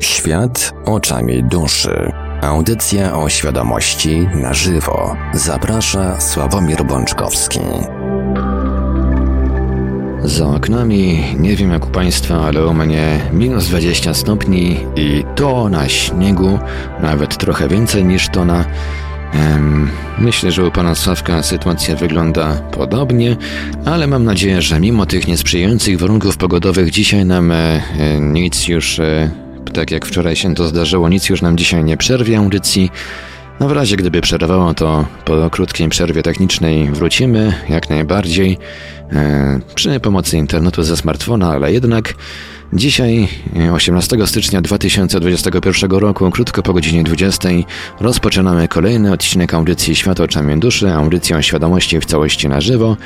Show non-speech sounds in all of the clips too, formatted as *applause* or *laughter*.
Świat oczami duszy. Audycja o świadomości na żywo. Zaprasza Sławomir Bączkowski. Za oknami, nie wiem jak u Państwa, ale u mnie minus 20 stopni i to na śniegu, nawet trochę więcej niż to na Myślę, że u pana Sławka sytuacja wygląda podobnie, ale mam nadzieję, że mimo tych niesprzyjających warunków pogodowych dzisiaj nam e, e, nic już, e, tak jak wczoraj się to zdarzyło, nic już nam dzisiaj nie przerwie audycji. No w razie gdyby przerwało, to po krótkiej przerwie technicznej wrócimy jak najbardziej przy pomocy internetu ze smartfona, ale jednak Dzisiaj, 18 e, stycznia 2021 roku, krótko po godzinie 20, rozpoczynamy kolejny odcinek audycji Świat oczami duszy, audycją świadomości w całości na żywo.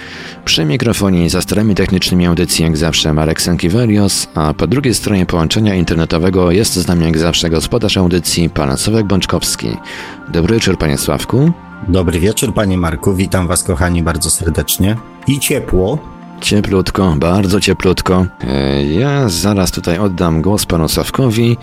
Przy mikrofonie za starami technicznymi audycji jak zawsze Marek Sankiewelios, a po drugiej stronie połączenia internetowego jest z nami jak zawsze gospodarz audycji, pan Sławek Bączkowski. Dobry wieczór, panie Sławku. Dobry wieczór, panie Marku. Witam was, kochani, bardzo serdecznie. I ciepło, Cieplutko, bardzo cieplutko. E, ja zaraz tutaj oddam głos panu Sawkowi,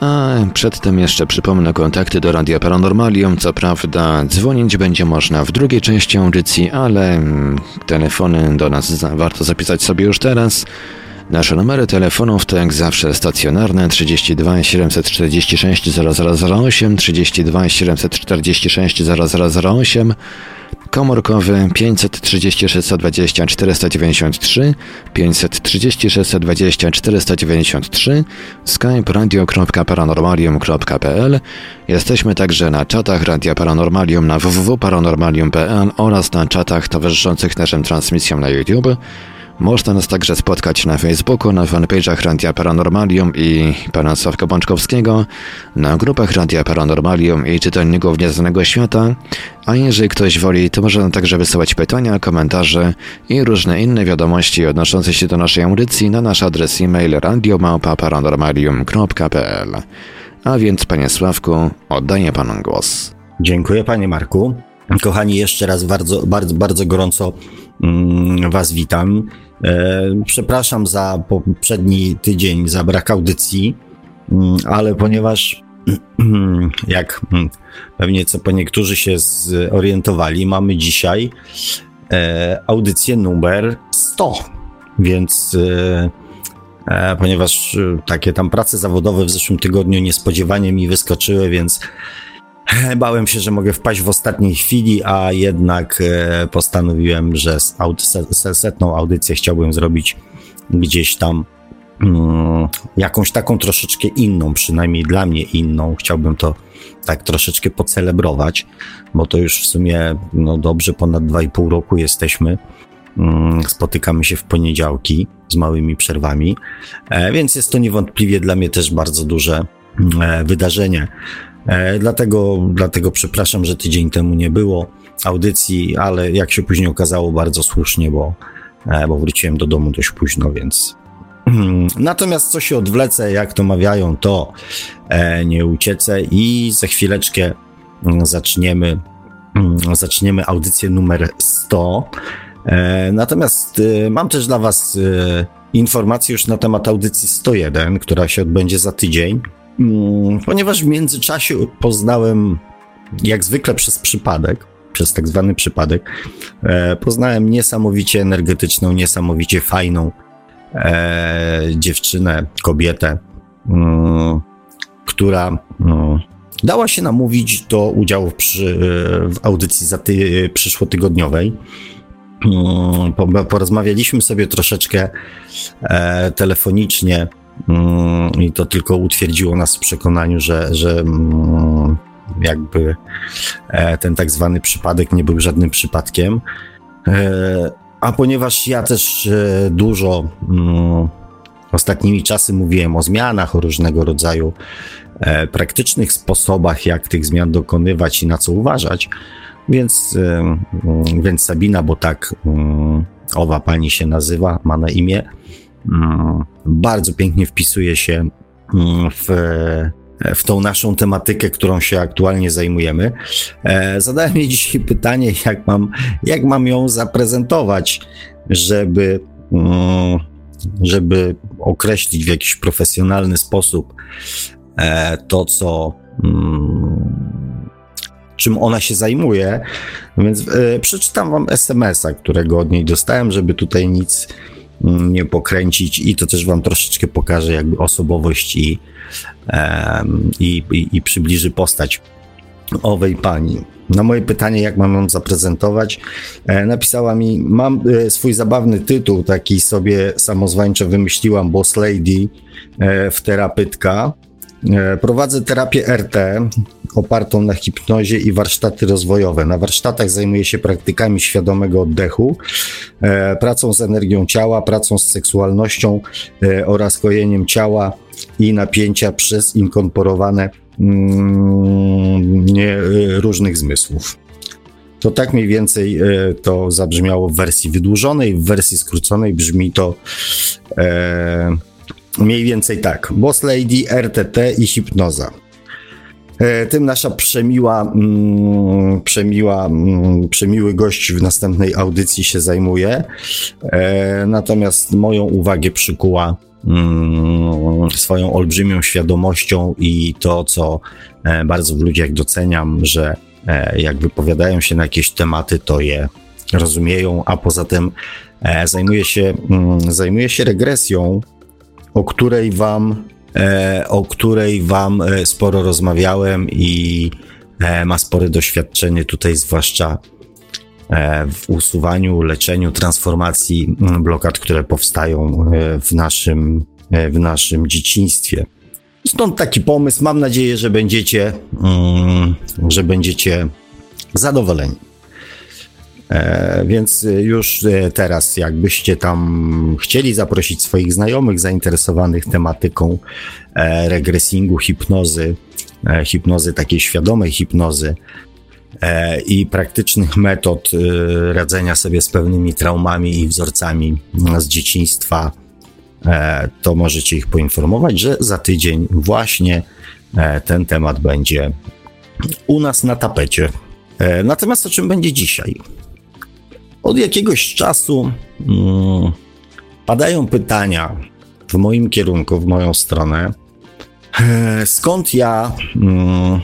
a przedtem jeszcze przypomnę kontakty do Radia Paranormalium. Co prawda dzwonić będzie można w drugiej części audycji, ale mm, telefony do nas warto zapisać sobie już teraz. Nasze numery telefonów to jak zawsze stacjonarne 32 746 0008, 32 746 0008 komórkowy 536 20 493, 536 20 493, skype radio.paranormalium.pl. Jesteśmy także na czatach Radia Paranormalium na www.paranormalium.pl oraz na czatach towarzyszących naszym transmisjom na YouTube. Można nas także spotkać na Facebooku, na fanpage'ach Radia Paranormalium i pana Sławka Bączkowskiego, na grupach Radia Paranormalium i czytelników Nieznanego Świata, a jeżeli ktoś woli, to można także wysyłać pytania, komentarze i różne inne wiadomości odnoszące się do naszej audycji na nasz adres e-mail radiomałpa-paranormalium.pl. A więc, panie Sławku, oddaję panu głos. Dziękuję, panie Marku. Kochani, jeszcze raz bardzo, bardzo, bardzo gorąco mm, Was witam. E, przepraszam za poprzedni tydzień, za brak audycji, mm, ale ponieważ *clears throat* jak mm, pewnie co po niektórzy się zorientowali, mamy dzisiaj e, audycję numer 100, więc e, ponieważ takie tam prace zawodowe w zeszłym tygodniu niespodziewanie mi wyskoczyły, więc *laughs* Bałem się, że mogę wpaść w ostatniej chwili, a jednak e, postanowiłem, że setną audycję chciałbym zrobić gdzieś tam mm, jakąś taką troszeczkę inną, przynajmniej dla mnie inną. Chciałbym to tak troszeczkę pocelebrować, bo to już w sumie no dobrze ponad 2,5 roku jesteśmy. Mm, spotykamy się w poniedziałki z małymi przerwami, e, więc jest to niewątpliwie dla mnie też bardzo duże mm, e, wydarzenie. E, dlatego, dlatego przepraszam, że tydzień temu nie było audycji, ale jak się później okazało, bardzo słusznie, bo, e, bo wróciłem do domu dość późno, więc. *clears throat* Natomiast co się odwlecę, jak to mawiają, to e, nie uciecę i za chwileczkę mm, zaczniemy, mm, zaczniemy audycję numer 100. Natomiast mam też dla Was informacje już na temat audycji 101, która się odbędzie za tydzień. Mm, ponieważ w międzyczasie poznałem, jak zwykle przez przypadek, przez tak zwany przypadek, e, poznałem niesamowicie energetyczną, niesamowicie fajną e, dziewczynę, kobietę, mm, która mm, dała się namówić do udziału przy, w audycji za ty, przyszłotygodniowej. porozmawialiśmy sobie troszeczkę e, telefonicznie I to tylko utwierdziło nas w przekonaniu, że, że mm, jakby e, ten tak zwany przypadek nie był żadnym przypadkiem. E, a ponieważ ja też e, dużo mm, ostatnimi czasy mówiłem o zmianach, o różnego rodzaju praktycznych sposobach, jak tych zmian dokonywać i na co uważać, więc, więc Sabina, bo tak owa pani się nazywa, ma na imię, Mm, bardzo pięknie wpisuje się mm, w, w tą naszą tematykę, którą się aktualnie zajmujemy. E, zadałem jej dzisiaj pytanie, jak mam, jak mam ją zaprezentować, żeby, mm, żeby określić w jakiś profesjonalny sposób to, co mm, czym ona się zajmuje, więc przeczytam wam SMS-a, którego od niej dostałem, żeby tutaj nic nie pokręcić i to też wam troszeczkę pokaże jakby osobowość i, i, i, i przybliży postać owej pani. Na moje pytanie, jak mam ją zaprezentować, e, napisała mi: Mam e, swój zabawny tytuł, taki sobie samozwańczo wymyśliłam, Boss Lady e, w terapytka. Prowadzę terapię RT opartą na hipnozie i warsztaty rozwojowe. Na warsztatach zajmuję się praktykami świadomego oddechu, pracą z energią ciała, pracą z seksualnością oraz kojeniem ciała i napięcia przez inkorporowane Mm, nie, y, różnych zmysłów. To tak mniej więcej to zabrzmiało w wersji wydłużonej, w wersji skróconej brzmi to e, mniej więcej tak. Boss Lady, RTT i hipnoza. E, tym nasza przemiła, mm, przemiła, mm, przemiły gość w następnej audycji się zajmuje. E, natomiast moją uwagę przykuła Mm, swoją olbrzymią świadomością i to, co e, bardzo w ludziach doceniam, że jak wypowiadają się na jakieś tematy, to je rozumieją, a poza tym zajmuje się, zajmuje się regresją, o której wam, o której wam sporo rozmawiałem i ma spore doświadczenie tutaj, zwłaszcza E, w usuwaniu, leczeniu, transformacji mm, blokad, które powstają e, w naszym, e, w naszym dzieciństwie. Stąd taki pomysł. Mam nadzieję, że będziecie, mm, że będziecie zadowoleni. Więc już teraz, jakbyście tam chcieli zaprosić swoich znajomych zainteresowanych tematyką regresingu, hipnozy, hipnozy takiej świadomej hipnozy, E, i praktycznych metod e, radzenia sobie z pewnymi traumami i wzorcami z dzieciństwa, e, to możecie ich poinformować, że za tydzień właśnie ten temat będzie u nas na tapecie. Natomiast o czym będzie dzisiaj? Od jakiegoś czasu hmm, padają pytania w moim kierunku, w moją stronę. Skąd ja hmm,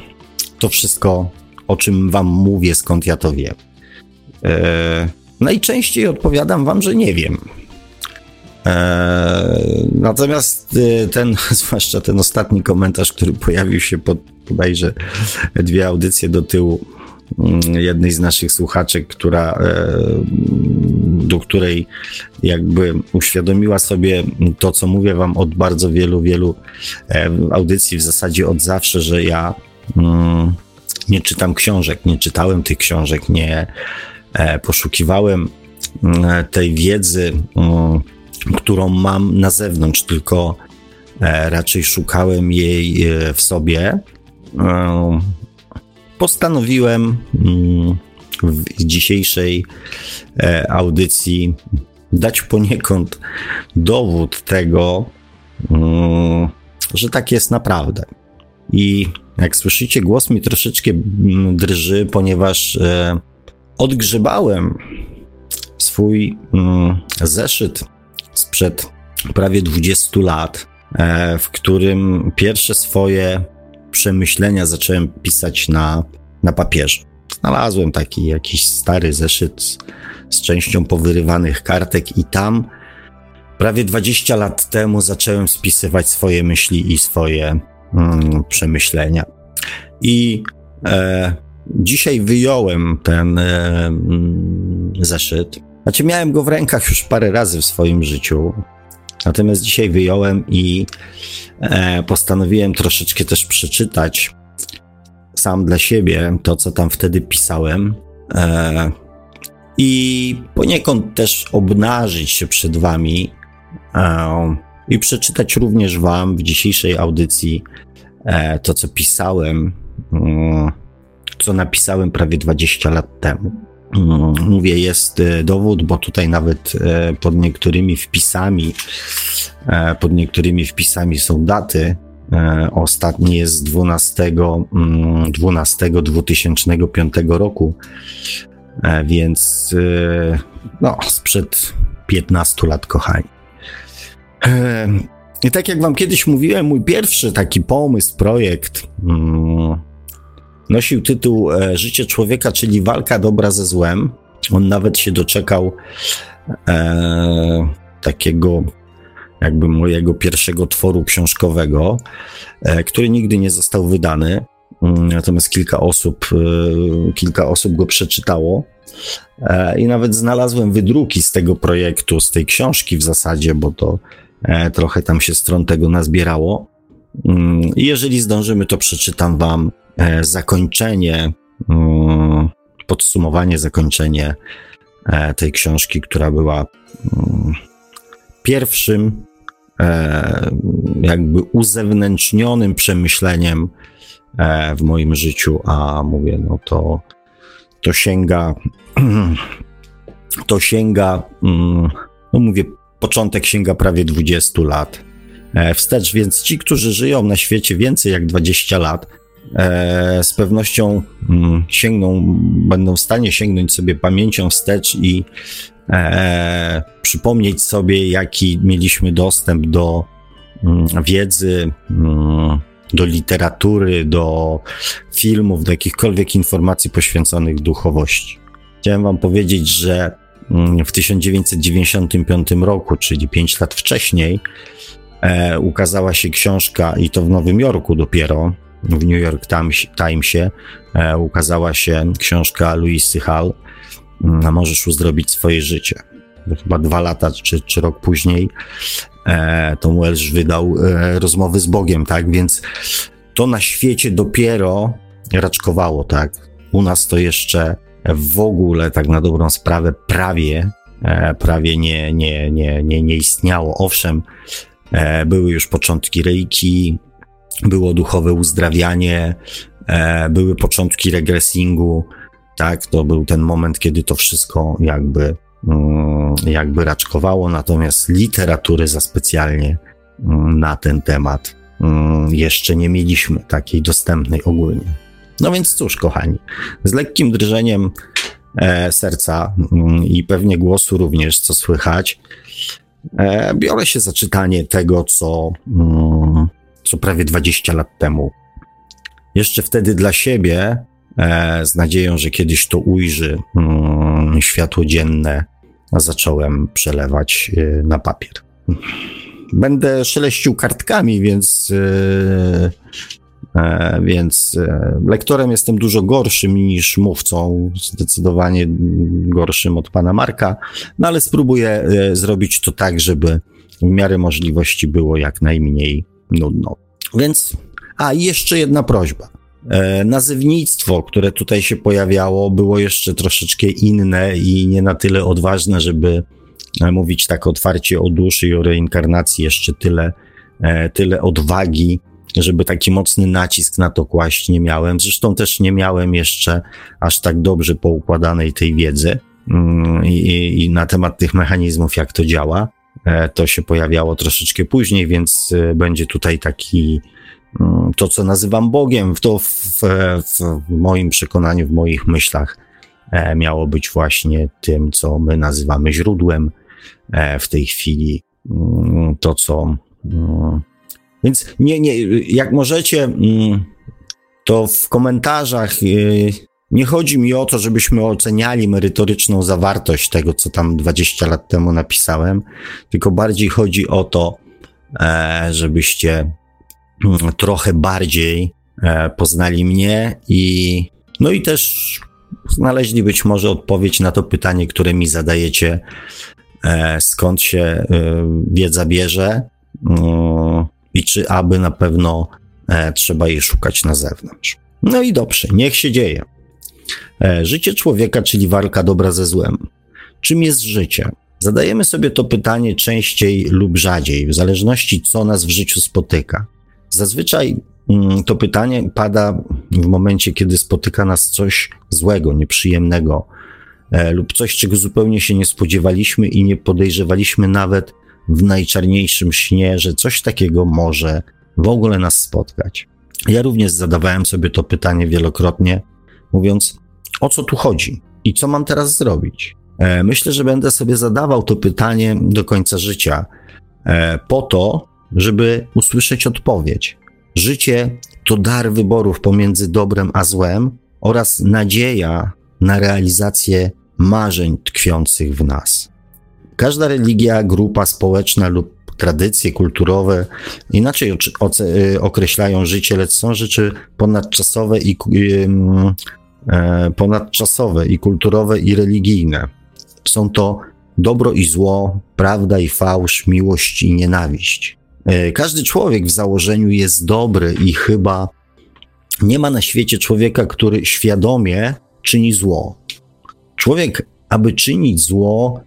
to wszystko o czym wam mówię, skąd ja to wiem. E, najczęściej odpowiadam wam, że nie wiem. E, natomiast e, ten, *laughs* zwłaszcza ten ostatni komentarz, który pojawił się pod bodajże dwie audycje do tyłu jednej z naszych słuchaczek, która, e, do której jakby uświadomiła sobie to, co mówię wam od bardzo wielu, wielu e, audycji, w zasadzie od zawsze, że ja mm, nie czytam książek, nie czytałem tych książek, nie e, poszukiwałem mm, tej wiedzy, mm, którą mam na zewnątrz, tylko raczej szukałem jej w sobie. Postanowiłem mm, w dzisiejszej audycji dać poniekąd dowód tego, że tak jest naprawdę. I jak słyszycie, głos mi troszeczkę mm, drży, ponieważ e, odgrzebałem swój mm, zeszyt sprzed prawie 20 lat, e, w którym pierwsze swoje przemyślenia zacząłem pisać na, na papierze. Znalazłem taki jakiś stary zeszyt z, z częścią powyrywanych kartek i tam prawie 20 lat temu zacząłem spisywać swoje myśli i swoje mm, przemyślenia. I e, dzisiaj wyjąłem ten e, mm, zeszyt. Znaczy, miałem go w rękach już parę razy w swoim życiu. Natomiast dzisiaj wyjąłem i e, postanowiłem troszeczkę też przeczytać sam dla siebie to, co tam wtedy pisałem. E, I poniekąd też obnażyć się przed Wami e, i przeczytać również Wam w dzisiejszej audycji e, to, co pisałem, mm, co napisałem prawie 20 lat temu. Mm, mówię, jest e, dowód, bo tutaj nawet e, pod niektórymi wpisami, pod niektórymi wpisami są daty. Ostatni jest z 12, 12 2005 roku, więc no, sprzed 15 lat, kochani. I tak jak wam kiedyś mówiłem, mój pierwszy taki pomysł, projekt mm, nosił tytuł e, Życie człowieka, czyli walka dobra ze złem. On nawet się doczekał e, takiego jakby mojego pierwszego tworu książkowego, e, który nigdy nie został wydany. Mm, natomiast kilka osób, e, kilka osób go przeczytało. E, I nawet znalazłem wydruki z tego projektu, z tej książki w zasadzie, bo to trochę tam się stron tego nazbierało. Mm, I jeżeli zdążymy, to przeczytam Wam zakończenie, mm, podsumowanie, zakończenie tej książki, która była pierwszym jakby uzewnętrznionym przemyśleniem e, w moim życiu, a mówię, no to, to sięga, *clears throat* to sięga, mm, no mówię, początek sięga prawie 20 lat. E, wstecz, więc ci, którzy żyją na świecie więcej jak 20 lat, z pewnością mm, sięgną, będą w stanie sięgnąć sobie pamięcią wstecz i e, przypomnieć sobie, jaki mieliśmy dostęp do mm, wiedzy, mm, do literatury, do filmów, do jakichkolwiek informacji poświęconych duchowości. Chciałem Wam powiedzieć, że mm, w 1995 roku, czyli 5 lat wcześniej, e, ukazała się książka, i to w Nowym Jorku dopiero, w New York Timesie, e, ukazała się książka Louise Hall a możesz uzdrowić swoje życie. Chyba dwa lata czy, czy rok później e, Tom Welsh wydał e, rozmowy z Bogiem, tak? Więc to na świecie dopiero raczkowało, tak? U nas to jeszcze w ogóle, tak na dobrą sprawę, prawie, e, prawie nie, nie, nie, nie, nie istniało. Owszem, e, były już początki reiki, było duchowe uzdrawianie, e, były początki regresingu, tak? To był ten moment, kiedy to wszystko jakby, mm, jakby raczkowało, natomiast literatury za specjalnie mm, na ten temat mm, jeszcze nie mieliśmy takiej dostępnej ogólnie. No więc cóż, kochani, z lekkim drżeniem e, serca i pewnie głosu również, co słychać, e, biorę się za czytanie tego, co, co prawie 20 lat temu. Jeszcze wtedy dla siebie z nadzieją, że kiedyś to ujrzy mm, światło dzienne, zacząłem przelewać e, na papier. Będę szeleścił kartkami, więc, e, więc lektorem jestem dużo gorszym niż mówcą, zdecydowanie gorszym od pana Marka, no ale spróbuję zrobić to tak, żeby w miarę możliwości było jak najmniej nudno. Więc, a jeszcze jedna prośba. E, nazywnictwo, które tutaj się pojawiało, było jeszcze troszeczkę inne i nie na tyle odważne, żeby e, mówić tak otwarcie o duszy i o reinkarnacji, jeszcze tyle, e, tyle odwagi, żeby taki mocny nacisk na to kłaść nie miałem. Zresztą też nie miałem jeszcze aż tak dobrze poukładanej tej wiedzy mm, i, i na temat tych mechanizmów, jak to działa. To się pojawiało troszeczkę później, więc będzie tutaj taki to, co nazywam Bogiem, to w, w, moim przekonaniu, w moich myślach e, miało być właśnie tym, co my nazywamy źródłem e, w tej chwili. Mm, to, co. Mm, więc nie, nie, jak możecie, to w komentarzach y, nie chodzi mi o to, żebyśmy oceniali merytoryczną zawartość tego, co tam 20 lat temu napisałem, tylko bardziej chodzi o to, e, żebyście trochę bardziej e, poznali mnie i no i też znaleźli być może odpowiedź na to pytanie, które mi zadajecie, e, skąd się e, wiedza bierze i czy aby na pewno trzeba jej szukać na zewnątrz. No i dobrze, niech się dzieje. Życie człowieka, czyli walka dobra ze złem. Czym jest życie? Zadajemy sobie to pytanie częściej lub rzadziej, w zależności co nas w życiu spotyka. Zazwyczaj mm, to pytanie pada w momencie, kiedy spotyka nas coś złego, nieprzyjemnego e, lub coś, czego zupełnie się nie spodziewaliśmy i nie podejrzewaliśmy nawet w najczarniejszym śnie, że coś takiego może w ogóle nas spotkać. Ja również zadawałem sobie to pytanie wielokrotnie, mówiąc, o co tu chodzi i co mam teraz zrobić. E, myślę, że będę sobie zadawał to pytanie do końca życia, e, po to, żeby usłyszeć odpowiedź. Życie to dar wyborów pomiędzy dobrem a złem oraz nadzieja na realizację marzeń tkwiących w nas. Każda religia, grupa społeczna lub tradycje kulturowe inaczej y, określają życie, lecz są rzeczy ponadczasowe i, e, ponadczasowe i kulturowe i religijne. Są to dobro i zło, prawda i fałsz, miłość i nienawiść. E, każdy człowiek w założeniu jest dobry i chyba nie ma na świecie człowieka, który świadomie czyni zło. Człowiek, aby czynić zło,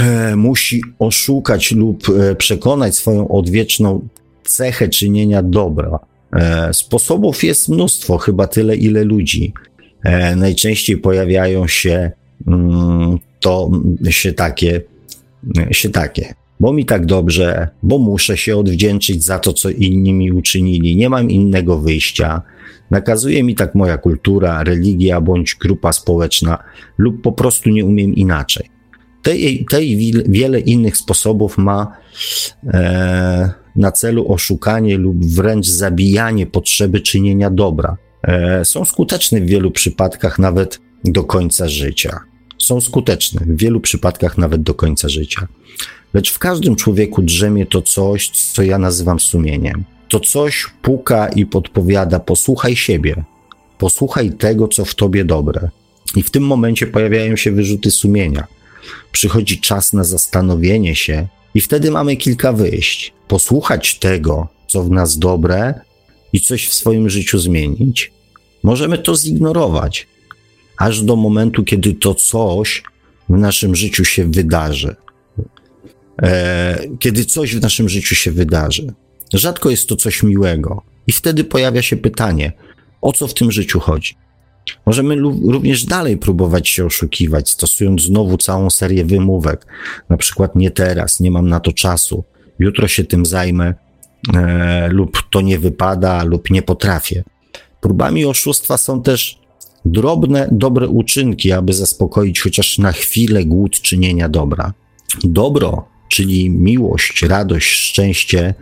e, musi oszukać lub e, przekonać swoją odwieczną cechę czynienia dobra. Sposobów jest mnóstwo, chyba tyle, ile ludzi. Najczęściej pojawiają się mm, to się takie, się takie bo mi tak dobrze, bo muszę się odwdzięczyć za to, co inni mi uczynili, nie mam innego wyjścia. Nakazuje mi tak moja kultura, religia bądź grupa społeczna, lub po prostu nie umiem inaczej. Tej, tej wiele innych sposobów ma e, na celu oszukanie lub wręcz zabijanie potrzeby czynienia dobra. E, są skuteczne w wielu przypadkach nawet do końca życia. Są skuteczne w wielu przypadkach nawet do końca życia. Lecz w każdym człowieku drzemie to coś, co ja nazywam sumieniem. To coś puka i podpowiada: posłuchaj siebie, posłuchaj tego, co w tobie dobre. I w tym momencie pojawiają się wyrzuty sumienia. Przychodzi czas na zastanowienie się, i wtedy mamy kilka wyjść. Posłuchać tego, co w nas dobre, i coś w swoim życiu zmienić. Możemy to zignorować, aż do momentu, kiedy to coś w naszym życiu się wydarzy kiedy coś w naszym życiu się wydarzy. Rzadko jest to coś miłego, i wtedy pojawia się pytanie, o co w tym życiu chodzi. Możemy również dalej próbować się oszukiwać, stosując znowu całą serię wymówek, na przykład nie teraz, nie mam na to czasu, jutro się tym zajmę, e, lub to nie wypada, lub nie potrafię. Próbami oszustwa są też drobne, dobre uczynki, aby zaspokoić chociaż na chwilę głód czynienia dobra. Dobro czyli miłość, radość, szczęście,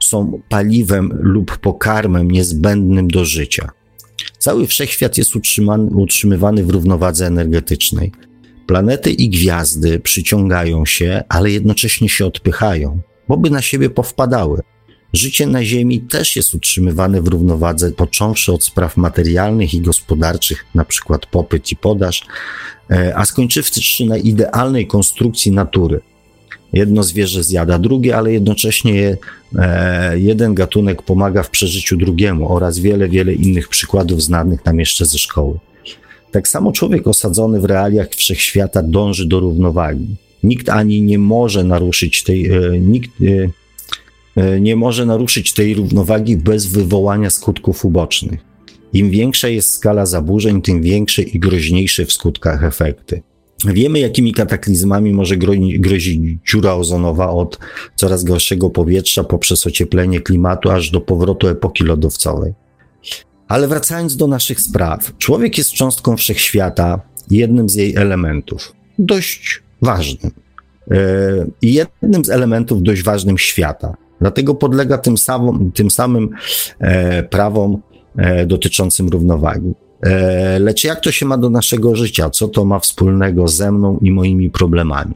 są paliwem lub pokarmem niezbędnym do życia. Cały wszechświat jest utrzymywany w równowadze energetycznej. Planety i gwiazdy przyciągają się, ale jednocześnie się odpychają, bo by na siebie powpadały. Życie na Ziemi też jest utrzymywane w równowadze, począwszy od spraw materialnych i gospodarczych, np. popyt i podaż, e, a skończywszy na idealnej konstrukcji natury, jedno zwierzę zjada drugie, ale jednocześnie e, jeden gatunek pomaga w przeżyciu drugiemu oraz wiele, wiele innych przykładów znanych nam jeszcze ze szkoły. Tak samo człowiek osadzony w realiach wszechświata dąży do równowagi. Nikt ani nie może naruszyć tej, e, nikt e, nie może naruszyć tej równowagi bez wywołania skutków ubocznych. Im większa jest skala zaburzeń, tym większe i groźniejsze w skutkach efekty. Wiemy, jakimi kataklizmami może grozić dziura ozonowa od coraz gorszego powietrza poprzez ocieplenie klimatu aż do powrotu epoki lodowcowej. Ale wracając do naszych spraw, człowiek jest cząstką wszechświata, jednym z jej elementów, dość ważnym. E, jednym z elementów dość ważnym świata. Dlatego podlega tym, samym, tym samym e, prawom e, dotyczącym równowagi. E, lecz jak to się ma do naszego życia? Co to ma wspólnego ze mną i moimi problemami?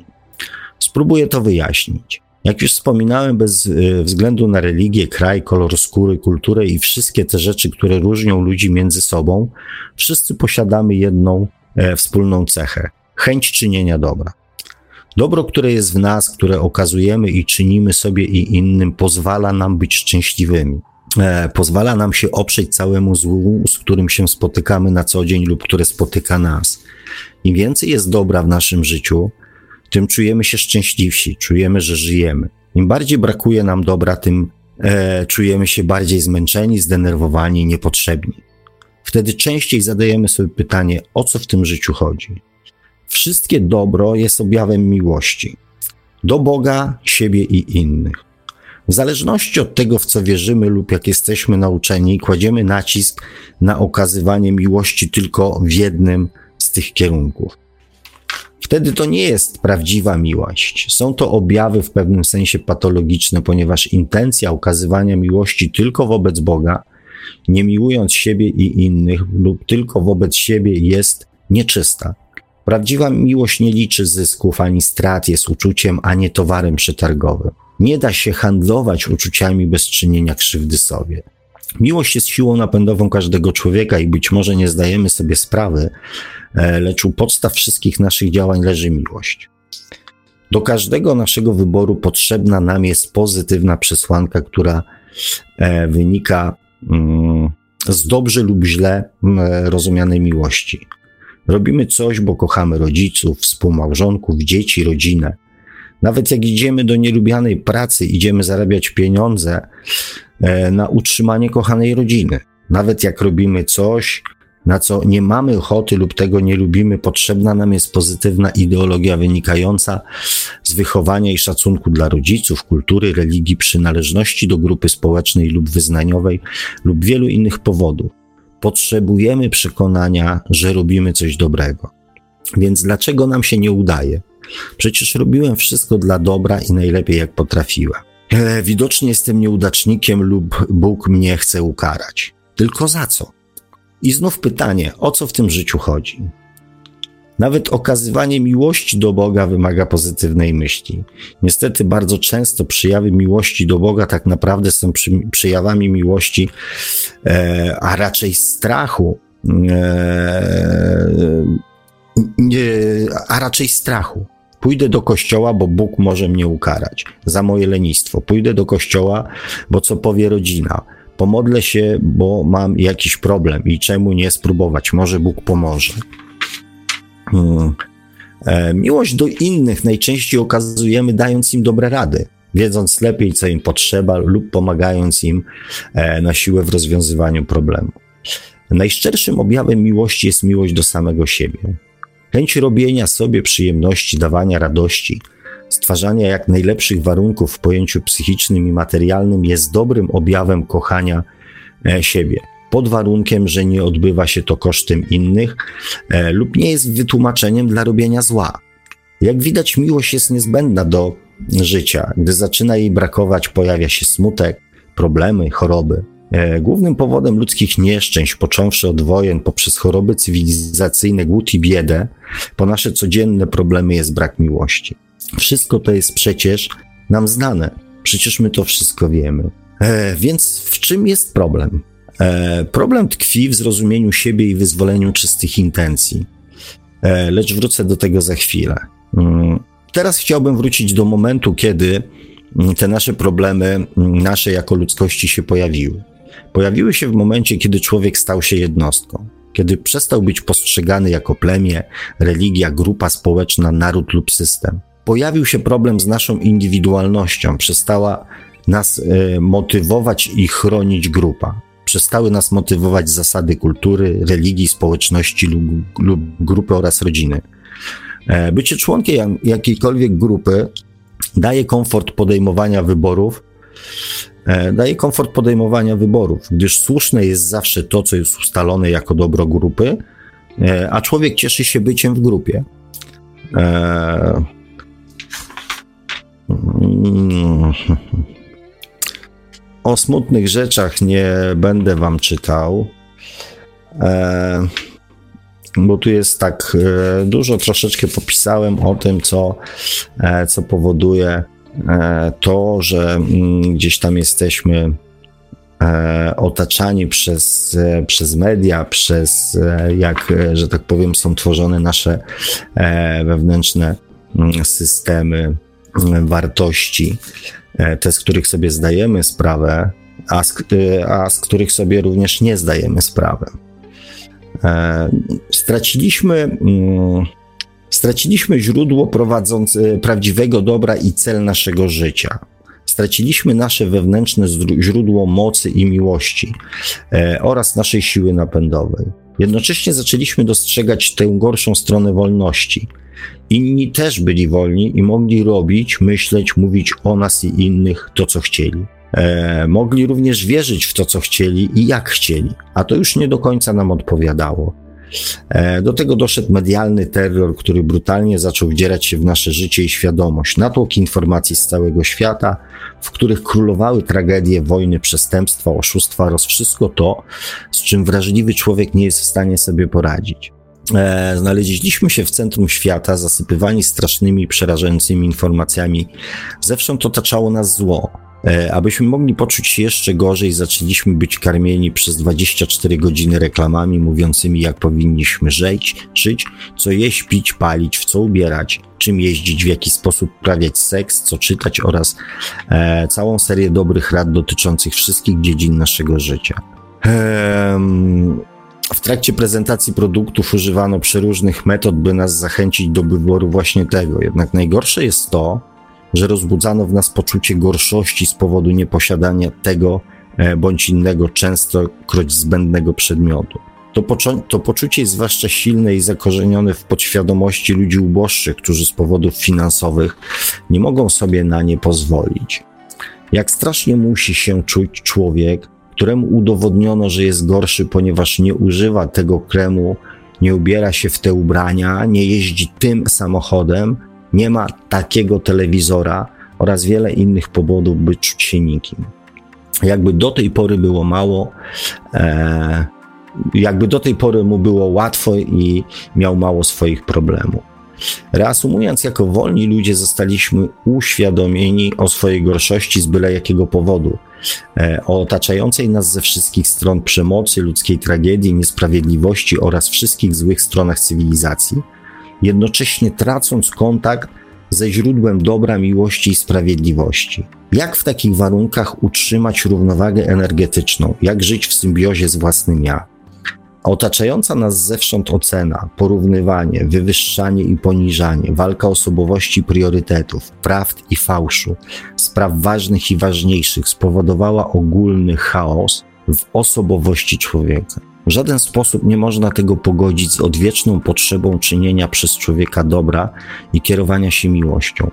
Spróbuję to wyjaśnić. Jak już wspominałem, bez e, względu na religię, kraj, kolor skóry, kulturę i wszystkie te rzeczy, które różnią ludzi między sobą, wszyscy posiadamy jedną e, wspólną cechę chęć czynienia dobra. Dobro, które jest w nas, które okazujemy i czynimy sobie i innym, pozwala nam być szczęśliwymi. E, pozwala nam się oprzeć całemu złu, z którym się spotykamy na co dzień lub które spotyka nas. Im więcej jest dobra w naszym życiu, tym czujemy się szczęśliwsi, czujemy, że żyjemy. Im bardziej brakuje nam dobra, tym e, czujemy się bardziej zmęczeni, zdenerwowani, niepotrzebni. Wtedy częściej zadajemy sobie pytanie, o co w tym życiu chodzi. Wszystkie dobro jest objawem miłości do Boga, siebie i innych. W zależności od tego, w co wierzymy lub jak jesteśmy nauczeni, kładziemy nacisk na okazywanie miłości tylko w jednym z tych kierunków. Wtedy to nie jest prawdziwa miłość. Są to objawy w pewnym sensie patologiczne, ponieważ intencja ukazywania miłości tylko wobec Boga, nie miłując siebie i innych lub tylko wobec siebie jest nieczysta. Prawdziwa miłość nie liczy zysków ani strat, jest uczuciem, a nie towarem przetargowym. Nie da się handlować uczuciami bez czynienia krzywdy sobie. Miłość jest siłą napędową każdego człowieka i być może nie zdajemy sobie sprawy, e, lecz u podstaw wszystkich naszych działań leży miłość. Do każdego naszego wyboru potrzebna nam jest pozytywna przesłanka, która e, wynika mm, z dobrze lub źle mm, rozumianej miłości. Robimy coś, bo kochamy rodziców, współmałżonków, dzieci, rodzinę. Nawet jak idziemy do nielubianej pracy, idziemy zarabiać pieniądze e, na utrzymanie kochanej rodziny. Nawet jak robimy coś, na co nie mamy ochoty lub tego nie lubimy, potrzebna nam jest pozytywna ideologia wynikająca z wychowania i szacunku dla rodziców, kultury, religii, przynależności do grupy społecznej lub wyznaniowej lub wielu innych powodów. Potrzebujemy przekonania, że robimy coś dobrego. Więc dlaczego nam się nie udaje? Przecież robiłem wszystko dla dobra i najlepiej jak potrafiłem. E, widocznie jestem nieudacznikiem lub Bóg mnie chce ukarać. Tylko za co? I znów pytanie, o co w tym życiu chodzi? Nawet okazywanie miłości do Boga wymaga pozytywnej myśli. Niestety bardzo często przyjawy miłości do Boga tak naprawdę są przy, przyjawami miłości, e, a raczej strachu, e, a raczej strachu. Pójdę do kościoła, bo Bóg może mnie ukarać za moje lenistwo. Pójdę do kościoła, bo co powie rodzina. Pomodlę się, bo mam jakiś problem i czemu nie spróbować? Może Bóg pomoże. Hmm. E, miłość do innych najczęściej okazujemy dając im dobre rady, wiedząc lepiej, co im potrzeba, lub pomagając im e, na siłę w rozwiązywaniu problemu. Najszczerszym objawem miłości jest miłość do samego siebie. Chęć robienia sobie przyjemności, dawania radości, stwarzania jak najlepszych warunków w pojęciu psychicznym i materialnym jest dobrym objawem kochania e, siebie. Pod warunkiem, że nie odbywa się to kosztem innych e, lub nie jest wytłumaczeniem dla robienia zła. Jak widać, miłość jest niezbędna do życia. Gdy zaczyna jej brakować, pojawia się smutek, problemy, choroby. E, głównym powodem ludzkich nieszczęść, począwszy od wojen, poprzez choroby cywilizacyjne, głód i biedę, po nasze codzienne problemy jest brak miłości. Wszystko to jest przecież nam znane. Przecież my to wszystko wiemy. E, więc w czym jest problem? E, problem tkwi w zrozumieniu siebie i wyzwoleniu czystych intencji. E, lecz wrócę do tego za chwilę. Mm, teraz chciałbym wrócić do momentu, kiedy mm, te nasze problemy, mm, nasze jako ludzkości się pojawiły. Pojawiły się w momencie, kiedy człowiek stał się jednostką, kiedy przestał być postrzegany jako plemię, religia, grupa społeczna, naród lub system. Pojawił się problem z naszą indywidualnością, przestała nas y, motywować i chronić grupa. Przestały nas motywować zasady kultury, religii, społeczności lub, lub grupy oraz rodziny. E, bycie członkiem jakiejkolwiek grupy daje komfort podejmowania wyborów, daje komfort podejmowania wyborów, gdyż słuszne jest zawsze to, co jest ustalone jako dobro grupy, e, a człowiek cieszy się byciem w grupie. E, o smutnych rzeczach nie będę wam czytał, bo tu jest tak dużo, troszeczkę popisałem o tym, co, co powoduje E, to, że mm, gdzieś tam jesteśmy e, otaczani przez, e, przez media, przez jak, że tak powiem, są tworzone nasze wewnętrzne mm, systemy mm, wartości, te, z których sobie zdajemy sprawę, a z, a z których sobie również nie zdajemy sprawy. Straciliśmy Straciliśmy źródło prowadzące prawdziwego dobra i cel naszego życia. Straciliśmy nasze wewnętrzne źródło mocy i miłości e, oraz naszej siły napędowej. Jednocześnie zaczęliśmy dostrzegać tę gorszą stronę wolności. Inni też byli wolni i mogli robić, myśleć, mówić o nas i innych to, co chcieli. E, mogli również wierzyć w to, co chcieli i jak chcieli, a to już nie do końca nam odpowiadało. E, do tego doszedł medialny terror, który brutalnie zaczął wdzierać się w nasze życie i świadomość. Natłok informacji z całego świata, w których królowały tragedie, wojny, przestępstwa, oszustwa oraz wszystko to, z czym wrażliwy człowiek nie jest w stanie sobie poradzić. E, znaleźliśmy się w centrum świata, zasypywani strasznymi, przerażającymi informacjami. Zewsząd otaczało nas zło. E, abyśmy mogli poczuć się jeszcze gorzej, zaczęliśmy być karmieni przez 24 godziny reklamami mówiącymi, jak powinniśmy żyć, żyć, co jeść, pić, palić, w co ubierać, czym jeździć, w jaki sposób uprawiać seks, co czytać oraz e, całą serię dobrych rad dotyczących wszystkich dziedzin naszego życia. Ehm, w trakcie prezentacji produktów używano przeróżnych metod, by nas zachęcić do wyboru właśnie tego. Jednak najgorsze jest to, że rozbudzano w nas poczucie gorszości z powodu nieposiadania tego e, bądź innego, częstokroć zbędnego przedmiotu. To, poczu- to poczucie jest zwłaszcza silne i zakorzenione w podświadomości ludzi uboższych, którzy z powodów finansowych nie mogą sobie na nie pozwolić. Jak strasznie musi się czuć człowiek, któremu udowodniono, że jest gorszy, ponieważ nie używa tego kremu, nie ubiera się w te ubrania, nie jeździ tym samochodem, nie ma takiego telewizora oraz wiele innych powodów, by czuć się nikim. Jakby do tej pory było mało, e, jakby do tej pory mu było łatwo i miał mało swoich problemów. Reasumując, jako wolni ludzie zostaliśmy uświadomieni o swojej gorszości z byle jakiego powodu, e, o otaczającej nas ze wszystkich stron przemocy, ludzkiej tragedii, niesprawiedliwości oraz wszystkich złych stronach cywilizacji, jednocześnie tracąc kontakt ze źródłem dobra, miłości i sprawiedliwości. Jak w takich warunkach utrzymać równowagę energetyczną? Jak żyć w symbiozie z własnym ja? Otaczająca nas zewsząd ocena, porównywanie, wywyższanie i poniżanie, walka osobowości priorytetów, prawd i fałszu, spraw ważnych i ważniejszych spowodowała ogólny chaos w osobowości człowieka. W żaden sposób nie można tego pogodzić z odwieczną potrzebą czynienia przez człowieka dobra i kierowania się miłością.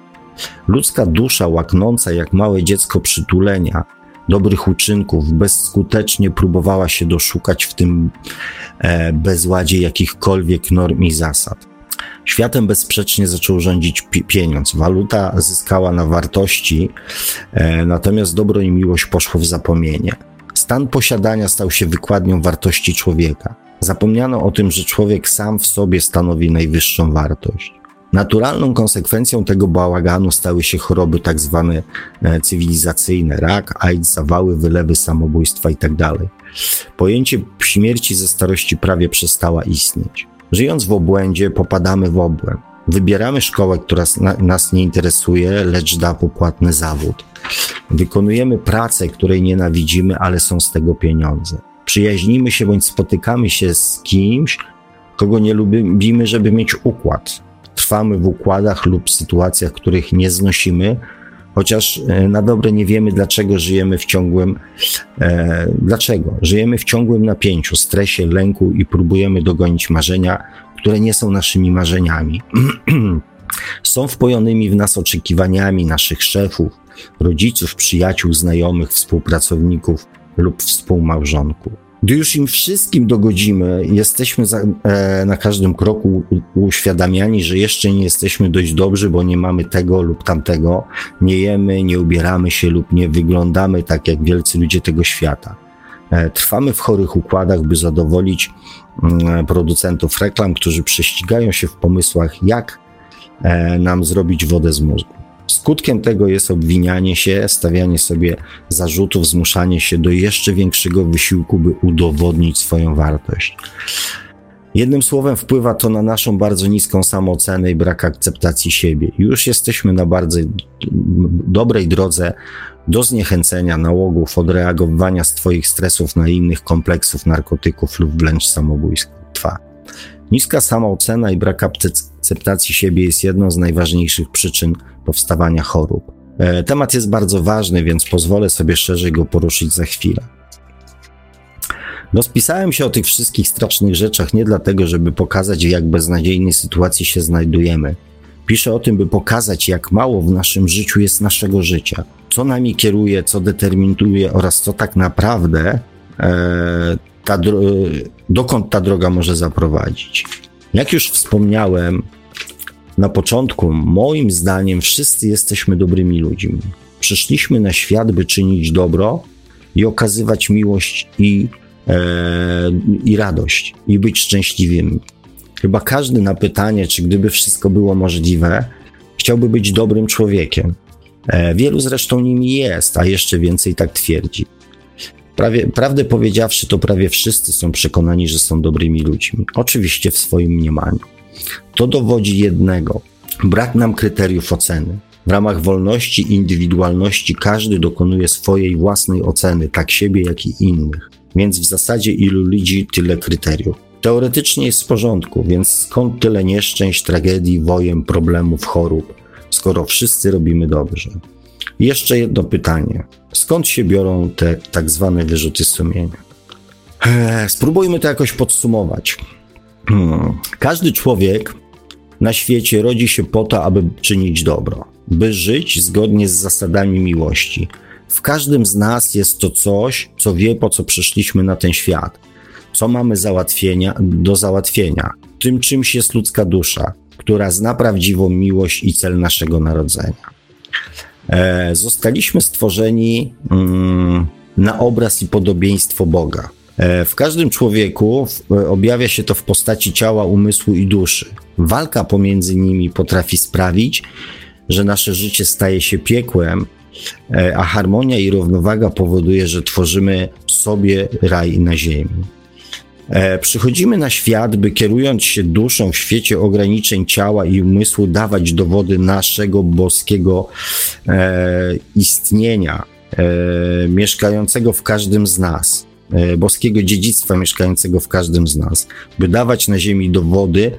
Ludzka dusza łaknąca jak małe dziecko przytulenia, dobrych uczynków, bezskutecznie próbowała się doszukać w tym e, bezładzie jakichkolwiek norm i zasad. Światem bezsprzecznie zaczął rządzić pieniądz. Waluta zyskała na wartości, e, natomiast dobro i miłość poszło w zapomnienie. Stan posiadania stał się wykładnią wartości człowieka. Zapomniano o tym, że człowiek sam w sobie stanowi najwyższą wartość. Naturalną konsekwencją tego bałaganu stały się choroby tak zwane e, cywilizacyjne, rak, AIDS, zawały, wylewy, samobójstwa itd. Tak Pojęcie śmierci ze starości prawie przestała istnieć. Żyjąc w obłędzie, popadamy w obłęd. Wybieramy szkołę, która nas nie interesuje, lecz da popłatny zawód. Wykonujemy pracę, której nienawidzimy, ale są z tego pieniądze. Przyjaźnimy się bądź spotykamy się z kimś, kogo nie lubimy, żeby mieć układ. Trwamy w układach lub sytuacjach, których nie znosimy, chociaż e, na dobre nie wiemy, dlaczego żyjemy w ciągłym. E, dlaczego? Żyjemy w ciągłym napięciu, stresie, lęku i próbujemy dogonić marzenia, które nie są naszymi marzeniami. *clears throat* są wpojonymi w nas oczekiwaniami naszych szefów, rodziców, przyjaciół, znajomych, współpracowników lub współmałżonków. Gdy już im wszystkim dogodzimy, jesteśmy za, e, na każdym kroku uświadamiani, że jeszcze nie jesteśmy dość dobrzy, bo nie mamy tego lub tamtego, nie jemy, nie ubieramy się lub nie wyglądamy tak jak wielcy ludzie tego świata. E, trwamy w chorych układach, by zadowolić producentów reklam, którzy prześcigają się w pomysłach, jak e, nam zrobić wodę z mózgu. Skutkiem tego jest obwinianie się, stawianie sobie zarzutów, zmuszanie się do jeszcze większego wysiłku, by udowodnić swoją wartość. Jednym słowem, wpływa to na naszą bardzo niską samoocenę i brak akceptacji siebie. Już jesteśmy na bardzo dobrej drodze do zniechęcenia, nałogów, odreagowywania z Twoich stresów na innych kompleksów, narkotyków lub wręcz samobójstwa. Niska samoocena i brak akceptacji siebie jest jedną z najważniejszych przyczyn powstawania chorób. E, temat jest bardzo ważny, więc pozwolę sobie szerzej go poruszyć za chwilę. Rozpisałem się o tych wszystkich strasznych rzeczach nie dlatego, żeby pokazać, jak beznadziejnej sytuacji się znajdujemy. Piszę o tym, by pokazać, jak mało w naszym życiu jest naszego życia, co nami kieruje, co determinuje oraz co tak naprawdę e, ta, dokąd ta droga może zaprowadzić. Jak już wspomniałem na początku, moim zdaniem wszyscy jesteśmy dobrymi ludźmi. Przyszliśmy na świat, by czynić dobro i okazywać miłość i, e, i radość, i być szczęśliwymi. Chyba każdy na pytanie, czy gdyby wszystko było możliwe, chciałby być dobrym człowiekiem. E, wielu zresztą nimi jest, a jeszcze więcej tak twierdzi. Prawie, prawdę powiedziawszy, to prawie wszyscy są przekonani, że są dobrymi ludźmi. Oczywiście w swoim mniemaniu. To dowodzi jednego. Brak nam kryteriów oceny. W ramach wolności i indywidualności każdy dokonuje swojej własnej oceny, tak siebie, jak i innych. Więc w zasadzie ilu ludzi, tyle kryteriów. Teoretycznie jest w porządku, więc skąd tyle nieszczęść, tragedii, wojen, problemów, chorób, skoro wszyscy robimy dobrze? Jeszcze jedno pytanie. Skąd się biorą te tak zwane wyrzuty sumienia? Eee, spróbujmy to jakoś podsumować. Hmm. Każdy człowiek na świecie rodzi się po to, aby czynić dobro, by żyć zgodnie z zasadami miłości. W każdym z nas jest to coś, co wie, po co przyszliśmy na ten świat, co mamy załatwienia, do załatwienia. Tym czymś jest ludzka dusza, która zna prawdziwą miłość i cel naszego narodzenia. E, zostaliśmy stworzeni mm, na obraz i podobieństwo Boga. E, w każdym człowieku e, objawia się to w postaci ciała, umysłu i duszy. Walka pomiędzy nimi potrafi sprawić, że nasze życie staje się piekłem, a harmonia i równowaga powoduje, że tworzymy sobie raj na ziemi. Przychodzimy na świat, by kierując się duszą w świecie ograniczeń ciała i umysłu, dawać dowody naszego boskiego e, istnienia, e, mieszkającego w każdym z nas. E, boskiego dziedzictwa mieszkającego w każdym z nas, by dawać na ziemi dowody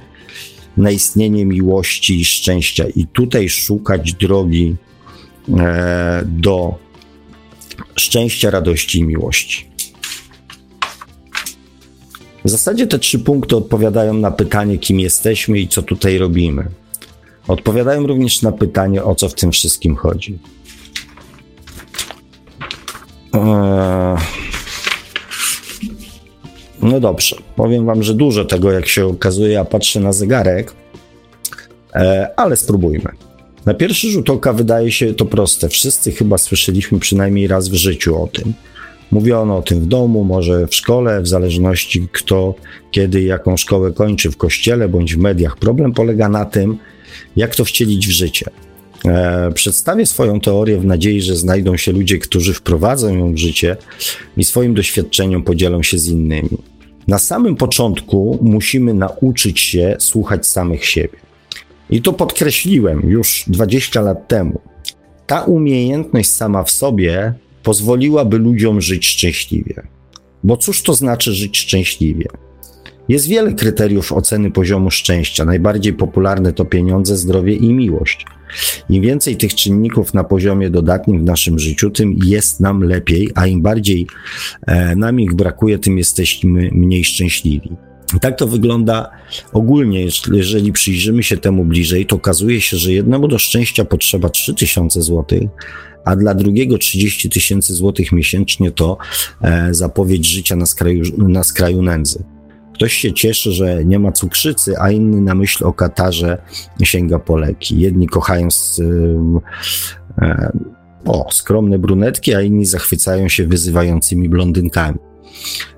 na istnienie miłości i szczęścia i tutaj szukać drogi e, do szczęścia, radości i miłości. W zasadzie te trzy punkty odpowiadają na pytanie, kim jesteśmy i co tutaj robimy. Odpowiadają również na pytanie, o co w tym wszystkim chodzi. Eee... No dobrze, powiem wam, że dużo tego, jak się okazuje, ja patrzę na zegarek, e, ale spróbujmy. Na pierwszy rzut oka wydaje się to proste. Wszyscy chyba słyszeliśmy przynajmniej raz w życiu o tym. Mówiono o tym w domu, może w szkole, w zależności kto, kiedy, jaką szkołę kończy, w kościele bądź w mediach. Problem polega na tym, jak to wcielić w życie. E, przedstawię swoją teorię w nadziei, że znajdą się ludzie, którzy wprowadzą ją w życie i swoim doświadczeniem podzielą się z innymi. Na samym początku musimy nauczyć się słuchać samych siebie. I to podkreśliłem już 20 lat temu. Ta umiejętność sama w sobie pozwoliłaby ludziom żyć szczęśliwie. Bo cóż to znaczy żyć szczęśliwie? Jest wiele kryteriów oceny poziomu szczęścia. Najbardziej popularne to pieniądze, zdrowie i miłość. Im więcej tych czynników na poziomie dodatnim w naszym życiu, tym jest nam lepiej, a im bardziej e, nam ich brakuje, tym jesteśmy mniej szczęśliwi. Tak to wygląda ogólnie, jeżeli przyjrzymy się temu bliżej, to okazuje się, że jednemu do szczęścia potrzeba 3000 zł, a dla drugiego 30 tysięcy złotych miesięcznie to e, zapowiedź życia na skraju, na skraju nędzy. Ktoś się cieszy, że nie ma cukrzycy, a inny na myśl o katarze sięga po leki. Jedni kochają z, e, o, skromne brunetki, a inni zachwycają się wyzywającymi blondynkami.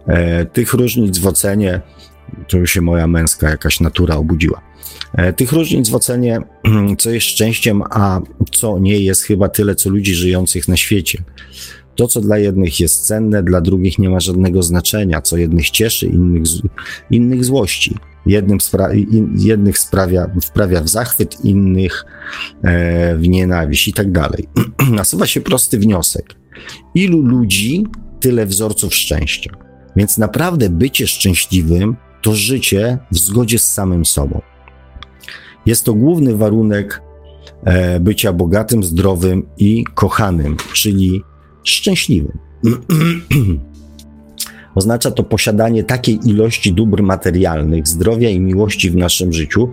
E, tych różnic w ocenie, to już się moja męska jakaś natura obudziła. E, tych różnic w ocenie, *clears throat* co jest szczęściem, a co nie jest chyba tyle, co ludzi żyjących na świecie. To, co dla jednych jest cenne, dla drugich nie ma żadnego znaczenia, co jednych cieszy, innych, innych złości. Jednym spra in, jednych sprawia, wprawia w zachwyt, innych e, w nienawiść i tak dalej. *clears throat* Nasuwa się prosty wniosek. Ilu ludzi, tyle wzorców szczęścia. Więc naprawdę bycie szczęśliwym to życie w zgodzie z samym sobą. Jest to główny warunek e, bycia bogatym, zdrowym i kochanym, czyli szczęśliwym. *clears throat* Oznacza to posiadanie takiej ilości dóbr materialnych, zdrowia i miłości w naszym życiu,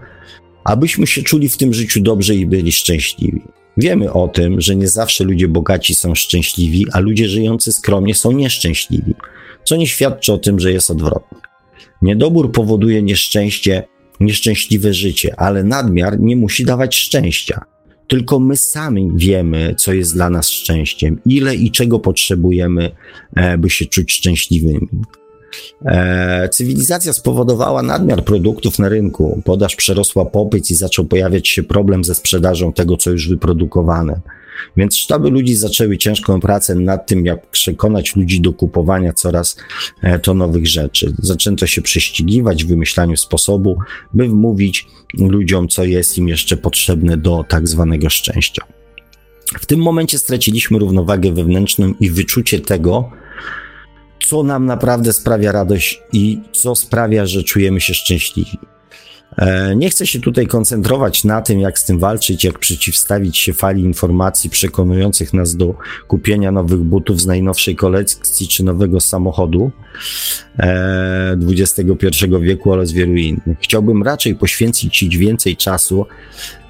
abyśmy się czuli w tym życiu dobrze i byli szczęśliwi. Wiemy o tym, że nie zawsze ludzie bogaci są szczęśliwi, a ludzie żyjący skromnie są nieszczęśliwi. co nie świadczy o tym, że jest odwrotnie. Niedobór powoduje nieszczęście, nieszczęśliwe życie, ale nadmiar nie musi dawać szczęścia. Tylko my sami wiemy, co jest dla nas szczęściem, ile i czego potrzebujemy, e, by się czuć szczęśliwymi. E, cywilizacja spowodowała nadmiar produktów na rynku, podaż przerosła popyt i zaczął pojawiać się problem ze sprzedażą tego, co już wyprodukowane. Więc sztaby ludzi zaczęły ciężką pracę nad tym, jak przekonać ludzi do kupowania coraz e, to nowych rzeczy. Zaczęto się prześcigiwać w wymyślaniu sposobu, by wmówić ludziom, co jest im jeszcze potrzebne do tak zwanego szczęścia. W tym momencie straciliśmy równowagę wewnętrzną i wyczucie tego, co nam naprawdę sprawia radość i co sprawia, że czujemy się szczęśliwi. E, nie chcę się tutaj koncentrować na tym, jak z tym walczyć, jak przeciwstawić się fali informacji przekonujących nas do kupienia nowych butów z najnowszej kolekcji czy nowego samochodu XXI e, wieku oraz wielu innych. Chciałbym raczej poświęcić Ci więcej czasu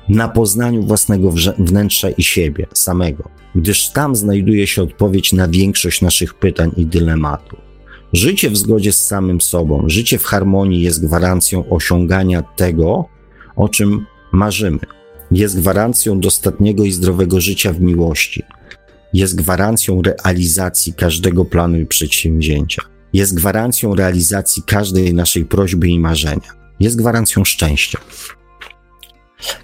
na poznaniu własnego wnętrza i siebie samego, gdyż tam znajduje się odpowiedź na większość naszych pytań i dylematów. Życie w zgodzie z samym sobą, życie w harmonii jest gwarancją osiągania tego, o czym marzymy. Jest gwarancją dostatniego i zdrowego życia w miłości. Jest gwarancją realizacji każdego planu i przedsięwzięcia. Jest gwarancją realizacji każdej naszej prośby i marzenia. Jest gwarancją szczęścia.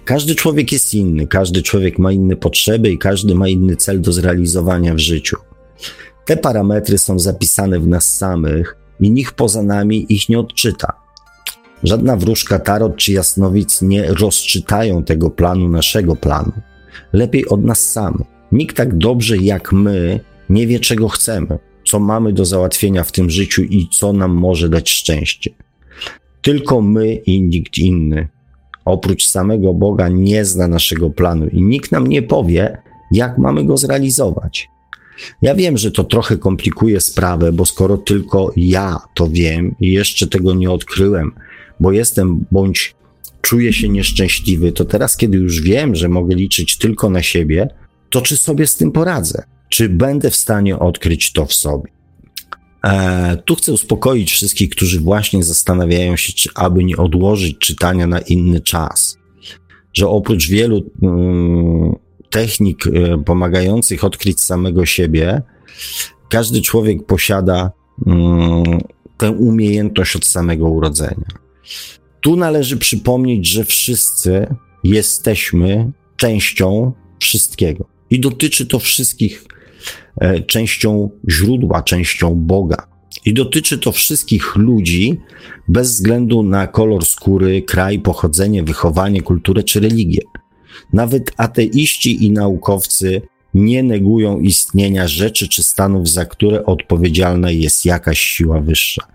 Każdy człowiek jest inny, każdy człowiek ma inne potrzeby i każdy ma inny cel do zrealizowania w życiu. Te parametry są zapisane w nas samych i nikt poza nami ich nie odczyta. Żadna wróżka tarot czy jasnowic nie rozczytają tego planu, naszego planu. Lepiej od nas samych. Nikt tak dobrze jak my nie wie, czego chcemy, co mamy do załatwienia w tym życiu i co nam może dać szczęście. Tylko my i nikt inny, oprócz samego Boga, nie zna naszego planu i nikt nam nie powie, jak mamy go zrealizować. Ja wiem, że to trochę komplikuje sprawę, bo skoro tylko ja to wiem i jeszcze tego nie odkryłem, bo jestem bądź czuję się nieszczęśliwy, to teraz, kiedy już wiem, że mogę liczyć tylko na siebie, to czy sobie z tym poradzę? Czy będę w stanie odkryć to w sobie? E, tu chcę uspokoić wszystkich, którzy właśnie zastanawiają się, czy aby nie odłożyć czytania na inny czas. Że oprócz wielu mm, technik e, pomagających odkryć samego siebie, każdy człowiek posiada mm, tę umiejętność od samego urodzenia. Tu należy przypomnieć, że wszyscy jesteśmy częścią wszystkiego. I dotyczy to wszystkich e, częścią źródła, częścią Boga. I dotyczy to wszystkich ludzi bez względu na kolor skóry, kraj, pochodzenie, wychowanie, kulturę czy religię. Nawet ateiści i naukowcy nie negują istnienia rzeczy czy stanów, za które odpowiedzialna jest jakaś siła wyższa.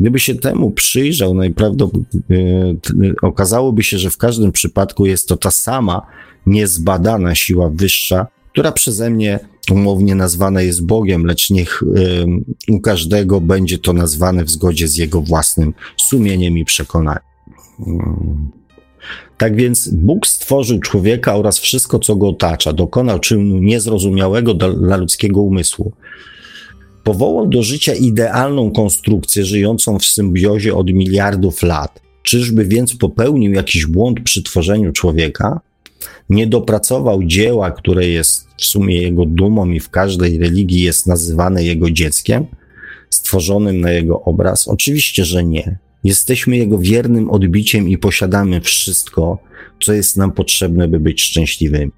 Gdyby się temu przyjrzał, najprawdopodobniej okazałoby się, że w każdym przypadku jest to ta sama niezbadana siła wyższa, która przeze mnie umownie nazwana jest Bogiem, lecz niech y, u każdego będzie to nazwane w zgodzie z jego własnym sumieniem i przekonaniem. Tak więc Bóg stworzył człowieka oraz wszystko, co go otacza, dokonał czynu niezrozumiałego dla ludzkiego umysłu. Powołał do życia idealną konstrukcję żyjącą w symbiozie od miliardów lat. Czyżby więc popełnił jakiś błąd przy tworzeniu człowieka? Nie dopracował dzieła, które jest w sumie jego dumą i w każdej religii jest nazywane jego dzieckiem, stworzonym na jego obraz? Oczywiście, że nie. Jesteśmy Jego wiernym odbiciem i posiadamy wszystko, co jest nam potrzebne, by być szczęśliwymi.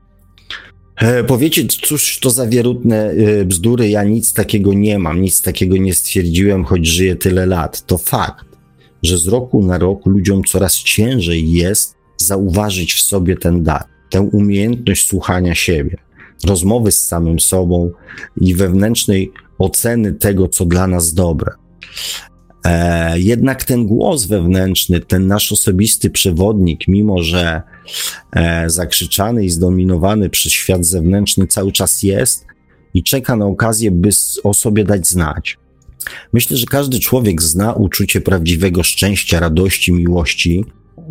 E, powiecie, cóż to za wierutne e, bzdury, ja nic takiego nie mam, nic takiego nie stwierdziłem, choć żyję tyle lat. To fakt, że z roku na rok ludziom coraz ciężej jest zauważyć w sobie ten dar, tę umiejętność słuchania siebie, rozmowy z samym sobą i wewnętrznej oceny tego, co dla nas dobre. E, jednak ten głos wewnętrzny, ten nasz osobisty przewodnik, mimo że e, zakrzyczany i zdominowany przez świat zewnętrzny, cały czas jest i czeka na okazję, by o sobie dać znać. Myślę, że każdy człowiek zna uczucie prawdziwego szczęścia, radości, miłości.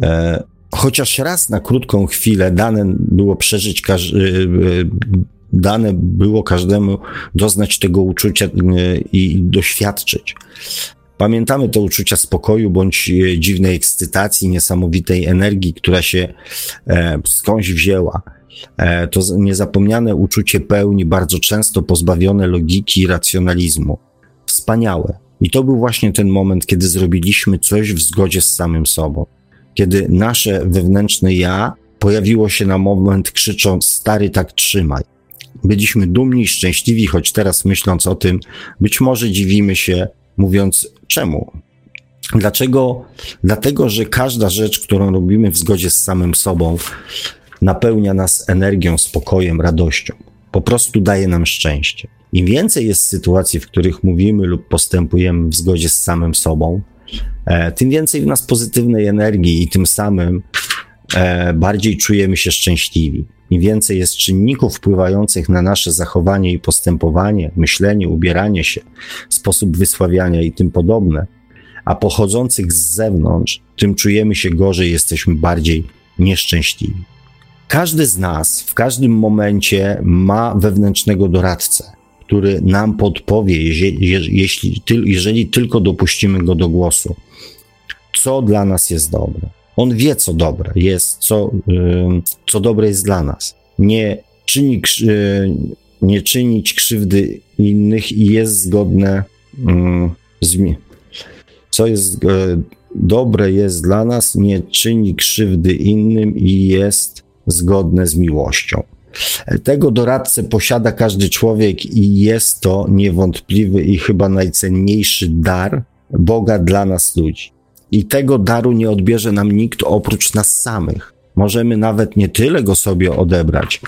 E, chociaż raz na krótką chwilę dane było przeżyć każ- dane było każdemu doznać tego uczucia i doświadczyć. Pamiętamy te uczucia spokoju bądź dziwnej ekscytacji, niesamowitej energii, która się skądś wzięła. To niezapomniane uczucie pełni, bardzo często pozbawione logiki i racjonalizmu. Wspaniałe. I to był właśnie ten moment, kiedy zrobiliśmy coś w zgodzie z samym sobą. Kiedy nasze wewnętrzne ja pojawiło się na moment krzycząc: Stary, tak trzymaj. Byliśmy dumni i szczęśliwi, choć teraz myśląc o tym, być może dziwimy się, mówiąc: Czemu? Dlaczego? Dlatego, że każda rzecz, którą robimy w zgodzie z samym sobą, napełnia nas energią, spokojem, radością. Po prostu daje nam szczęście. Im więcej jest sytuacji, w których mówimy lub postępujemy w zgodzie z samym sobą, e, tym więcej w nas pozytywnej energii i tym samym e, bardziej czujemy się szczęśliwi. Im więcej jest czynników wpływających na nasze zachowanie i postępowanie, myślenie, ubieranie się, sposób wysławiania i tym podobne, a pochodzących z zewnątrz, tym czujemy się gorzej, jesteśmy bardziej nieszczęśliwi. Każdy z nas w każdym momencie ma wewnętrznego doradcę który nam podpowie, jeżeli tylko dopuścimy go do głosu, co dla nas jest dobre. On wie, co dobre jest, co, co dobre jest dla nas. Nie, czyni, nie czynić krzywdy innych i jest zgodne z co jest e, dobre jest dla nas, nie czyni krzywdy innym i jest zgodne z miłością. Tego doradcę posiada każdy człowiek i jest to niewątpliwy i chyba najcenniejszy dar Boga dla nas ludzi. I tego daru nie odbierze nam nikt oprócz nas samych. Możemy nawet nie tyle go sobie odebrać,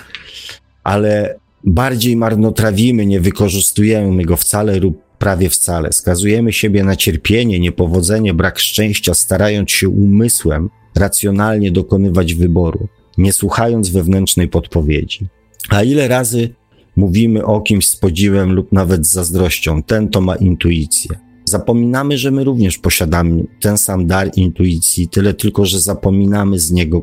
ale bardziej marnotrawimy, nie wykorzystujemy go wcale lub prawie wcale. Skazujemy siebie na cierpienie, niepowodzenie, brak szczęścia, starając się umysłem racjonalnie dokonywać wyboru nie słuchając wewnętrznej podpowiedzi. A ile razy mówimy o kimś z podziwem lub nawet z zazdrością, ten to ma intuicję. Zapominamy, że my również posiadamy ten sam dar intuicji, tyle tylko, że zapominamy z niego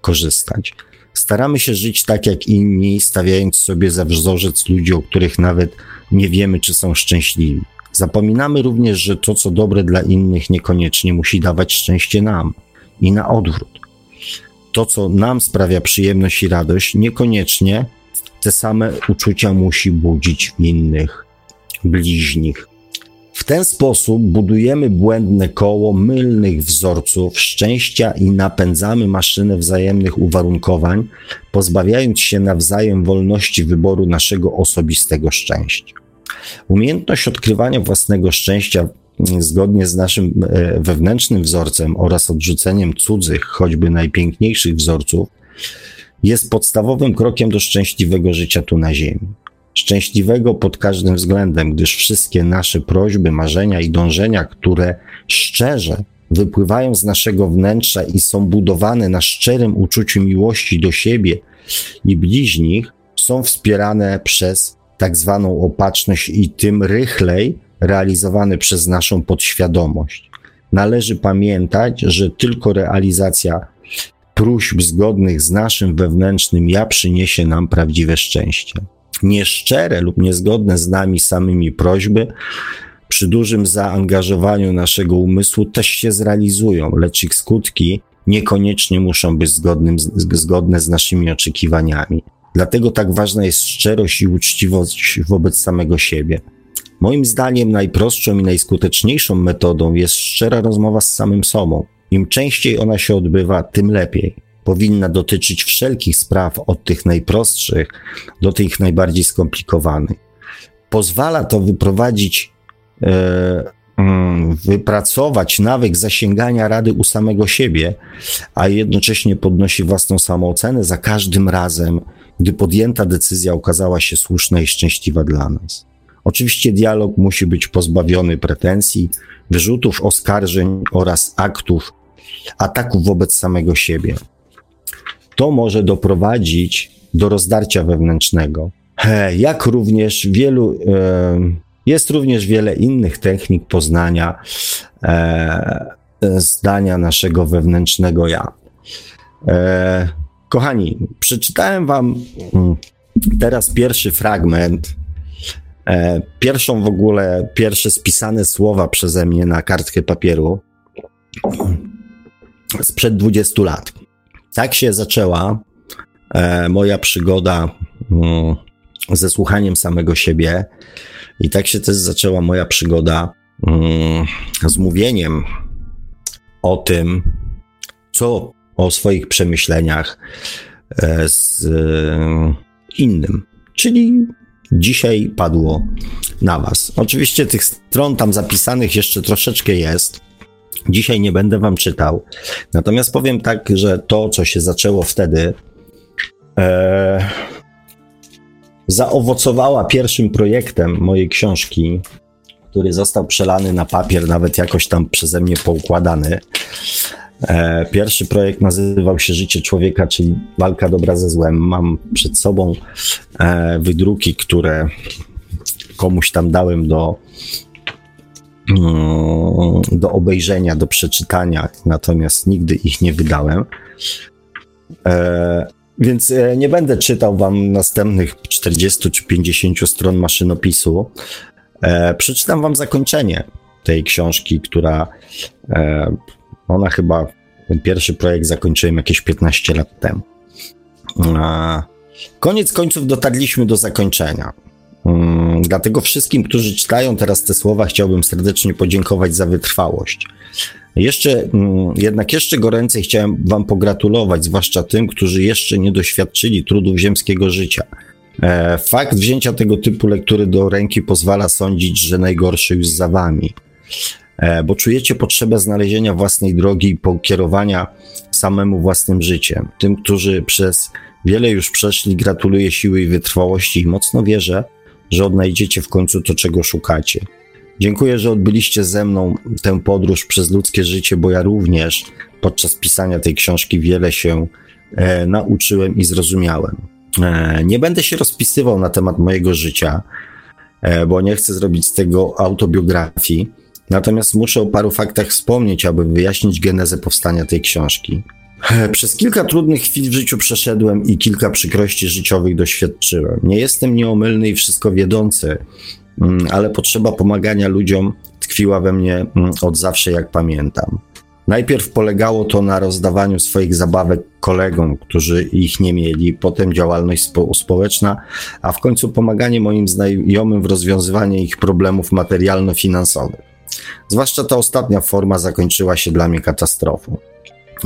korzystać. Staramy się żyć tak jak inni, stawiając sobie za wzorzec ludzi, o których nawet nie wiemy, czy są szczęśliwi. Zapominamy również, że to, co dobre dla innych, niekoniecznie musi dawać szczęście nam. I na odwrót to, co nam sprawia przyjemność i radość, niekoniecznie te same uczucia musi budzić w innych bliźnich. W ten sposób budujemy błędne koło mylnych wzorców szczęścia i napędzamy maszynę wzajemnych uwarunkowań, pozbawiając się nawzajem wolności wyboru naszego osobistego szczęścia. Umiejętność odkrywania własnego szczęścia zgodnie z naszym e, wewnętrznym wzorcem oraz odrzuceniem cudzych, choćby najpiękniejszych wzorców, jest podstawowym krokiem do szczęśliwego życia tu na Ziemi. Szczęśliwego pod każdym względem, gdyż wszystkie nasze prośby, marzenia i dążenia, które szczerze wypływają z naszego wnętrza i są budowane na szczerym uczuciu miłości do siebie i bliźnich, są wspierane przez tak zwaną opatrzność i tym rychlej realizowany przez naszą podświadomość. Należy pamiętać, że tylko realizacja próśb zgodnych z naszym wewnętrznym ja przyniesie nam prawdziwe szczęście. Nieszczere lub niezgodne z nami samymi prośby przy dużym zaangażowaniu naszego umysłu też się zrealizują, lecz ich skutki niekoniecznie muszą być zgodnym, zgodne z naszymi oczekiwaniami. Dlatego tak ważna jest szczerość i uczciwość wobec samego siebie. Moim zdaniem najprostszą i najskuteczniejszą metodą jest szczera rozmowa z samym sobą. Im częściej ona się odbywa, tym lepiej. Powinna dotyczyć wszelkich spraw, od tych najprostszych do tych najbardziej skomplikowanych. Pozwala to wyprowadzić, e, mm, wypracować nawyk zasięgania rady u samego siebie, a jednocześnie podnosi własną samoocenę za każdym razem, gdy podjęta decyzja okazała się słuszna i szczęśliwa dla nas. Oczywiście dialog musi być pozbawiony pretensji, wyrzutów, oskarżeń oraz aktów, ataków wobec samego siebie. To może doprowadzić do rozdarcia wewnętrznego. Jak również wielu, jest również wiele innych technik poznania e, zdania naszego wewnętrznego ja. E, kochani, przeczytałem Wam mm, teraz pierwszy fragment. E, pierwszą w ogóle, pierwsze spisane słowa przeze mnie na kartkę papieru sprzed 20 lat. Tak się zaczęła e, moja przygoda mm, ze słuchaniem samego siebie i tak się też zaczęła moja przygoda mm, z mówieniem o tym, co o swoich przemyśleniach e, z e, innym. Czyli dzisiaj padło na Was. Oczywiście tych stron tam zapisanych jeszcze troszeczkę jest. Dzisiaj nie będę Wam czytał. Natomiast powiem tak, że to, co się zaczęło wtedy, e, zaowocowała pierwszym projektem mojej książki, który został przelany na papier, nawet jakoś tam przeze mnie poukładany. E, pierwszy projekt nazywał się Życie człowieka, czyli walka dobra ze złem. Mam przed sobą e, wydruki, które komuś tam dałem do, do obejrzenia, do przeczytania, natomiast nigdy ich nie wydałem. E, więc nie będę czytał wam następnych 40 czy 50 stron maszynopisu. Przeczytam wam zakończenie tej książki, która ona chyba, ten pierwszy projekt zakończyłem jakieś 15 lat temu. Koniec końców dotarliśmy do zakończenia. Dlatego wszystkim, którzy czytają teraz te słowa, chciałbym serdecznie podziękować za wytrwałość. Jeszcze, mm, jednak jeszcze goręcej chciałem Wam pogratulować, zwłaszcza tym, którzy jeszcze nie doświadczyli trudów ziemskiego życia. E, fakt wzięcia tego typu lektury do ręki pozwala sądzić, że najgorsze już za Wami. E, bo czujecie potrzebę znalezienia własnej drogi i pokierowania samemu własnym życiem. Tym, którzy przez wiele już przeszli, gratuluję siły i wytrwałości i mocno wierzę, że odnajdziecie w końcu to, czego szukacie. Dziękuję, że odbyliście ze mną tę podróż przez ludzkie życie, bo ja również podczas pisania tej książki wiele się e, nauczyłem i zrozumiałem. E, nie będę się rozpisywał na temat mojego życia, e, bo nie chcę zrobić z tego autobiografii. Natomiast muszę o paru faktach wspomnieć, aby wyjaśnić genezę powstania tej książki. Przez kilka trudnych chwil w życiu przeszedłem i kilka przykrości życiowych doświadczyłem. Nie jestem nieomylny i wszystko wiedzący, mm, ale potrzeba pomagania ludziom tkwiła we mnie mm, od zawsze, jak pamiętam. Najpierw polegało to na rozdawaniu swoich zabawek kolegom, którzy ich nie mieli, potem działalność spo społeczna, a w końcu pomaganie moim znajomym w rozwiązywaniu ich problemów materialno-finansowych. Zwłaszcza ta ostatnia forma zakończyła się dla mnie katastrofą.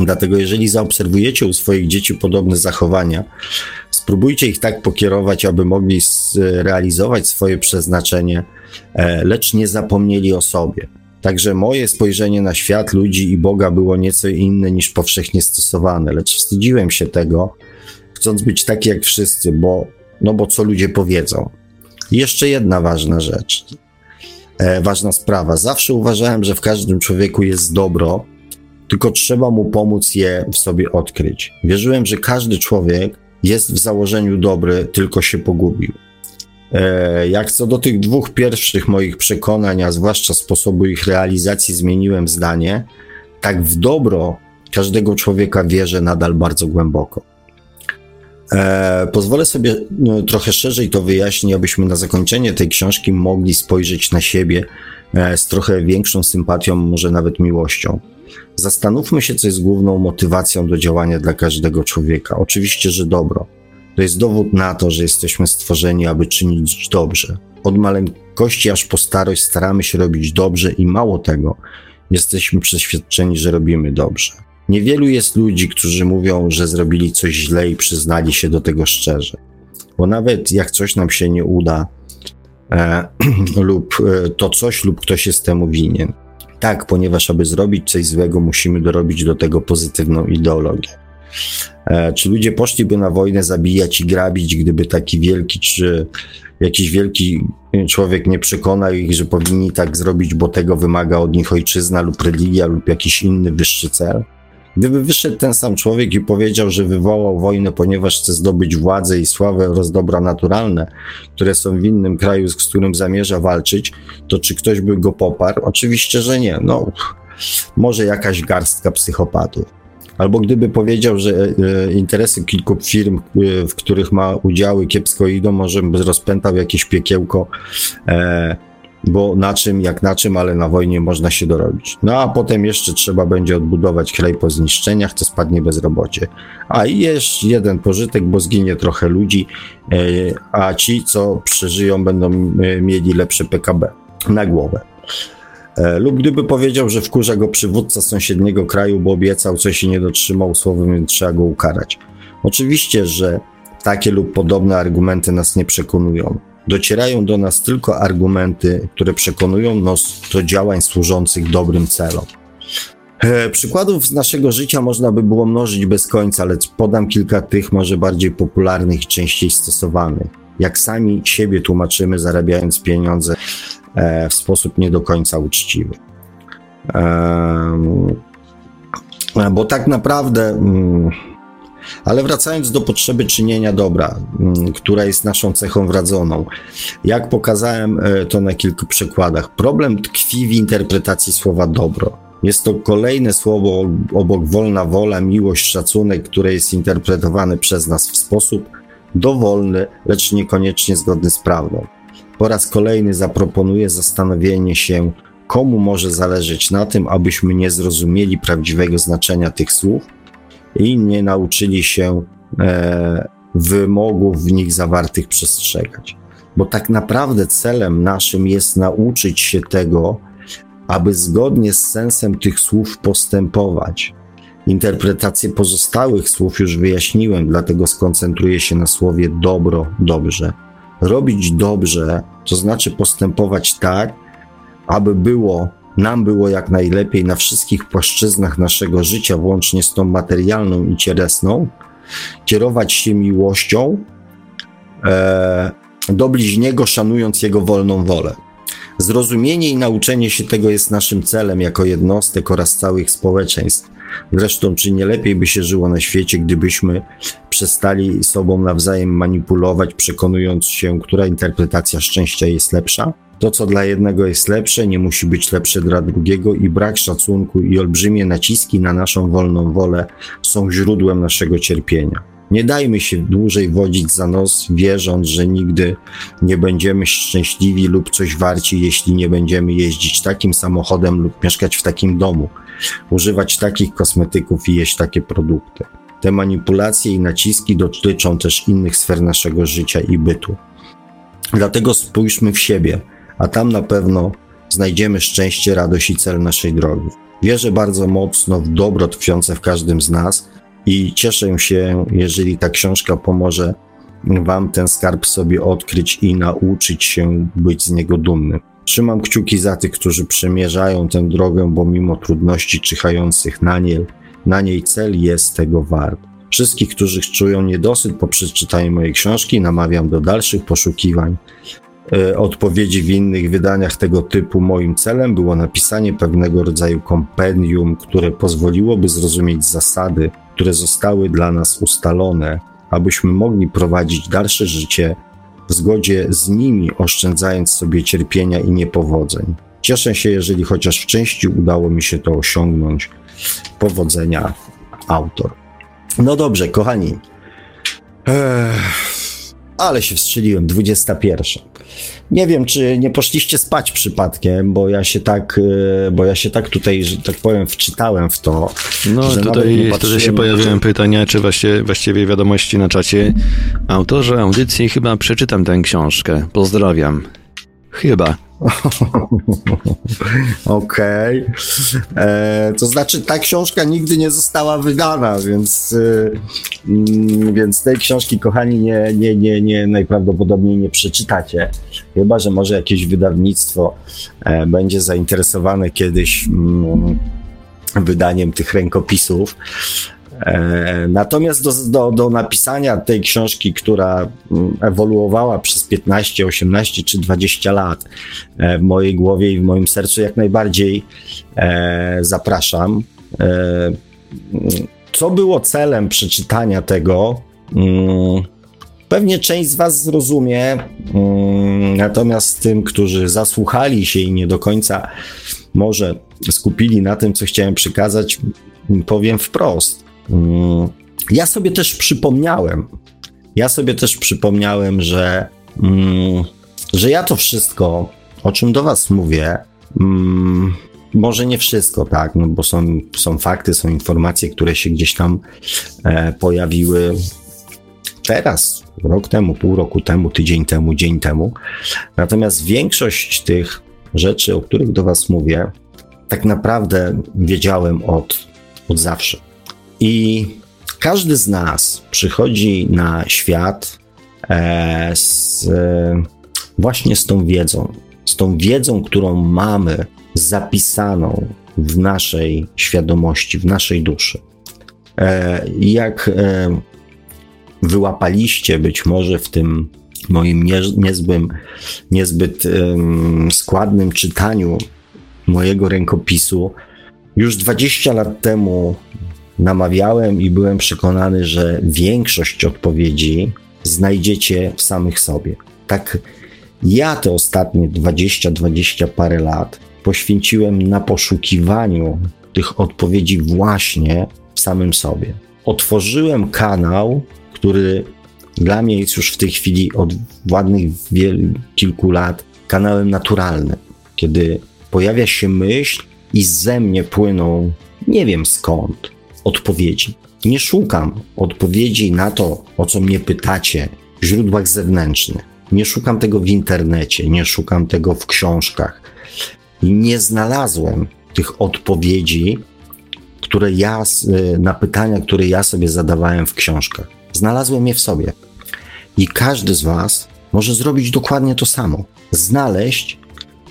Dlatego, jeżeli zaobserwujecie u swoich dzieci podobne zachowania, spróbujcie ich tak pokierować, aby mogli realizować swoje przeznaczenie, e, lecz nie zapomnieli o sobie. Także moje spojrzenie na świat, ludzi i Boga było nieco inne niż powszechnie stosowane, lecz wstydziłem się tego, chcąc być taki jak wszyscy, bo, no bo co ludzie powiedzą. Jeszcze jedna ważna rzecz e, ważna sprawa. Zawsze uważałem, że w każdym człowieku jest dobro, tylko trzeba mu pomóc je w sobie odkryć. Wierzyłem, że każdy człowiek jest w założeniu dobry, tylko się pogubił. E, jak co do tych dwóch pierwszych moich przekonań, a zwłaszcza sposobu ich realizacji, zmieniłem zdanie, tak w dobro każdego człowieka wierzę nadal bardzo głęboko. E, pozwolę sobie no, trochę szerzej to wyjaśnić, abyśmy na zakończenie tej książki mogli spojrzeć na siebie e, z trochę większą sympatią, może nawet miłością. Zastanówmy się, co jest główną motywacją do działania dla każdego człowieka. Oczywiście, że dobro. To jest dowód na to, że jesteśmy stworzeni, aby czynić dobrze. Od maleńkości aż po starość staramy się robić dobrze i mało tego, jesteśmy przeświadczeni, że robimy dobrze. Niewielu jest ludzi, którzy mówią, że zrobili coś źle i przyznali się do tego szczerze. Bo nawet jak coś nam się nie uda, e, *clears throat* lub e, to coś, lub ktoś jest temu winien. Tak, ponieważ aby zrobić coś złego, musimy dorobić do tego pozytywną ideologię. E, czy ludzie poszliby na wojnę zabijać i grabić, gdyby taki wielki, czy jakiś wielki człowiek nie przekonał ich, że powinni tak zrobić, bo tego wymaga od nich ojczyzna lub religia lub jakiś inny wyższy cel? Gdyby wyszedł ten sam człowiek i powiedział, że wywołał wojnę, ponieważ chce zdobyć władzę i sławę oraz dobra naturalne, które są w innym kraju, z którym zamierza walczyć, to czy ktoś by go poparł? Oczywiście, że nie. No, może jakaś garstka psychopatów. Albo gdyby powiedział, że e, interesy kilku firm, e, w których ma udziały, kiepsko idą, może by rozpętał jakieś piekiełko, e, bo na czym, jak na czym, ale na wojnie można się dorobić. No a potem jeszcze trzeba będzie odbudować kraj po zniszczeniach, to spadnie bezrobocie. A i jest jeden pożytek, bo zginie trochę ludzi, a ci, co przeżyją, będą mieli lepsze PKB na głowę. E, lub gdyby powiedział, że wkurza go przywódca sąsiedniego kraju, bo obiecał coś i nie dotrzymał słowem, więc trzeba go ukarać. Oczywiście, że takie lub podobne argumenty nas nie przekonują. Docierają do nas tylko argumenty, które przekonują nas do działań służących dobrym celom. E, przykładów z naszego życia można by było mnożyć bez końca, lecz podam kilka tych może bardziej popularnych częściej stosowanych. Jak sami siebie tłumaczymy, zarabiając pieniądze E, w sposób nie do końca uczciwy. Bo tak naprawdę, mm, ale wracając do potrzeby czynienia dobra, mm, która jest naszą cechą wradzoną, jak pokazałem e, to na kilku przykładach, problem tkwi w interpretacji słowa dobro. Jest to kolejne słowo obok wolna wola, miłość, szacunek, które jest interpretowane przez nas w sposób dowolny, lecz niekoniecznie zgodny z prawdą po raz kolejny zaproponuje zastanowienie się, komu może zależeć na tym, abyśmy nie zrozumieli prawdziwego znaczenia tych słów i nie nauczyli się e, wymogów w nich zawartych przestrzegać. Bo tak naprawdę celem naszym jest nauczyć się tego, aby zgodnie z sensem tych słów postępować. Interpretację pozostałych słów już wyjaśniłem, dlatego skoncentruję się na słowie dobro, dobrze robić dobrze, to znaczy postępować tak, aby było nam było jak najlepiej na wszystkich płaszczyznach naszego życia, włącznie z tą materialną i cielesną, kierować się miłością e, do bliźniego, szanując jego wolną wolę. Zrozumienie i nauczenie się tego jest naszym celem jako jednostek oraz całych społeczeństw. Zresztą, czy nie lepiej by się żyło na świecie, gdybyśmy przestali sobą nawzajem manipulować, przekonując się, która interpretacja szczęścia jest lepsza? To, co dla jednego jest lepsze, nie musi być lepsze dla drugiego, i brak szacunku i olbrzymie naciski na naszą wolną wolę są źródłem naszego cierpienia. Nie dajmy się dłużej wodzić za nos, wierząc, że nigdy nie będziemy szczęśliwi lub coś warci, jeśli nie będziemy jeździć takim samochodem lub mieszkać w takim domu używać takich kosmetyków i jeść takie produkty. Te manipulacje i naciski dotyczą też innych sfer naszego życia i bytu. Dlatego spójrzmy w siebie, a tam na pewno znajdziemy szczęście, radość i cel naszej drogi. Wierzę bardzo mocno w dobro tkwiące w każdym z nas i cieszę się, jeżeli ta książka pomoże Wam ten skarb sobie odkryć i nauczyć się być z niego dumnym. Trzymam kciuki za tych, którzy przemierzają tę drogę, bo mimo trudności czyhających na niej, na niej cel jest tego wart. Wszystkich, którzy czują niedosyt po przeczytaniu mojej książki, namawiam do dalszych poszukiwań odpowiedzi w innych wydaniach tego typu. Moim celem było napisanie pewnego rodzaju kompendium, które pozwoliłoby zrozumieć zasady, które zostały dla nas ustalone, abyśmy mogli prowadzić dalsze życie w zgodzie z nimi, oszczędzając sobie cierpienia i niepowodzeń. Cieszę się, jeżeli chociaż w części udało mi się to osiągnąć. Powodzenia, autor. No dobrze, kochani. Ech ale się wstrzeliłem, 21. Nie wiem, czy nie poszliście spać przypadkiem, bo ja się tak, e, bo ja się tak tutaj, że tak powiem, wczytałem w to. No tutaj, tutaj się pojawiają pytania, czy właściwie, właściwie wiadomości na czacie. Autorze audycji chyba przeczytam tę książkę. Pozdrawiam. Chyba. *laughs* Okej. Okay. E, to znaczy, ta książka nigdy nie została wydana, więc, y, mm, więc tej książki, kochani, nie, nie, nie, nie, najprawdopodobniej nie przeczytacie. Chyba, że może jakieś wydawnictwo e, będzie zainteresowane kiedyś mm, wydaniem tych rękopisów. E, natomiast do, do, do, napisania tej książki, która mm, ewoluowała przez 15, 18 czy 20 lat e, w mojej głowie i w moim sercu, jak najbardziej e, zapraszam. Co było celem przeczytania tego? Mm, pewnie część z Was zrozumie, mm, natomiast tym, którzy zasłuchali się i nie do końca może skupili na tym, co chciałem przekazać, powiem wprost ja sobie też przypomniałem, ja sobie też przypomniałem, że, mm, że ja to wszystko, o czym do Was mówię, mm, może nie wszystko, tak, no bo są, są fakty, są informacje, które się gdzieś tam e, pojawiły teraz, rok temu, pół roku temu, tydzień temu, dzień temu. Natomiast większość tych rzeczy, o których do Was mówię, tak naprawdę wiedziałem od, od zawsze. I każdy z nas przychodzi na świat e, z, właśnie z tą wiedzą, z tą wiedzą, którą mamy zapisaną w naszej świadomości, w naszej duszy. E, jak e, wyłapaliście być może w tym moim nie, niezbyt składnym czytaniu mojego rękopisu, już 20 lat temu namawiałem i byłem przekonany, że większość odpowiedzi znajdziecie w samych sobie. Tak, ja te ostatnie 20-20 parę lat poświęciłem na poszukiwaniu tych odpowiedzi właśnie w samym sobie. Otworzyłem kanał, który dla mnie jest już w tej chwili od ładnych kilku lat kanałem naturalnym, kiedy pojawia się myśl i ze mnie płyną, nie wiem skąd, odpowiedzi. Nie szukam odpowiedzi na to, o co mnie pytacie w źródłach zewnętrznych. Nie szukam tego w internecie, nie szukam tego w książkach. Nie znalazłem tych odpowiedzi, które ja, y, na pytania, które ja sobie zadawałem w książkach. Znalazłem je w sobie. I każdy z Was może zrobić dokładnie to samo. Znaleźć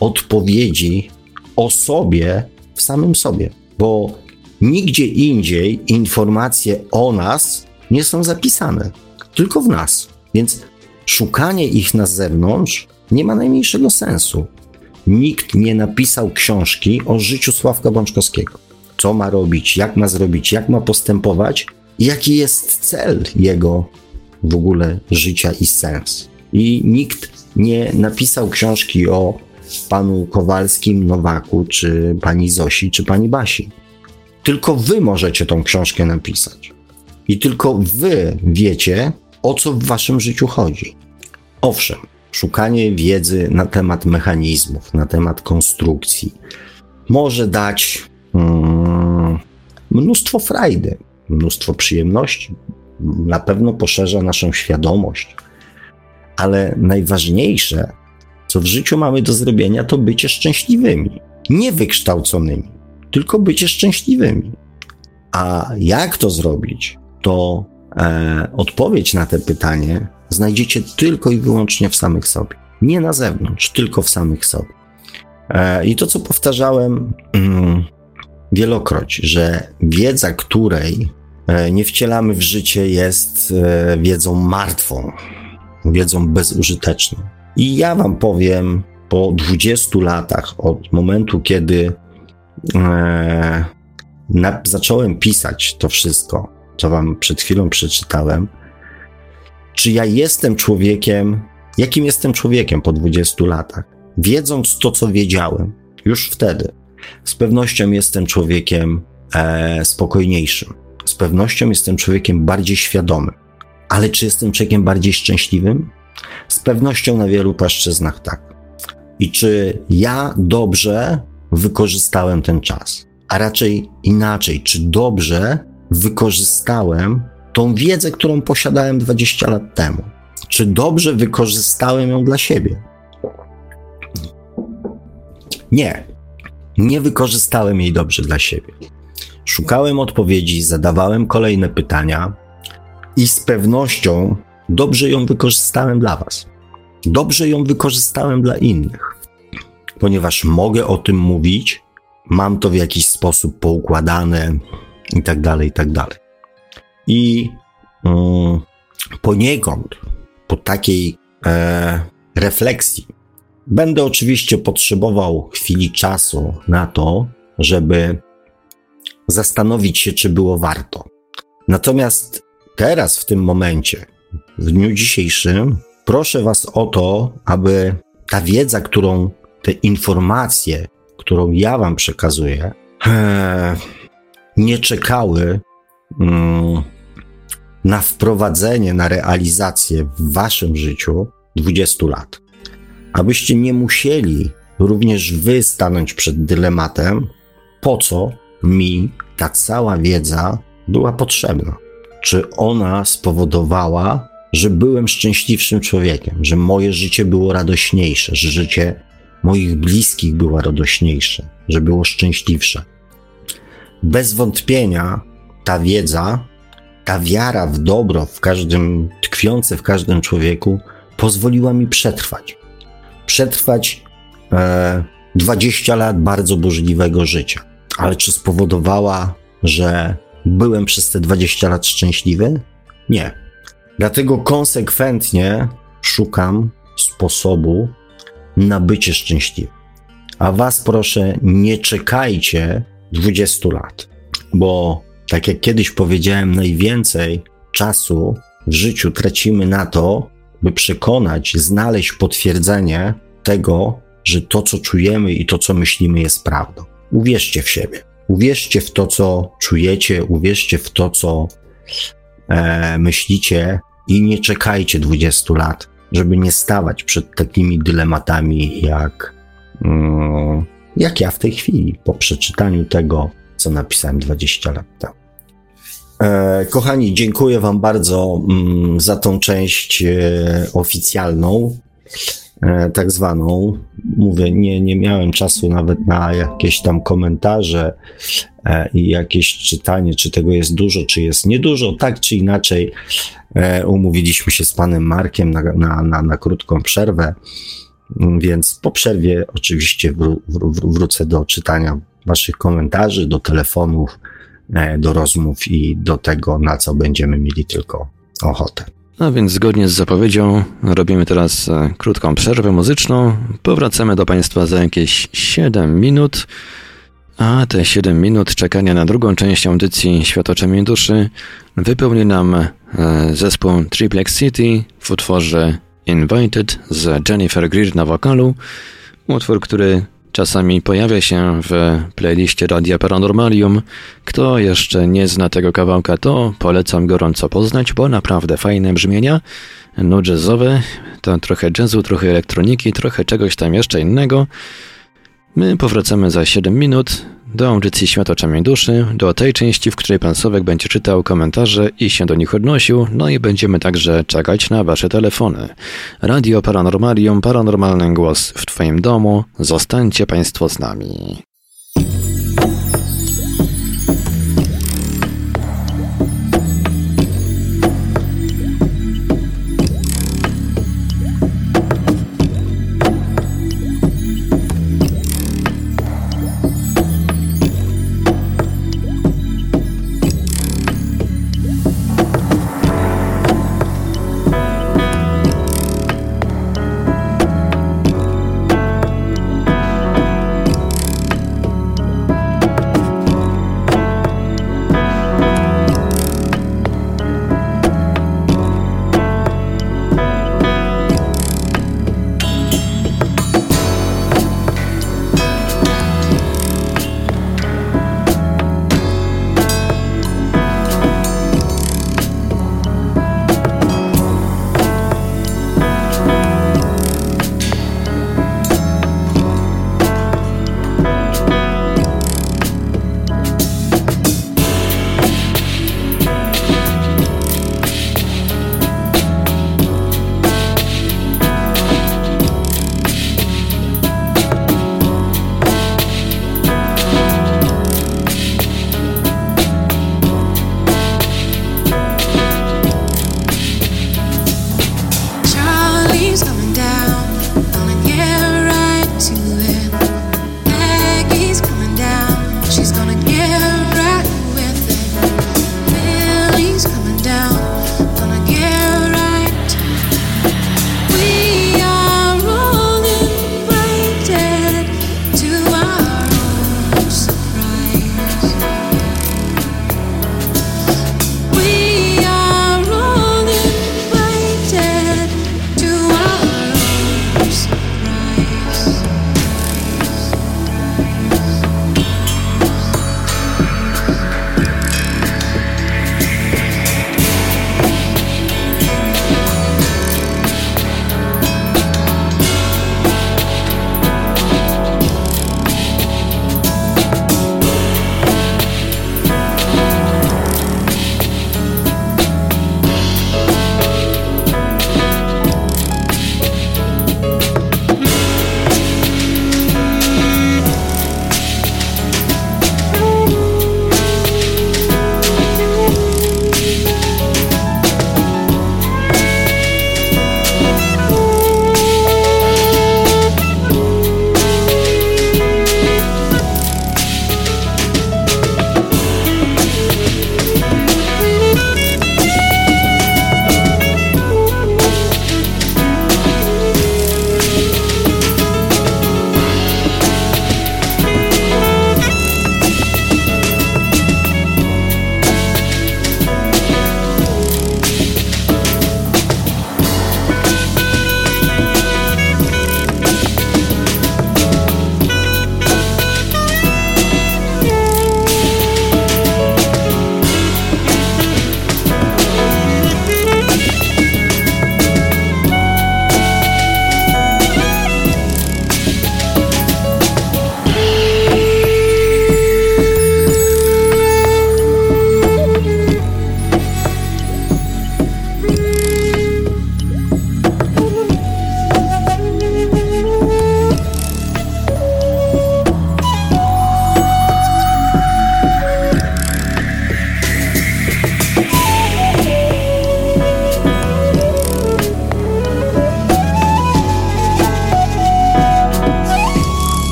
odpowiedzi o sobie w samym sobie, bo nigdzie indziej informacje o nas nie są zapisane, tylko w nas. Więc szukanie ich na zewnątrz nie ma najmniejszego sensu. Nikt nie napisał książki o życiu Sławka Bączkowskiego. Co ma robić, jak ma zrobić, jak ma postępować, jaki jest cel jego w ogóle życia i sens. I nikt nie napisał książki o panu Kowalskim, Nowaku, czy pani Zosi, czy pani Basi. Tylko wy możecie tą książkę napisać. I tylko wy wiecie, o co w waszym życiu chodzi. Owszem, szukanie wiedzy na temat mechanizmów, na temat konstrukcji może dać mm, mnóstwo frajdy, mnóstwo przyjemności, na pewno poszerza naszą świadomość, ale najważniejsze, co w życiu mamy do zrobienia, to bycie szczęśliwymi. Nie wykształconymi, tylko bycie szczęśliwymi. A jak to zrobić, to e, odpowiedź na te pytanie znajdziecie tylko i wyłącznie w samych sobie. Nie na zewnątrz, tylko w samych sobie. E, I to, co powtarzałem mm, wielokroć, że wiedza, której e, nie wcielamy w życie, jest e, wiedzą martwą, wiedzą bezużyteczną. I ja Wam powiem, po 20 latach od momentu, kiedy e, na, zacząłem pisać to wszystko, co Wam przed chwilą przeczytałem, czy ja jestem człowiekiem, jakim jestem człowiekiem po 20 latach? Wiedząc to, co wiedziałem już wtedy, z pewnością jestem człowiekiem e, spokojniejszym. Z pewnością jestem człowiekiem bardziej świadomym. Ale czy jestem człowiekiem bardziej szczęśliwym? Z pewnością na wielu płaszczyznach tak. I czy ja dobrze wykorzystałem ten czas? A raczej inaczej, czy dobrze wykorzystałem tą wiedzę, którą posiadałem 20 lat temu? Czy dobrze wykorzystałem ją dla siebie? Nie, nie wykorzystałem jej dobrze dla siebie. Szukałem odpowiedzi, zadawałem kolejne pytania i z pewnością dobrze ją wykorzystałem dla Was. Dobrze ją wykorzystałem dla innych, ponieważ mogę o tym mówić, mam to w jakiś sposób poukładane i tak dalej, i tak dalej. I mm, poniekąd po takiej e, refleksji będę oczywiście potrzebował chwili czasu na to, żeby zastanowić się, czy było warto. Natomiast teraz, w tym momencie, w dniu dzisiejszym, proszę Was o to, aby ta wiedza, którą, te informacje, którą ja Wam przekazuję, nie czekały mm, na wprowadzenie, na realizację w waszym życiu 20 lat. Abyście nie musieli również wy stanąć przed dylematem, po co mi ta cała wiedza była potrzebna. Czy ona spowodowała, że byłem szczęśliwszym człowiekiem, że moje życie było radośniejsze, że życie moich bliskich było radośniejsze, że było szczęśliwsze. Bez wątpienia ta wiedza, ta wiara w dobro w każdym, tkwiące w każdym człowieku, pozwoliła mi przetrwać. Przetrwać e, 20 lat bardzo burzliwego życia. Ale czy spowodowała, że byłem przez te 20 lat szczęśliwy? Nie. Dlatego konsekwentnie szukam sposobu na bycie szczęśliwym. A was proszę, nie czekajcie 20 lat, bo tak jak kiedyś powiedziałem, najwięcej czasu w życiu tracimy na to, by przekonać, znaleźć potwierdzenie tego, że to, co czujemy i to, co myślimy, jest prawdą. Uwierzcie w siebie. Uwierzcie w to, co czujecie, uwierzcie w to, co e, myślicie i nie czekajcie 20 lat, żeby nie stawać przed takimi dylematami, jak, mm, jak ja w tej chwili, po przeczytaniu tego, co napisałem 20 lat temu. E, kochani, dziękuję Wam bardzo mm, za tą część e, oficjalną, e, tak zwaną. Mówię, nie, nie miałem czasu nawet na jakieś tam komentarze i jakieś czytanie, czy tego jest dużo, czy jest niedużo. Tak czy inaczej, e, umówiliśmy się z Panem Markiem na, na, na, na krótką przerwę, mm, więc po przerwie oczywiście wró wró wrócę do czytania Waszych komentarzy, do telefonów E, do rozmów i do tego, na co będziemy mieli tylko ochotę. A więc zgodnie z zapowiedzią robimy teraz e, krótką przerwę muzyczną. Powracamy do Państwa za jakieś 7 minut. A te 7 minut czekania na drugą część audycji Światoczemi Duszy wypełni nam e, zespół Triplex City w utworze Invited z Jennifer Greer na wokalu. Utwór, który Czasami pojawia się w playliście Radia Paranormalium. Kto jeszcze nie zna tego kawałka, to polecam gorąco poznać, bo naprawdę fajne brzmienia. No jazzowe, to trochę jazzu, trochę elektroniki, trochę czegoś tam jeszcze innego. My powracamy za 7 minut do audycji Świat oczami duszy, do tej części, w której pan Sowek będzie czytał komentarze i się do nich odnosił, no i będziemy także czekać na wasze telefony. Radio Paranormalium, paranormalny głos w twoim domu. Zostańcie państwo z nami.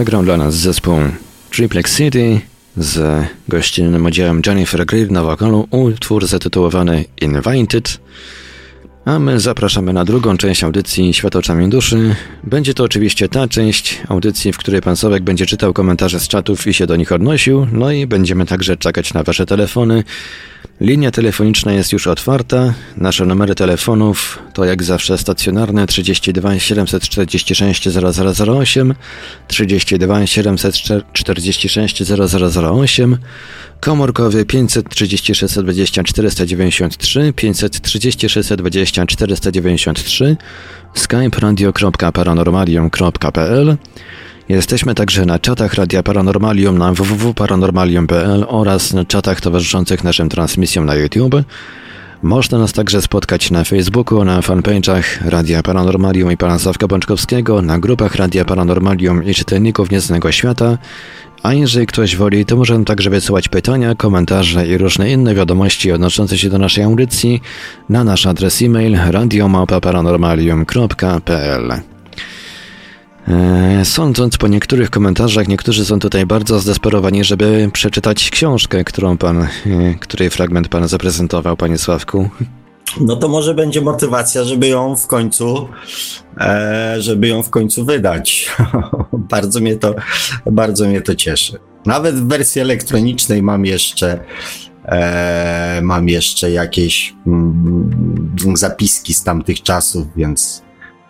Zagrał dla nas zespół Triplex City z gościnnym udziałem Jennifer Greer na wokalu utwór zatytułowany Invited. A my zapraszamy na drugą część audycji Świat oczami duszy. Będzie to oczywiście ta część audycji, w której pan Sławek będzie czytał komentarze z czatów i się do nich odnosił. No i będziemy także czekać na wasze telefony. Linia telefoniczna jest już otwarta. Nasze numery telefonów to jak zawsze stacjonarne 32 746 0008, 32 746 0008, komórkowy 536 20 493, 536 20 493, skype radio.paranormalium.pl Jesteśmy także na czatach Radia Paranormalium na www.paranormalium.pl oraz na czatach towarzyszących naszym transmisjom na YouTube. Można nas także spotkać na Facebooku, na fanpage'ach Radia Paranormalium i Pana Sławka Bączkowskiego, na grupach Radia Paranormalium i Czytelników Nieznanego Świata, a jeżeli ktoś woli, to możemy także wysyłać pytania, komentarze i różne inne wiadomości odnoszące się do naszej audycji na nasz adres e-mail radiomałpa-paranormalium.pl E, sądząc po niektórych komentarzach, niektórzy są tutaj bardzo zdesperowani, żeby przeczytać książkę, którą pan, e, której fragment pan zaprezentował, panie Sławku. No to może będzie motywacja, żeby ją w końcu, e, żeby ją w końcu wydać. *laughs* bardzo mnie to, bardzo mnie to cieszy. Nawet w wersji elektronicznej mam jeszcze, e, mam jeszcze jakieś mm, zapiski z tamtych czasów, więc,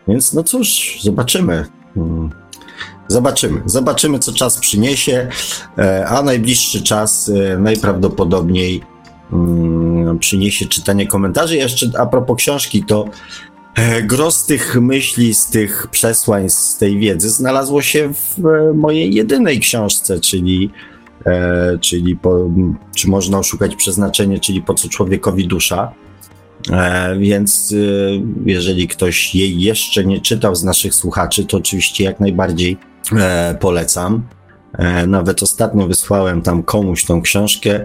więc no cóż, zobaczymy. Hmm. Zobaczymy. Zobaczymy, co czas przyniesie, e, a najbliższy czas e, najprawdopodobniej mm, przyniesie czytanie komentarzy. Jeszcze a propos książki, to e, gros tych myśli, z tych przesłań, z tej wiedzy znalazło się w mojej jedynej książce, czyli, czyli po, czy można oszukać przeznaczenie, czyli po co człowiekowi dusza. E, więc y, jeżeli ktoś jej jeszcze nie czytał z naszych słuchaczy, to oczywiście jak najbardziej e, polecam. E, nawet ostatnio wysłałem tam komuś tą książkę.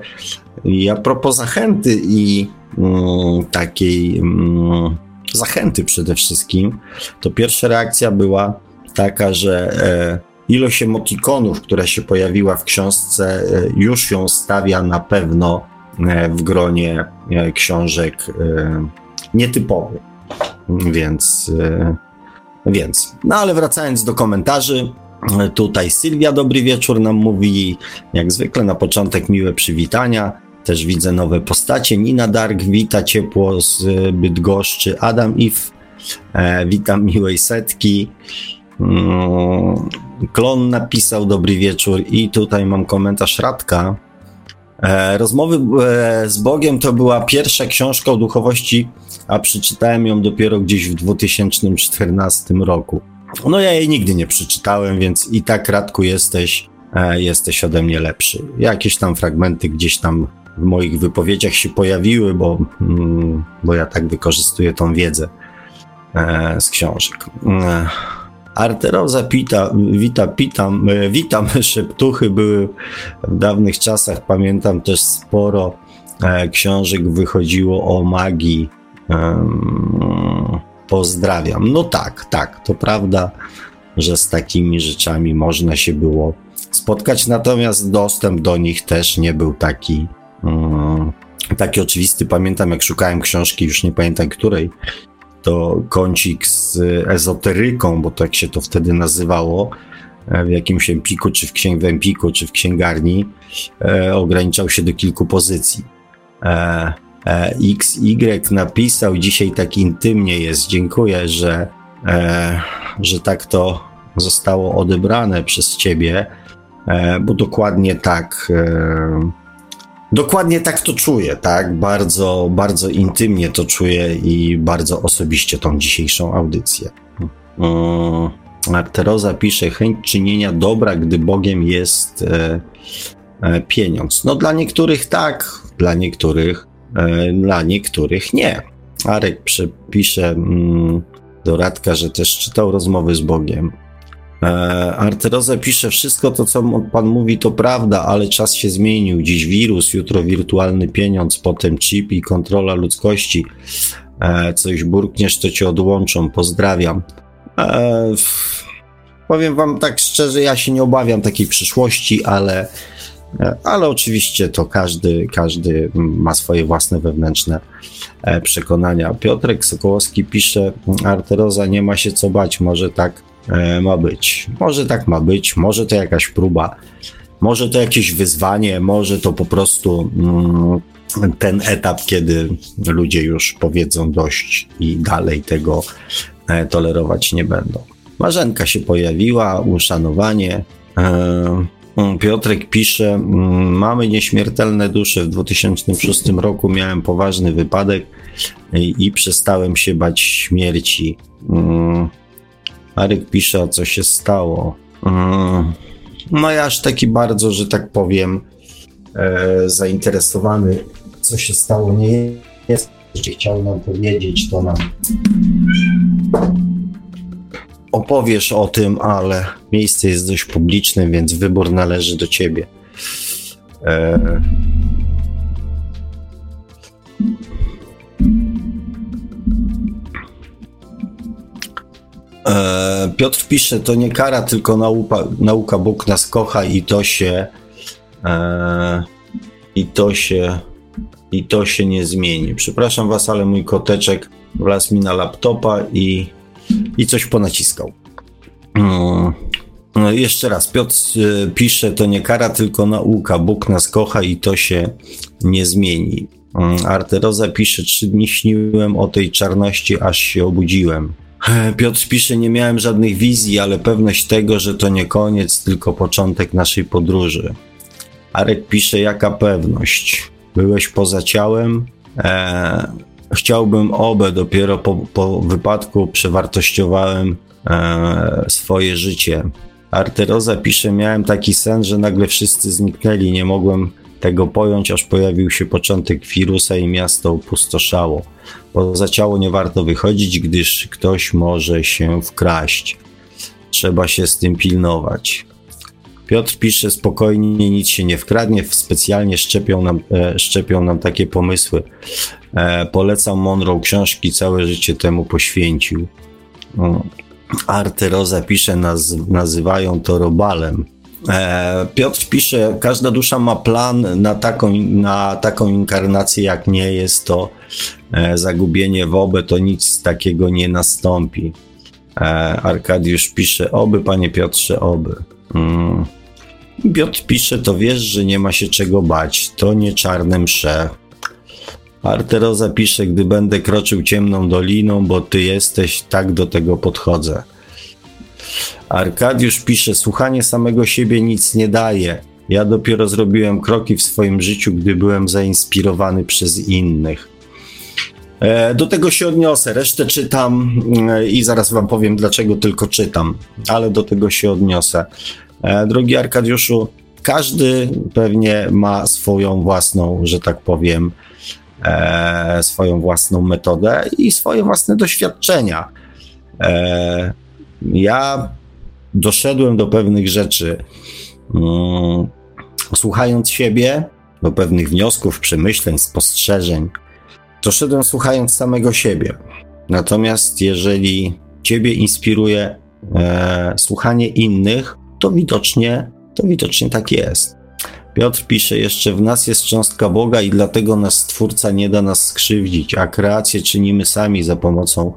I a propos zachęty i mm, takiej mm, zachęty przede wszystkim, to pierwsza reakcja była taka, że ilość emotikonów, która się pojawiła w książce, już ją stawia na pewno w gronie e, książek e, nietypowych. Więc, więc. No ale wracając do komentarzy, tutaj Sylwia, dobry wieczór nam mówi, jak zwykle na początek miłe przywitania. Też widzę nowe postacie. Nina Dark wita ciepło z Bydgoszczy. Adam If, witam miłej setki. Mm, Klon napisał dobry wieczór i tutaj mam komentarz Radka, E, rozmowy e, z Bogiem to była pierwsza książka o duchowości, a przeczytałem ją dopiero gdzieś w 2014 roku. No ja jej nigdy nie przeczytałem, więc i tak Radku jesteś, e, jesteś ode mnie lepszy. Jakieś tam fragmenty gdzieś tam w moich wypowiedziach się pojawiły, bo, mm, bo ja tak wykorzystuję tą wiedzę z książek. Arteroza pita, wita, pitam, e, witam, *laughs* szeptuchy były w dawnych czasach, pamiętam też sporo e, książek wychodziło o magii, pozdrawiam. No tak, tak, to prawda, że z takimi rzeczami można się było spotkać, natomiast dostęp do nich też nie był taki, um, taki oczywisty. Pamiętam, jak szukałem książki, już nie pamiętam której, to kącik z ezoteryką, bo tak się to wtedy nazywało, e, w jakimś empiku, czy w, księg, w empiku, czy w księgarni, e, ograniczał się do kilku pozycji. E, e, XY napisał, dzisiaj tak intymnie jest, dziękuję, że, e, że tak to zostało odebrane przez ciebie, e, bo dokładnie tak Dokładnie tak to czuję, tak? Bardzo, bardzo intymnie to czuję i bardzo osobiście tą dzisiejszą audycję. Arteroza pisze, chęć czynienia dobra, gdy Bogiem jest e, e, pieniądz. No dla niektórych tak, dla niektórych, e, dla niektórych nie. Arek pisze mm, do Radka, że też czytał rozmowy z Bogiem. E, Arteroza pisze, wszystko to, co pan mówi, to prawda, ale czas się zmienił. Dziś wirus, jutro wirtualny pieniądz, potem chip i kontrola ludzkości. E, coś burkniesz, to cię odłączą. Pozdrawiam. E, powiem wam tak szczerze, ja się nie obawiam takiej przyszłości, ale, ale oczywiście to każdy, każdy ma swoje własne wewnętrzne przekonania. Piotrek Sokołowski pisze, Arteroza nie ma się co bać, może tak ma być. Może tak ma być, może to jakaś próba, może to jakieś wyzwanie, może to po prostu mm, ten etap, kiedy ludzie już powiedzą dość i dalej tego e, tolerować nie będą. Marzenka się pojawiła, uszanowanie. E, mm, Piotrek pisze, mm, mamy nieśmiertelne dusze. W 2006 roku miałem poważny wypadek i przestałem się bać śmierci. Aryk pisze, co się stało. Mm. No ja aż taki bardzo, że tak powiem, e, zainteresowany, co się stało, nie jest. Jeśli chciał nam powiedzieć, to nam opowiesz o tym, ale miejsce jest dość publiczne, więc wybór należy do ciebie. E, Piotr pisze, to nie kara, tylko nauka, nauka Bóg nas kocha i to się e, i to się i to się nie zmieni. Przepraszam was, ale mój koteczek wlazł mi na laptopa i, i coś ponaciskał. Mm. No, jeszcze raz, Piotr e, pisze, to nie kara, tylko nauka. Bóg nas kocha i to się nie zmieni. Mm. Arteroza pisze, trzy dni śniłem o tej czarności, aż się obudziłem. Piotr pisze, nie miałem żadnych wizji, ale pewność tego, że to nie koniec, tylko początek naszej podróży. Arek pisze, jaka pewność? Byłeś poza ciałem? Eee, chciałbym obę, dopiero po, po wypadku przewartościowałem eee, swoje życie. Arteroza pisze, miałem taki sen, że nagle wszyscy zniknęli, nie mogłem tego pojąć, aż pojawił się początek wirusa i miasto opustoszało. Poza ciało nie warto wychodzić, gdyż ktoś może się wkraść. Trzeba się z tym pilnować. Piotr pisze spokojnie, nic się nie wkradnie, specjalnie szczepią nam, e, szczepią nam takie pomysły. E, polecam Monroe książki, całe życie temu poświęcił. No. Arte Rosa pisze, naz, nazywają to robalem. E, Piotr pisze, każda dusza ma plan na taką, na taką inkarnację, jak nie jest to e, zagubienie w to nic takiego nie nastąpi. E, Arkadiusz pisze, oby, panie Piotrze, oby. Mm. Piotr pisze, to wiesz, że nie ma się czego bać, to nie czarne msze. Arteroza pisze, gdy będę kroczył ciemną doliną, bo ty jesteś, tak do tego podchodzę. Arkadiusz pisze: Słuchanie samego siebie nic nie daje. Ja dopiero zrobiłem kroki w swoim życiu, gdy byłem zainspirowany przez innych. E, do tego się odniosę. Resztę czytam e, i zaraz Wam powiem, dlaczego tylko czytam, ale do tego się odniosę. E, drogi Arkadiuszu, każdy pewnie ma swoją własną, że tak powiem, swoją własną metodę i swoje własne doświadczenia. Ja doszedłem do pewnych rzeczy, um, słuchając siebie, do pewnych wniosków, przemyśleń, spostrzeżeń. Doszedłem słuchając samego siebie. Natomiast jeżeli ciebie inspiruje e, słuchanie innych, to widocznie, to widocznie tak jest. Piotr pisze jeszcze, w nas jest cząstka Boga i dlatego nas Stwórca nie da nas skrzywdzić, a kreację czynimy sami za pomocą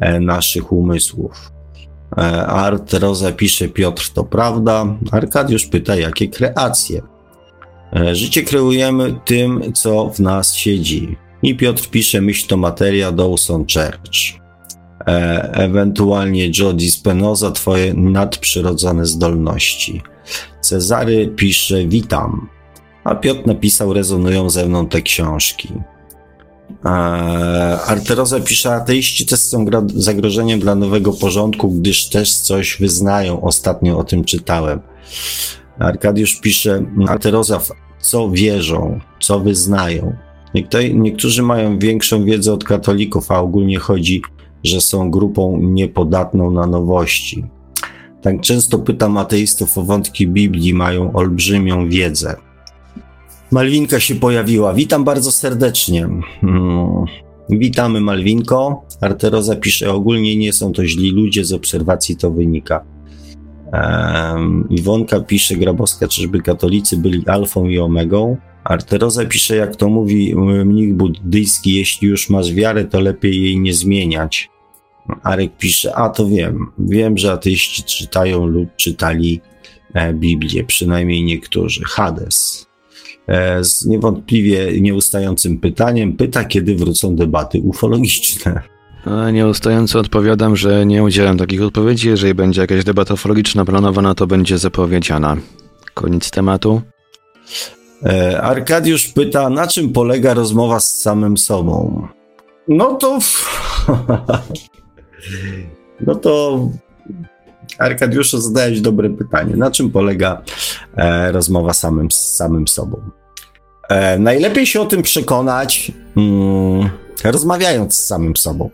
e, naszych umysłów. E, Art Roza pisze, Piotr, to prawda. Arkadiusz pyta, jakie kreacje? E, życie kreujemy tym, co w nas siedzi. I Piotr pisze, myśl to materia Dawson Church. E, ewentualnie Joe Spinoza, twoje nadprzyrodzone zdolności. Cezary pisze, witam. A Piotr napisał, rezonują ze mną te książki. E, Arteroza pisze, ateiści też są zagrożeniem dla nowego porządku, gdyż też coś wyznają. Ostatnio o tym czytałem. Arkadiusz pisze, Arteroza, co wierzą, co wyznają. Niektórzy mają większą wiedzę od katolików, a ogólnie chodzi, że są grupą niepodatną na nowości. Tak często pytam ateistów o wątki Biblii, mają olbrzymią wiedzę. Malwinka się pojawiła. Witam bardzo serdecznie. Hmm. Witamy Malwinko. Arteroza pisze, ogólnie nie są to źli ludzie, z obserwacji to wynika. Um, Iwonka pisze, Grabowska, czyżby katolicy byli alfą i omegą? Arteroza pisze, jak to mówi mnich buddyjski, jeśli już masz wiarę, to lepiej jej nie zmieniać. Arek pisze, a to wiem, wiem, że ateiści czytają lub czytali e, Biblię, przynajmniej niektórzy. Hades. E, z niewątpliwie nieustającym pytaniem pyta, kiedy wrócą debaty ufologiczne. Nieustająco odpowiadam, że nie udzielam takich odpowiedzi. Jeżeli będzie jakaś debata ufologiczna planowana, to będzie zapowiedziana. Koniec tematu. E, Arkadiusz pyta, na czym polega rozmowa z samym sobą? No to. *laughs* no to. Arkadiuszu, zadałeś dobre pytanie. Na czym polega e, rozmowa samym, z samym sobą? E, najlepiej się o tym przekonać, mm, rozmawiając z samym sobą.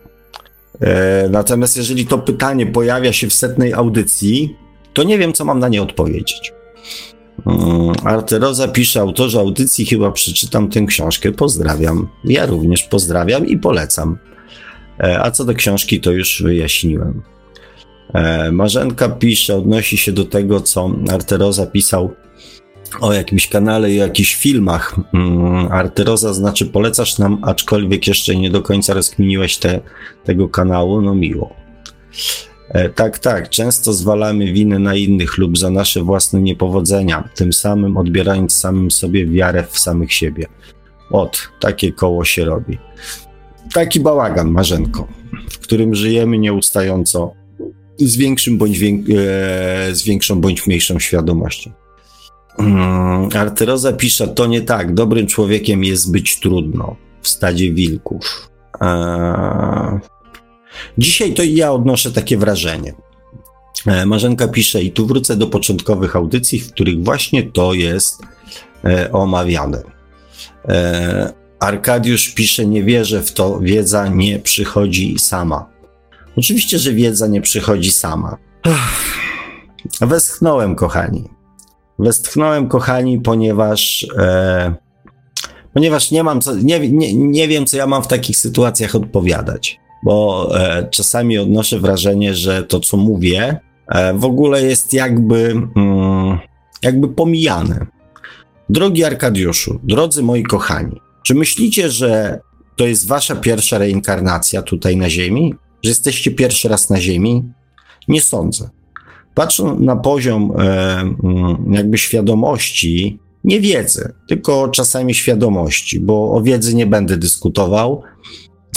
E, natomiast jeżeli to pytanie pojawia się w setnej audycji, to nie wiem, co mam na nie odpowiedzieć. Mm, Arteroza pisze, autorze audycji chyba przeczytam tę książkę, pozdrawiam. Ja również pozdrawiam i polecam. E, a co do książki, to już wyjaśniłem. E, Marzenka pisze, odnosi się do tego, co Arteroza pisał o jakimś kanale i o jakichś filmach. Mm, Arteroza znaczy polecasz nam, aczkolwiek jeszcze nie do końca rozkminiłeś te, tego kanału, no miło. E, tak, tak, często zwalamy winy na innych lub za nasze własne niepowodzenia, tym samym odbierając samym sobie wiarę w samych siebie. Ot, takie koło się robi. Taki bałagan, Marzenko, w którym żyjemy nieustająco z, większym bądź e, z większą bądź mniejszą świadomością. Hmm, Arteroza pisze, to nie tak, dobrym człowiekiem jest być trudno w stadzie wilków. Eee, dzisiaj to ja odnoszę takie wrażenie. Eee, Marzenka pisze, i tu wrócę do początkowych audycji, w których właśnie to jest e, omawiane. E, Arkadiusz pisze, nie wierzę w to, wiedza nie przychodzi sama. Oczywiście, że wiedza nie przychodzi sama. Westchnąłem, kochani. Westchnąłem, kochani, ponieważ, e, ponieważ nie mam co, nie, nie, nie wiem, co ja mam w takich sytuacjach odpowiadać, bo e, czasami odnoszę wrażenie, że to, co mówię, e, w ogóle jest jakby, mm, jakby pomijane. Drogi Arkadiuszu, drodzy moi kochani, czy myślicie, że to jest wasza pierwsza reinkarnacja tutaj na Ziemi? Że jesteście pierwszy raz na Ziemi? Nie sądzę. Patrząc na poziom e, mm, jakby świadomości, nie wiedzy, tylko czasami świadomości, bo o wiedzy nie będę dyskutował,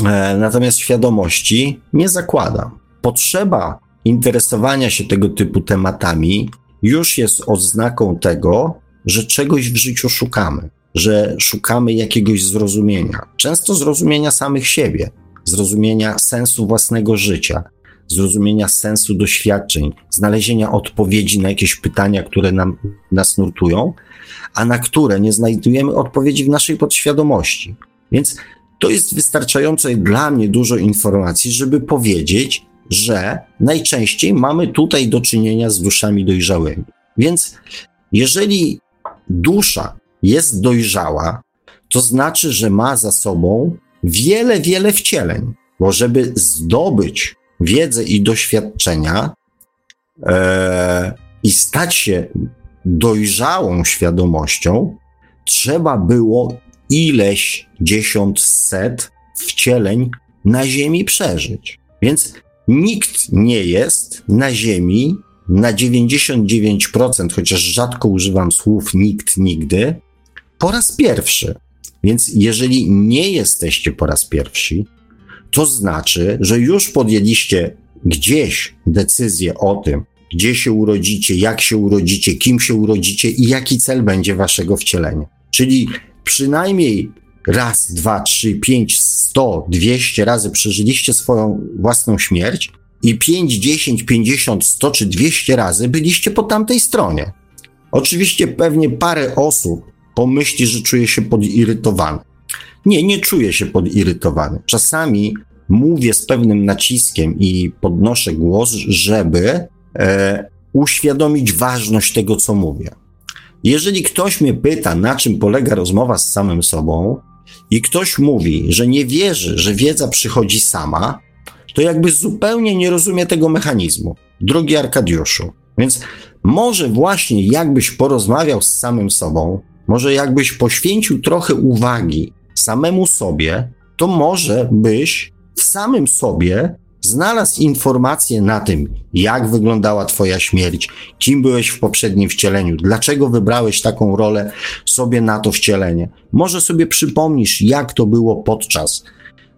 e, natomiast świadomości nie zakładam. Potrzeba interesowania się tego typu tematami już jest oznaką tego, że czegoś w życiu szukamy że szukamy jakiegoś zrozumienia, często zrozumienia samych siebie, zrozumienia sensu własnego życia, zrozumienia sensu doświadczeń, znalezienia odpowiedzi na jakieś pytania, które nam, nas nurtują, a na które nie znajdujemy odpowiedzi w naszej podświadomości. Więc to jest wystarczająco dla mnie dużo informacji, żeby powiedzieć, że najczęściej mamy tutaj do czynienia z duszami dojrzałymi. Więc jeżeli dusza jest dojrzała, to znaczy, że ma za sobą wiele, wiele wcieleń. Bo żeby zdobyć wiedzę i doświadczenia e, i stać się dojrzałą świadomością, trzeba było ileś dziesiąt set wcieleń na Ziemi przeżyć. Więc nikt nie jest na Ziemi na 99%, chociaż rzadko używam słów nikt nigdy, po raz pierwszy. Więc jeżeli nie jesteście po raz pierwszy, to znaczy, że już podjęliście gdzieś decyzję o tym, gdzie się urodzicie, jak się urodzicie, kim się urodzicie i jaki cel będzie waszego wcielenia. Czyli przynajmniej raz, dwa, trzy, pięć, sto, dwieście razy przeżyliście swoją własną śmierć i pięć, dziesięć, pięćdziesiąt, sto czy dwieście razy byliście po tamtej stronie. Oczywiście pewnie parę osób pomyśli, że czuje się podirytowany. Nie, nie czuję się podirytowany. Czasami mówię z pewnym naciskiem i podnoszę głos, żeby e, uświadomić ważność tego, co mówię. Jeżeli ktoś mnie pyta, na czym polega rozmowa z samym sobą, i ktoś mówi, że nie wierzy, że wiedza przychodzi sama, to jakby zupełnie nie rozumie tego mechanizmu. Drogi Arkadiuszu. Więc może właśnie jakbyś porozmawiał z samym sobą, może jakbyś poświęcił trochę uwagi samemu sobie, to może byś w samym sobie znalazł informacje na tym, jak wyglądała Twoja śmierć, kim byłeś w poprzednim wcieleniu, dlaczego wybrałeś taką rolę sobie na to wcielenie. Może sobie przypomnisz, jak to było podczas,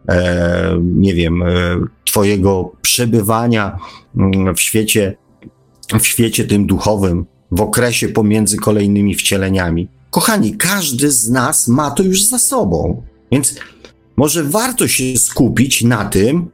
e, nie wiem, e, Twojego przebywania mm, w świecie, w świecie tym duchowym, w okresie pomiędzy kolejnymi wcieleniami. Kochani, każdy z nas ma to już za sobą. Więc może warto się skupić na tym,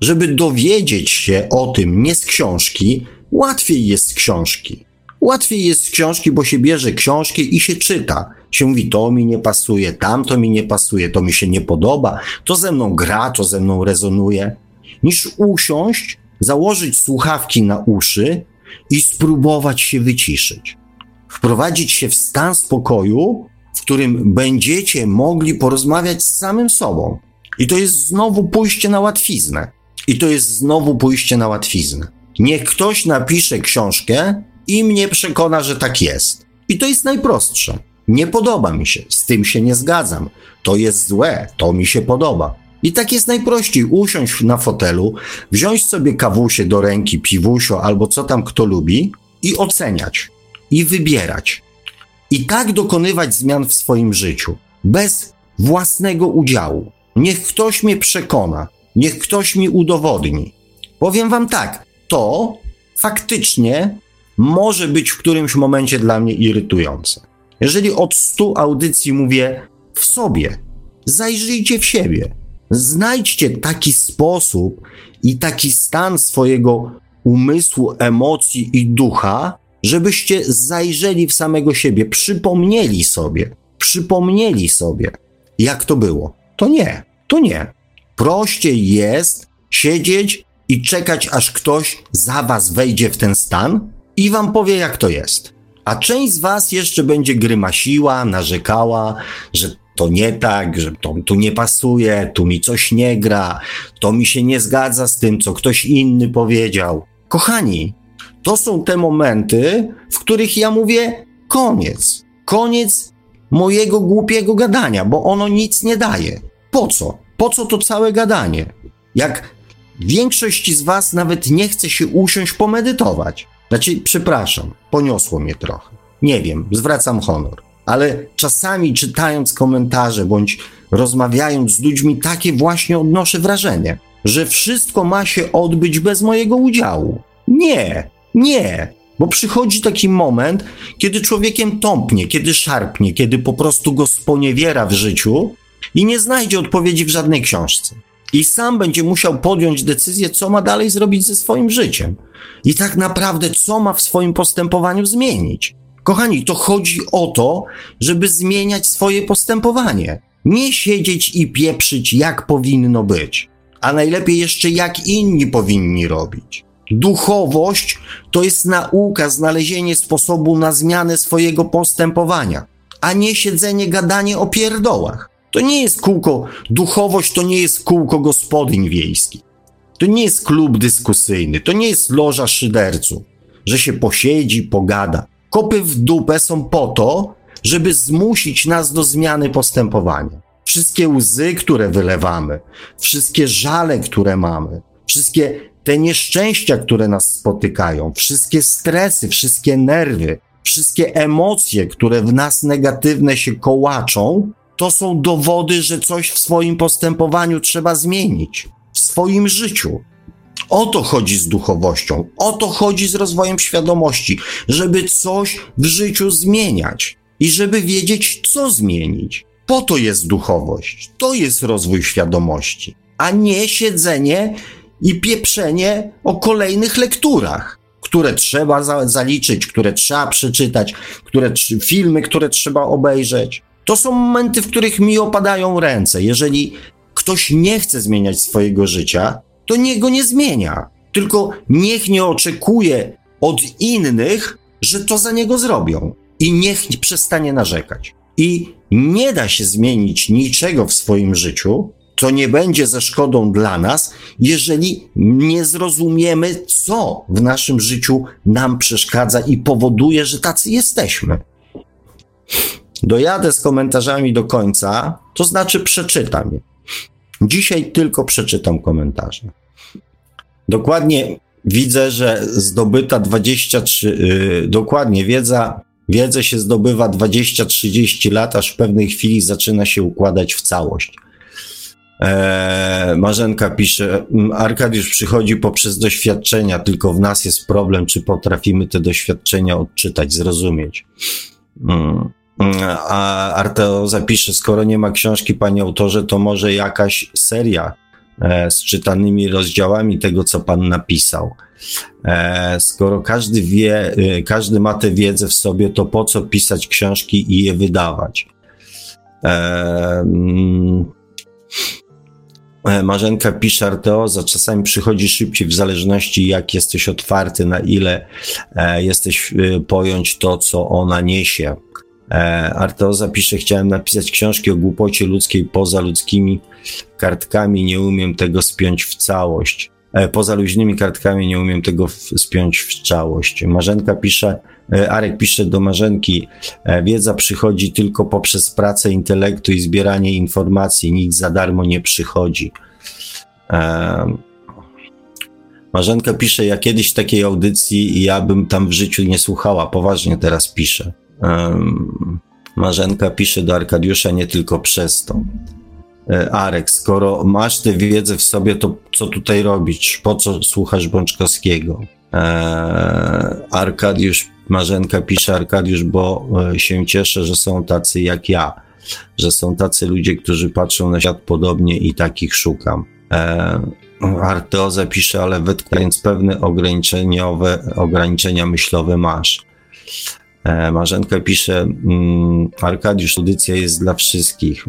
żeby dowiedzieć się o tym nie z książki, łatwiej jest z książki. Łatwiej jest z książki, bo się bierze książkę i się czyta. Się mówi, to mi nie pasuje, tamto mi nie pasuje, to mi się nie podoba, to ze mną gra, to ze mną rezonuje. Niż usiąść, założyć słuchawki na uszy i spróbować się wyciszyć wprowadzić się w stan spokoju, w którym będziecie mogli porozmawiać z samym sobą. I to jest znowu pójście na łatwiznę. I to jest znowu pójście na łatwiznę. Niech ktoś napisze książkę i mnie przekona, że tak jest. I to jest najprostsze. Nie podoba mi się, z tym się nie zgadzam. To jest złe, to mi się podoba. I tak jest najprościej usiąść na fotelu, wziąć sobie kawusie do ręki, piwusio albo co tam kto lubi i oceniać i wybierać. I tak dokonywać zmian w swoim życiu, bez własnego udziału. Niech ktoś mnie przekona, niech ktoś mi udowodni. Powiem Wam tak, to faktycznie może być w którymś momencie dla mnie irytujące. Jeżeli od stu audycji mówię w sobie, zajrzyjcie w siebie. Znajdźcie taki sposób i taki stan swojego umysłu, emocji i ducha, żebyście zajrzeli w samego siebie, przypomnieli sobie, przypomnieli sobie, jak to było. To nie, to nie. Prościej jest siedzieć i czekać, aż ktoś za was wejdzie w ten stan i wam powie, jak to jest. A część z was jeszcze będzie grymasiła, narzekała, że to nie tak, że to tu nie pasuje, tu mi coś nie gra, to mi się nie zgadza z tym, co ktoś inny powiedział. Kochani, to są te momenty, w których ja mówię koniec. Koniec mojego głupiego gadania, bo ono nic nie daje. Po co? Po co to całe gadanie? Jak większość z Was nawet nie chce się usiąść pomedytować. Znaczy, przepraszam, poniosło mnie trochę. Nie wiem, zwracam honor. Ale czasami czytając komentarze bądź rozmawiając z ludźmi, takie właśnie odnoszę wrażenie, że wszystko ma się odbyć bez mojego udziału. Nie, nie, bo przychodzi taki moment, kiedy człowiekiem tąpnie, kiedy szarpnie, kiedy po prostu go sponiewiera w życiu i nie znajdzie odpowiedzi w żadnej książce. I sam będzie musiał podjąć decyzję, co ma dalej zrobić ze swoim życiem. I tak naprawdę, co ma w swoim postępowaniu zmienić. Kochani, to chodzi o to, żeby zmieniać swoje postępowanie. Nie siedzieć i pieprzyć, jak powinno być, a najlepiej jeszcze jak inni powinni robić. Duchowość to jest nauka, znalezienie sposobu na zmianę swojego postępowania, a nie siedzenie, gadanie o pierdołach. To nie jest kółko, duchowość to nie jest kółko gospodyń wiejskich. To nie jest klub dyskusyjny, to nie jest loża szyderców, że się posiedzi, pogada. Kopy w dupę są po to, żeby zmusić nas do zmiany postępowania. Wszystkie łzy, które wylewamy, wszystkie żale, które mamy, wszystkie te nieszczęścia, które nas spotykają, wszystkie stresy, wszystkie nerwy, wszystkie emocje, które w nas negatywne się kołaczą, to są dowody, że coś w swoim postępowaniu trzeba zmienić, w swoim życiu. O to chodzi z duchowością, o to chodzi z rozwojem świadomości, żeby coś w życiu zmieniać i żeby wiedzieć, co zmienić. Po to jest duchowość, to jest rozwój świadomości, a nie siedzenie i pieprzenie o kolejnych lekturach, które trzeba za, zaliczyć, które trzeba przeczytać, które filmy, które trzeba obejrzeć. To są momenty, w których mi opadają ręce. Jeżeli ktoś nie chce zmieniać swojego życia, to niech go nie zmienia. Tylko niech nie oczekuje od innych, że to za niego zrobią. I niech przestanie narzekać. I nie da się zmienić niczego w swoim życiu, co nie będzie ze szkodą dla nas, jeżeli nie zrozumiemy, co w naszym życiu nam przeszkadza i powoduje, że tacy jesteśmy. Dojadę z komentarzami do końca, to znaczy przeczytam je. Dzisiaj tylko przeczytam komentarze. Dokładnie widzę, że zdobyta 23, yy, dokładnie wiedza, wiedzę się zdobywa 20-30 lat, aż w pewnej chwili zaczyna się układać w całość. Eee, Marzenka pisze, Arkadiusz przychodzi poprzez doświadczenia, tylko w nas jest problem, czy potrafimy te doświadczenia odczytać, zrozumieć. Mm. A Arteo zapisze, skoro nie ma książki, panie autorze, to może jakaś seria e, z czytanymi rozdziałami tego, co pan napisał. E, skoro każdy wie, e, każdy ma tę wiedzę w sobie, to po co pisać książki i je wydawać? Mm, Marzenka pisze arteoza, czasami przychodzi szybciej w zależności jak jesteś otwarty, na ile jesteś pojąć to, co ona niesie. E, Arteoza pisze, chciałem napisać książki o głupocie ludzkiej poza ludzkimi kartkami, nie umiem tego spiąć w całość. E, poza luźnymi kartkami nie umiem tego spiąć w całość. Marzenka pisze, e, Arek pisze do Marzenki, wiedza przychodzi tylko poprzez pracę intelektu i zbieranie informacji, nic za darmo nie przychodzi. Marzenka pisze, ja kiedyś takiej audycji ja bym tam w życiu nie słuchała, poważnie teraz piszę. Marzenka pisze do Arkadiusza nie tylko przez to. E, Arek, skoro masz tę wiedzę w sobie, to co tutaj robić? Po co słuchasz Bączkowskiego? E, Arkadiusz, Marzenka pisze Arkadiusz, bo e, się cieszę, że są tacy jak ja, że są tacy ludzie, którzy patrzą na świat podobnie i takich szukam. Arteoza pisze, ale więc pewne ograniczeniowe, ograniczenia myślowe masz. E, Marzenka pisze, mm, Arkadiusz, audycja jest dla wszystkich.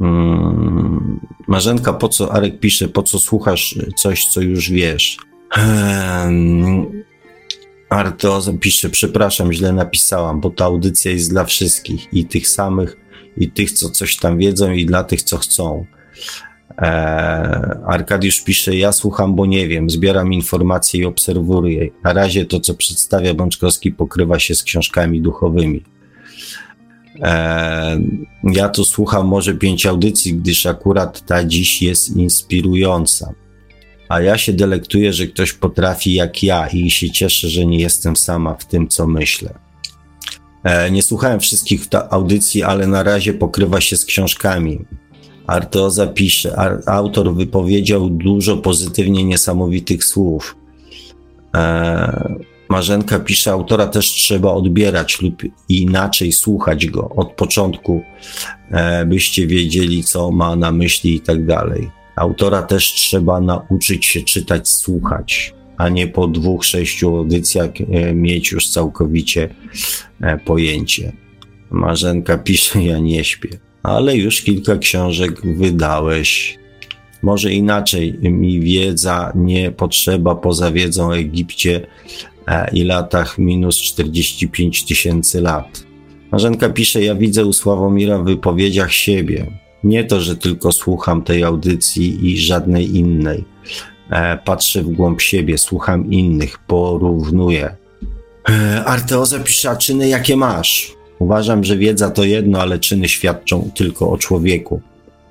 Mm, Marzenka, po co, Arek pisze, po co słuchasz coś, co już wiesz? Arteoza pisze, przepraszam, źle napisałam, bo ta audycja jest dla wszystkich i tych samych, i tych, co coś tam wiedzą, i dla tych, co chcą. Eee, Arkadiusz pisze, ja słucham, bo nie wiem, zbieram informacje i obserwuję. Na razie to, co przedstawia Bączkowski, pokrywa się z książkami duchowymi. Eee, ja tu słucham może pięć audycji, gdyż akurat ta dziś jest inspirująca. A ja się delektuję, że ktoś potrafi jak ja i się cieszę, że nie jestem sama w tym, co myślę. Eee, nie słuchałem wszystkich audycji, ale na razie pokrywa się z książkami. Arteoza pisze, autor wypowiedział dużo pozytywnie niesamowitych słów. E, Marzenka pisze, autora też trzeba odbierać lub inaczej słuchać go od początku, e, byście wiedzieli, co ma na myśli i tak dalej. Autora też trzeba nauczyć się czytać, słuchać, a nie po dwóch, sześciu audycjach e, mieć już całkowicie e, pojęcie. Marzenka pisze, ja nie śpię ale już kilka książek wydałeś. Może inaczej, mi wiedza nie potrzeba poza wiedzą o Egipcie i latach minus 45 tysięcy lat. Marzenka pisze, ja widzę u Sławomira w wypowiedziach siebie. Nie to, że tylko słucham tej audycji i żadnej innej. E, patrzę w głąb siebie, słucham innych, porównuję. E, Arteoza pisze, czyny jakie masz? Uważam, że wiedza to jedno, ale czyny świadczą tylko o człowieku.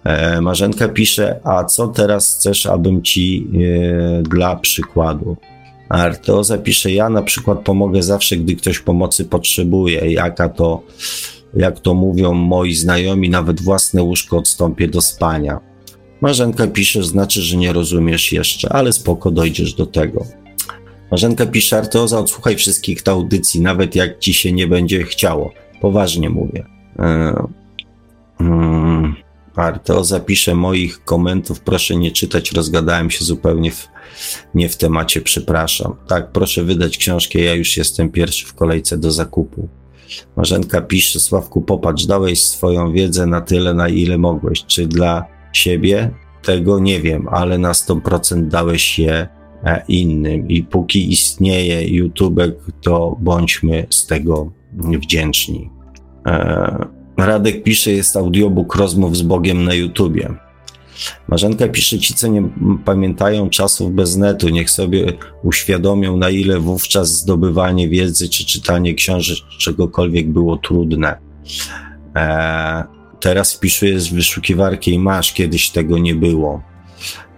E, Marzenka pisze, a co teraz chcesz, abym ci e, dla przykładu? Arteoza pisze, ja na przykład pomogę zawsze, gdy ktoś pomocy potrzebuje. Jaka to, jak to mówią moi znajomi, nawet własne łóżko odstąpię do spania. Marzenka pisze, znaczy, że nie rozumiesz jeszcze, ale spoko, dojdziesz do tego. Marzenka pisze, Arteoza, odsłuchaj wszystkich audycji, nawet jak ci się nie będzie chciało. Poważnie mówię. E, mm, Arteoza pisze, moich komentów proszę nie czytać, rozgadałem się zupełnie w, nie w temacie, przepraszam. Tak, proszę wydać książkę, ja już jestem pierwszy w kolejce do zakupu. Marzenka pisze, Sławku, popatrz, dałeś swoją wiedzę na tyle, na ile mogłeś. Czy dla siebie? Tego nie wiem, ale na 100% dałeś je e, innym i póki istnieje YouTube, to bądźmy z tego wdzięczni. E, Radek pisze, jest audiobook rozmów z Bogiem na YouTubie. Marzenka pisze, ci co nie pamiętają czasów bez netu, niech sobie uświadomią, na ile wówczas zdobywanie wiedzy czy czytanie książek czegokolwiek było trudne. Eee, teraz wpisuję z wyszukiwarki i masz, kiedyś tego nie było.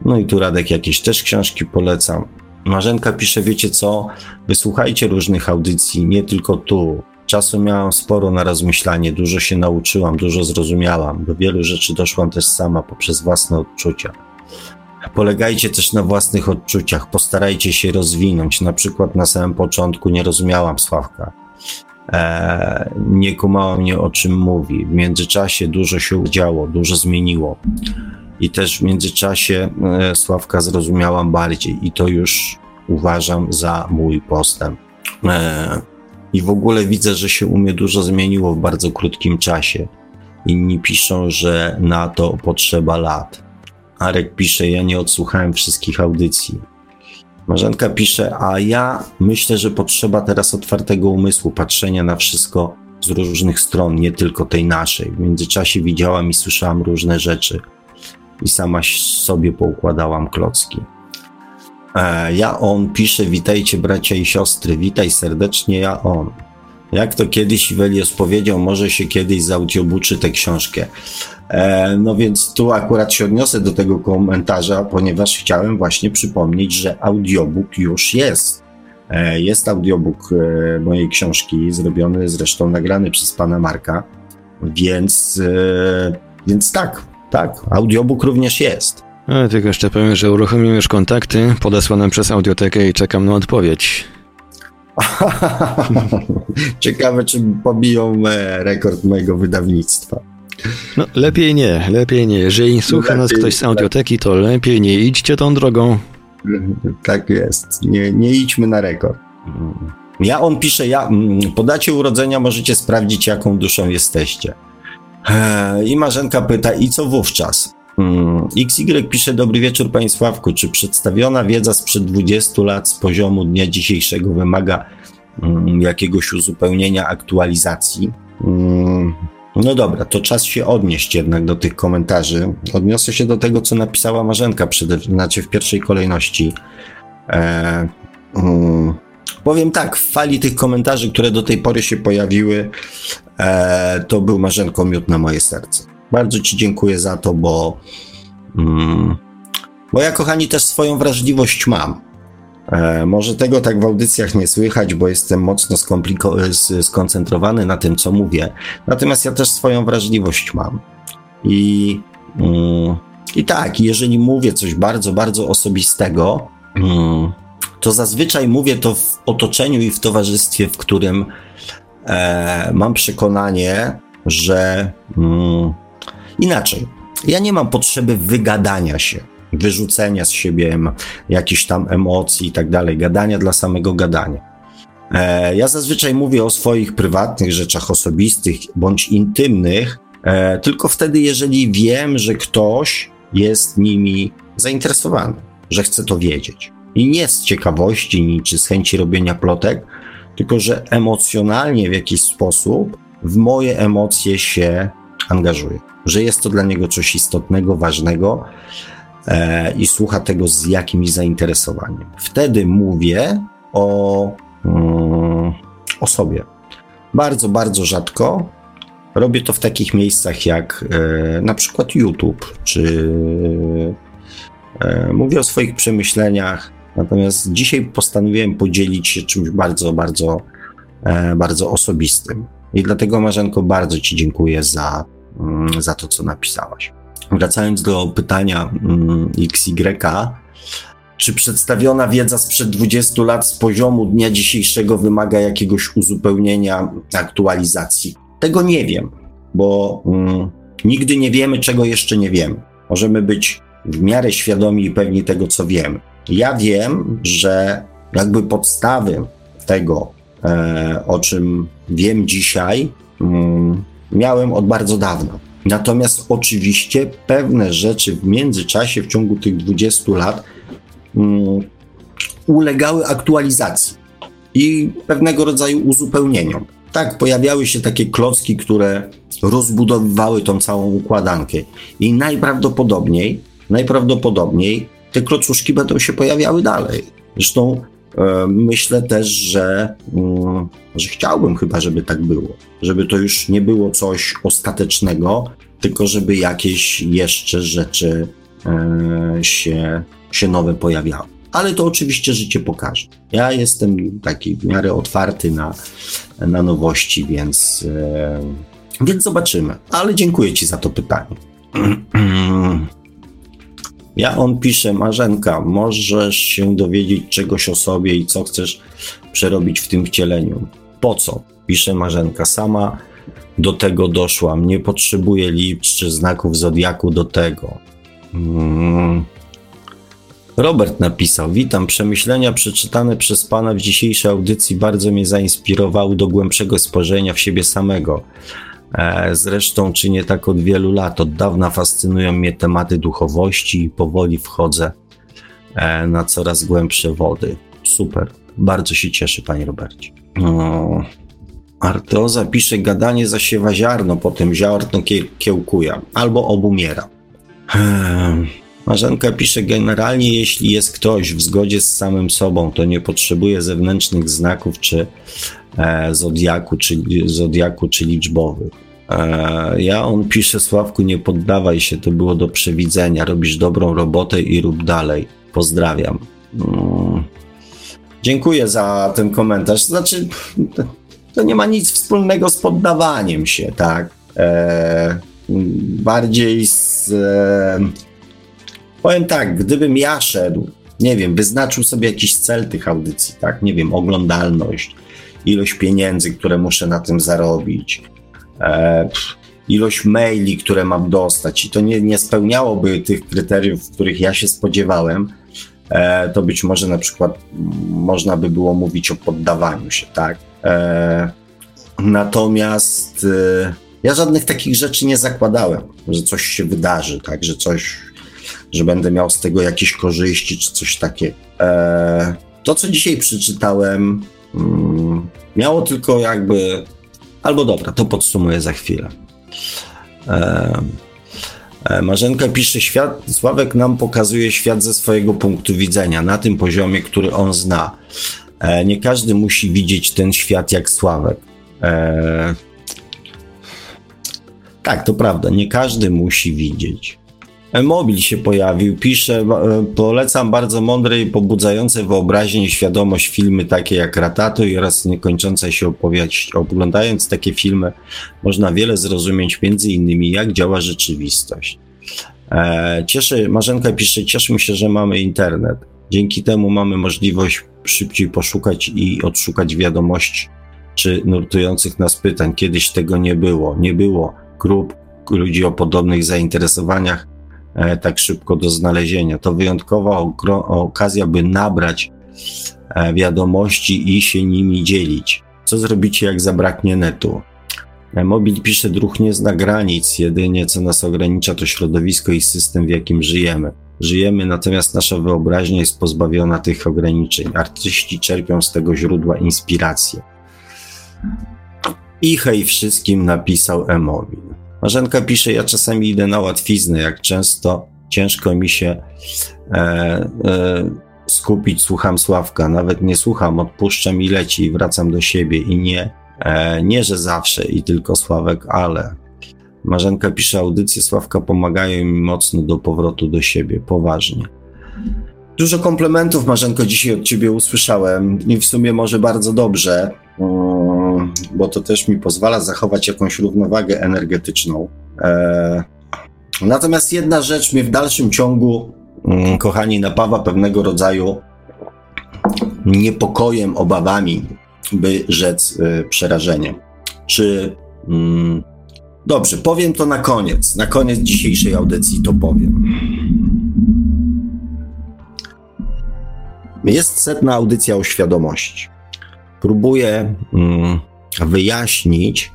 No i tu Radek jakieś też książki polecam. Marzenka pisze, wiecie co, wysłuchajcie różnych audycji, nie tylko tu. Czasu miałam sporo na rozmyślanie, dużo się nauczyłam, dużo zrozumiałam. Do wielu rzeczy doszłam też sama poprzez własne odczucia. Polegajcie też na własnych odczuciach, postarajcie się rozwinąć. Na przykład na samym początku nie rozumiałam Sławka. Eee, nie kumała mnie o czym mówi. W międzyczasie dużo się działo, dużo zmieniło. I też w międzyczasie e, Sławka zrozumiałam bardziej i to już uważam za mój postęp. Eee, i w ogóle widzę, że się u mnie dużo zmieniło w bardzo krótkim czasie. Inni piszą, że na to potrzeba lat. Arek pisze, ja nie odsłuchałem wszystkich audycji. Marzenka pisze, a ja myślę, że potrzeba teraz otwartego umysłu, patrzenia na wszystko z różnych stron, nie tylko tej naszej. W międzyczasie widziałam i słyszałam różne rzeczy i sama sobie poukładałam klocki. E, ja on pisze, witajcie bracia i siostry, witaj serdecznie, ja on. Jak to kiedyś Welios powiedział, może się kiedyś zautiobuczy tę książkę. E, no więc tu akurat się odniosę do tego komentarza, ponieważ chciałem właśnie przypomnieć, że audiobook już jest. E, jest audiobook mojej książki, zrobiony zresztą, nagrany przez pana Marka, więc, więc tak, tak, audiobook również jest. A, tylko jeszcze powiem, że uruchomiłem już kontakty podesłane przez audiotekę i czekam na odpowiedź. *laughs* Ciekawe, czy pobiją e, rekord mojego wydawnictwa. No, lepiej nie, lepiej nie. Jeżeli słucha nas ktoś z audioteki, to lepiej nie idźcie tą drogą. *laughs* Tak jest. Nie, nie idźmy na rekord. Ja on pisze, ja mm, po dacie urodzenia możecie sprawdzić, jaką duszą jesteście. E, I Marzenka pyta, i co wówczas? Hmm. XY pisze, dobry wieczór Panie Sławku, czy przedstawiona wiedza sprzed 20 lat z poziomu dnia dzisiejszego wymaga um, jakiegoś uzupełnienia, aktualizacji? Um, no dobra, to czas się odnieść jednak do tych komentarzy. Odniosę się do tego, co napisała Marzenka, przede, znaczy w pierwszej kolejności. E, um, powiem tak, w fali tych komentarzy, które do tej pory się pojawiły, e, to był Marzenko miód na moje serce. Bardzo Ci dziękuję za to, bo, mm, bo ja, kochani, też swoją wrażliwość mam. E, może tego tak w audycjach nie słychać, bo jestem mocno skoncentrowany na tym, co mówię. Natomiast ja też swoją wrażliwość mam. I, mm, i tak, jeżeli mówię coś bardzo, bardzo osobistego, mm, to zazwyczaj mówię to w otoczeniu i w towarzystwie, w którym e, mam przekonanie, że mm, Inaczej, ja nie mam potrzeby wygadania się, wyrzucenia z siebie jakichś tam emocji i tak dalej, gadania dla samego gadania. E, ja zazwyczaj mówię o swoich prywatnych rzeczach osobistych bądź intymnych, e, tylko wtedy, jeżeli wiem, że ktoś jest nimi zainteresowany, że chce to wiedzieć. I nie z ciekawości, czy z chęci robienia plotek, tylko że emocjonalnie w jakiś sposób w moje emocje się angażuje, że jest to dla niego coś istotnego, ważnego e, i słucha tego z jakimś zainteresowaniem. Wtedy mówię o, mm, o sobie. Bardzo, bardzo rzadko. Robię to w takich miejscach jak e, na przykład YouTube, czy e, mówię o swoich przemyśleniach. Natomiast dzisiaj postanowiłem podzielić się czymś bardzo, bardzo, e, bardzo osobistym. I dlatego, Marzenko, bardzo Ci dziękuję za, za to, co napisałaś. Wracając do pytania mm, XY, czy przedstawiona wiedza sprzed 20 lat z poziomu dnia dzisiejszego wymaga jakiegoś uzupełnienia, aktualizacji? Tego nie wiem, bo mm, nigdy nie wiemy, czego jeszcze nie wiemy. Możemy być w miarę świadomi i pewni tego, co wiemy. Ja wiem, że jakby podstawy tego, e, o czym wiem dzisiaj, mm, miałem od bardzo dawna. Natomiast oczywiście pewne rzeczy w międzyczasie, w ciągu tych 20 lat, um, ulegały aktualizacji i pewnego rodzaju uzupełnieniom. Tak, pojawiały się takie klocki, które rozbudowywały tą całą układankę. I najprawdopodobniej, najprawdopodobniej te klocuszki będą się pojawiały dalej. Zresztą myślę też, że, mm, że chciałbym chyba, żeby tak było. Żeby to już nie było coś ostatecznego, tylko żeby jakieś jeszcze rzeczy e, się, się nowe pojawiały. Ale to oczywiście życie pokaże. Ja jestem taki w miarę otwarty na, na nowości, więc, e, więc zobaczymy. Ale dziękuję Ci za to pytanie. *clears throat* Ja on pisze, Marzenka, możesz się dowiedzieć czegoś o sobie i co chcesz przerobić w tym wcieleniu. Po co? Pisze Marzenka. Sama do tego doszłam. Nie potrzebuję liczb czy znaków zodiaku do tego. Hmm. Robert napisał: Witam. Przemyślenia przeczytane przez Pana w dzisiejszej audycji bardzo mnie zainspirowały do głębszego spojrzenia w siebie samego. E, zresztą czynię tak od wielu lat. Od dawna fascynują mnie tematy duchowości i powoli wchodzę e, na coraz głębsze wody. Super. Bardzo się cieszę, panie Robercie. No. Arteoza pisze, gadanie zasiewa ziarno, potem ziarno kiełkuje, albo obumiera. Hmm. Marzenka pisze, generalnie jeśli jest ktoś w zgodzie z samym sobą, to nie potrzebuje zewnętrznych znaków czy zodiaku, czy, zodiaku, czy liczbowych. E, ja on pisze, Sławku, nie poddawaj się, to było do przewidzenia, robisz dobrą robotę i rób dalej. Pozdrawiam. Mm. Dziękuję za ten komentarz. Znaczy, to nie ma nic wspólnego z poddawaniem się, tak? E, bardziej z. E, powiem tak, gdybym ja szedł, nie wiem, wyznaczył sobie jakiś cel tych audycji, tak? Nie wiem, oglądalność, ilość pieniędzy, które muszę na tym zarobić, e, ilość maili, które mam dostać, i to nie, nie spełniałoby tych kryteriów, których ja się spodziewałem, e, to być może na przykład można by było mówić o poddawaniu się, tak? E, natomiast e, ja żadnych takich rzeczy nie zakładałem, że coś się wydarzy, tak, że coś, że będę miał z tego jakieś korzyści czy coś takiego. E, to, co dzisiaj przeczytałem, miało tylko jakby. Albo dobra, to podsumuję za chwilę. E Marzenka pisze, świat, Sławek nam pokazuje świat ze swojego punktu widzenia, na tym poziomie, który on zna. E, nie każdy musi widzieć ten świat jak Sławek. E, tak, to prawda, nie każdy musi widzieć. E, mobil się pojawił, pisze, polecam bardzo mądre i pobudzające wyobraźnię i świadomość filmy takie jak Ratatuj oraz niekończąca się opowieść. Oglądając takie filmy można wiele zrozumieć, między innymi jak działa rzeczywistość. Cieszę, Marzenka pisze, cieszmy się, że mamy internet. Dzięki temu mamy możliwość szybciej poszukać i odszukać wiadomości czy nurtujących nas pytań. Kiedyś tego nie było. Nie było grup ludzi o podobnych zainteresowaniach e, tak szybko do znalezienia. To wyjątkowa okazja, by nabrać e, wiadomości i się nimi dzielić. Co zrobicie, jak zabraknie netu? E, mobil pisze, druh nie zna granic, jedynie co nas ogranicza to środowisko i system, w jakim żyjemy. Żyjemy, natomiast nasza wyobraźnia jest pozbawiona tych ograniczeń. Artyści czerpią z tego źródła inspirację. I hej wszystkim napisał Emomin. Marzenka pisze, ja czasami idę na łatwiznę, jak często ciężko mi się e, e, skupić, słucham Sławka, nawet nie słucham, odpuszczam i leci i wracam do siebie. I nie, e, nie, że zawsze i tylko Sławek, ale Marzenka pisze, audycje Sławka pomagają mi mocno do powrotu do siebie, poważnie. Dużo komplementów, Marzenko, dzisiaj od ciebie usłyszałem i w sumie może bardzo dobrze, mm, bo to też mi pozwala zachować jakąś równowagę energetyczną. E, natomiast jedna rzecz mnie w dalszym ciągu, mm, kochani, napawa pewnego rodzaju niepokojem, obawami, by rzec e, przerażeniem. Czy mm, dobrze, powiem to na koniec, na koniec dzisiejszej audycji to powiem. Jest setna audycja o świadomości. Próbuję mm, wyjaśnić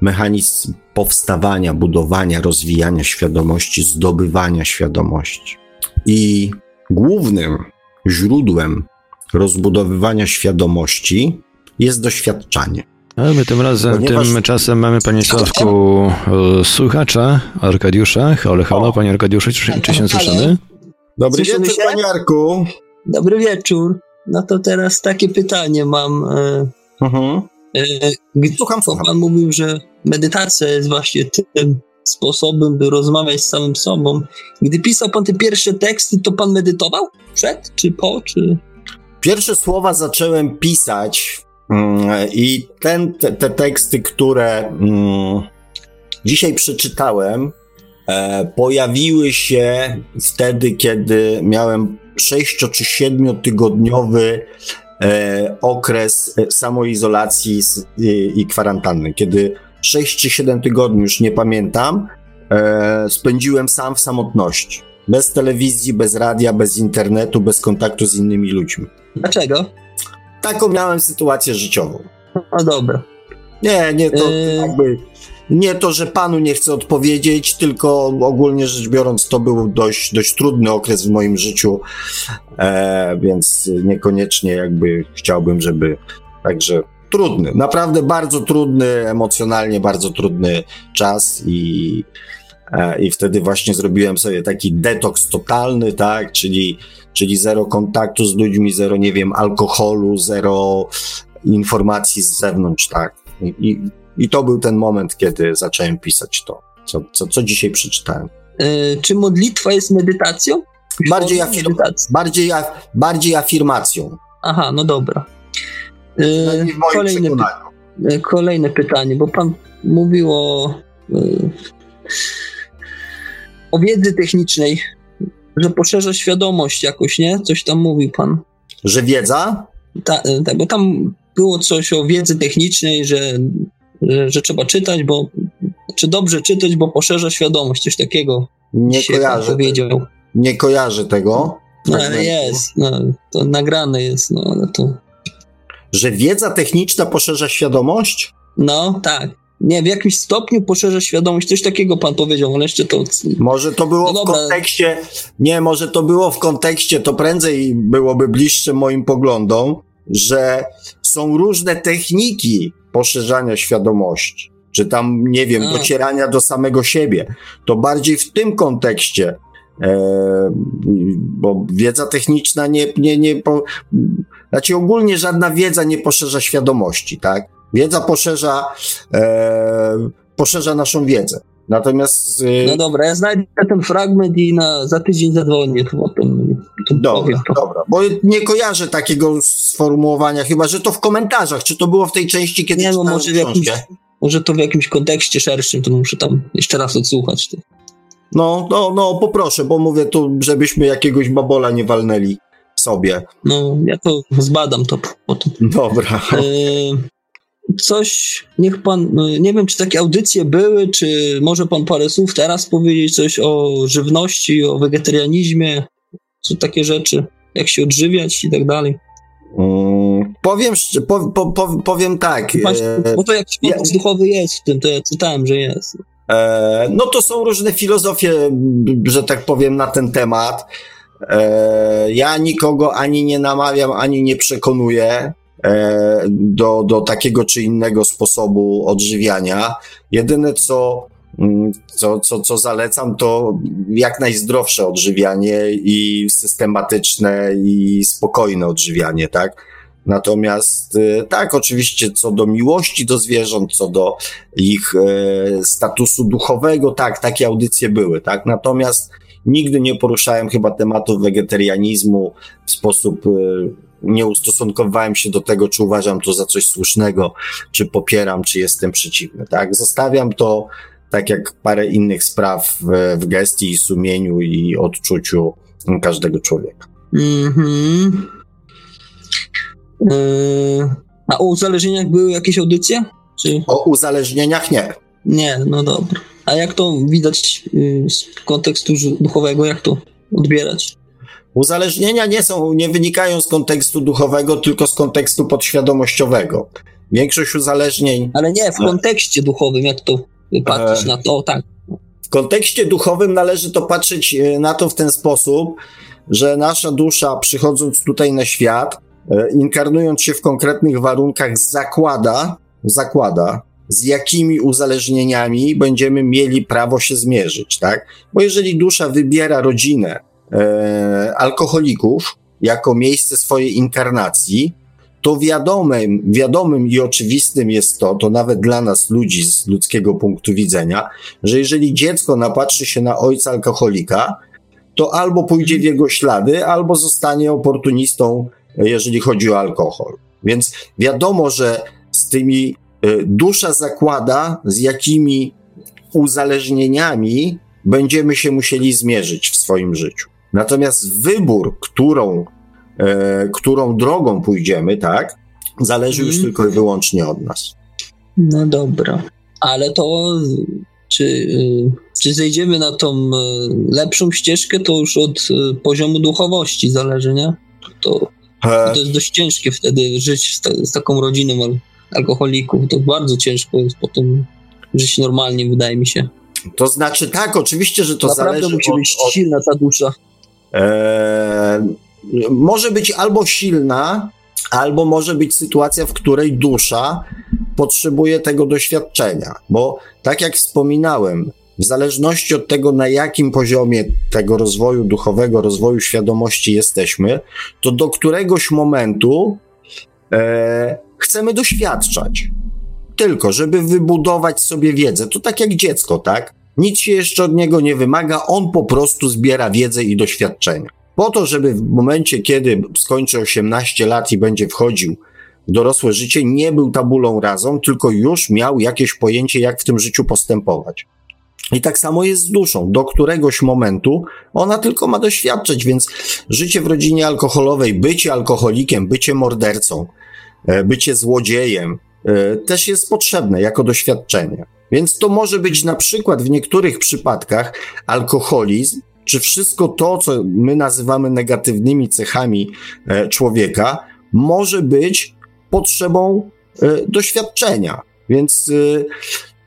mechanizm powstawania, budowania, rozwijania świadomości, zdobywania świadomości. I głównym źródłem rozbudowywania świadomości jest doświadczanie. Ale my tym razem, Ponieważ... czasem mamy, panie Sławku, e, słuchacza Arkadiusza. Halo, halo, panie Arkadiuszu, czy, czy się słyszymy? Dobry wieczór, panie Arku. Dobry wieczór. No to teraz takie pytanie mam. E, mhm. E, słucham, słucham. Pan mówił, że medytacja jest właśnie tym sposobem, by rozmawiać z samym sobą. Gdy pisał pan te pierwsze teksty, to pan medytował? Przed czy po, czy... Pierwsze słowa zacząłem pisać mm, i ten, te, te, teksty, które mm, dzisiaj przeczytałem, e, pojawiły się wtedy, kiedy miałem 6 czy 7 tygodniowy okres e, samoizolacji i, kwarantanny, kiedy 6 czy 7 tygodni, już nie pamiętam, e, spędziłem sam w samotności. Bez telewizji, bez radia, bez internetu, bez kontaktu z innymi ludźmi. Dlaczego? Taką miałem sytuację życiową. No dobra. Nie, nie, to yy... jakby nie to, że panu nie chcę odpowiedzieć, tylko ogólnie rzecz biorąc, to był dość, dość trudny okres w moim życiu, e, więc niekoniecznie jakby chciałbym, żeby. Także trudny, naprawdę bardzo trudny, emocjonalnie bardzo trudny czas i. E, I wtedy właśnie zrobiłem sobie taki detoks totalny, tak, czyli, czyli zero kontaktu z ludźmi, zero, nie wiem, alkoholu, zero informacji z zewnątrz, tak. I, i i to był ten moment, kiedy zacząłem pisać to, co, co, co dzisiaj przeczytałem. Yy, czy modlitwa jest medytacją? Bardziej, afir bardziej, bardziej afirmacją. Aha, no dobra. Yy, kolejne, yy, kolejne pytanie, bo pan mówił o, yy, o wiedzy technicznej, że poszerza świadomość jakoś, nie? Coś tam mówił pan. Że wiedza? Tak, ta, bo tam było coś o wiedzy technicznej, że że, że trzeba czytać, bo czy dobrze czytać, bo poszerza świadomość, coś takiego. Nie kojarzę. Powiedział. Nie kojarzę tego. No, ale jest, no, to nagrane jest, no ale to. Że wiedza techniczna poszerza świadomość? No, tak. Nie, w jakimś stopniu poszerza świadomość, coś takiego pan powiedział, ale jeszcze to... Może to było no w kontekście, nie, może to było w kontekście, to prędzej byłoby bliższe moim poglądom, że są różne techniki poszerzania świadomości, czy tam, nie wiem, A. docierania do samego siebie. To bardziej w tym kontekście, e, bo wiedza techniczna nie, nie, nie, po, znaczy ogólnie żadna wiedza nie poszerza świadomości, tak? Wiedza poszerza, e, poszerza naszą wiedzę. Natomiast. Y, no dobra, ja znajdę ten fragment i na, za tydzień zadzwonię chyba tym. Dobra, dobra, bo nie kojarzę takiego sformułowania, chyba że to w komentarzach. Czy to było w tej części, kiedy. Nie, no może, w jakimś, może to w jakimś kontekście szerszym, to muszę tam jeszcze raz odsłuchać. To. No, no, no, poproszę, bo mówię tu, żebyśmy jakiegoś babola nie walnęli sobie. No, ja to zbadam to potem. Dobra. E, coś, niech pan, no, nie wiem, czy takie audycje były, czy może pan parę słów teraz powiedzieć coś o żywności, o wegetarianizmie, co takie rzeczy, jak się odżywiać i tak dalej. Mm, powiem, po, po, po, powiem tak. E, bo to jakiś ja, duchowy jest w tym, to ja czytałem, że jest. E, no to są różne filozofie, że tak powiem, na ten temat. E, ja nikogo ani nie namawiam, ani nie przekonuję. E, do, do takiego czy innego sposobu odżywiania. Jedyne co mm, co, co, co zalecam, to jak najzdrowsze odżywianie i systematyczne i spokojne odżywianie, tak? Natomiast y, tak, oczywiście co do miłości do zwierząt, co do ich e, statusu duchowego, tak, takie audycje były, tak? Natomiast nigdy nie poruszałem chyba tematów wegetarianizmu w sposób e, nie ustosunkowałem się do tego, czy uważam to za coś słusznego, czy popieram, czy jestem przeciwny, tak? Zostawiam to tak jak parę innych spraw w, w gestii i sumieniu i odczuciu każdego człowieka. Mhm. Yy, a o uzależnieniach były jakieś audycje? Czy... O uzależnieniach nie. Nie, no dobra. A jak to widać yy, z kontekstu duchowego, jak to odbierać? Uzależnienia nie są, nie wynikają z kontekstu duchowego, tylko z kontekstu podświadomościowego. Większość uzależnień. Ale nie, w kontekście duchowym, jak to patrzysz e... na to, tak. W kontekście duchowym należy to patrzeć e, na to w ten sposób, że nasza dusza, przychodząc tutaj na świat, E, inkarnując się w konkretnych warunkach, zakłada, zakłada, z jakimi uzależnieniami będziemy mieli prawo się zmierzyć, tak? Bo jeżeli dusza wybiera rodzinę e, alkoholików jako miejsce swojej inkarnacji, to wiadomym, wiadomym i oczywistym jest to, to nawet dla nas ludzi z ludzkiego punktu widzenia, że jeżeli dziecko napatrzy się na ojca alkoholika, to albo pójdzie w jego ślady, albo zostanie oportunistą jeżeli chodzi o alkohol. Więc wiadomo, że z tymi y, dusza zakłada, z jakimi uzależnieniami będziemy się musieli zmierzyć w swoim życiu. Natomiast wybór, którą, e, którą drogą pójdziemy, tak, zależy już mm. tylko i wyłącznie od nas. No dobra, ale to czy, y, czy zejdziemy na tą y, lepszą ścieżkę, to już od poziomu duchowości zależy, nie? To to jest dość ciężkie wtedy żyć z, ta, z taką rodziną al alkoholików. To bardzo ciężko jest potem żyć normalnie, wydaje mi się. To znaczy tak, oczywiście, że to Naprawdę zależy musi być od, silna ta dusza. E, może być albo silna, albo może być sytuacja, w której dusza potrzebuje tego doświadczenia. Bo tak jak wspominałem, w zależności od tego, na jakim poziomie tego rozwoju duchowego, rozwoju świadomości jesteśmy, to do któregoś momentu e, chcemy doświadczać. Tylko, żeby wybudować sobie wiedzę. To tak jak dziecko, tak? Nic się jeszcze od niego nie wymaga, on po prostu zbiera wiedzę i doświadczenia. Po to, żeby w momencie, kiedy skończy 18 lat i będzie wchodził w dorosłe życie, nie był tabulą razą, tylko już miał jakieś pojęcie, jak w tym życiu postępować. I tak samo jest z duszą. Do któregoś momentu ona tylko ma doświadczyć, więc życie w rodzinie alkoholowej, bycie alkoholikiem, bycie mordercą, e, bycie złodziejem e, też jest potrzebne jako doświadczenie. Więc to może być na przykład w niektórych przypadkach alkoholizm, czy wszystko to, co my nazywamy negatywnymi cechami e, człowieka, może być potrzebą doświadczenia. Więc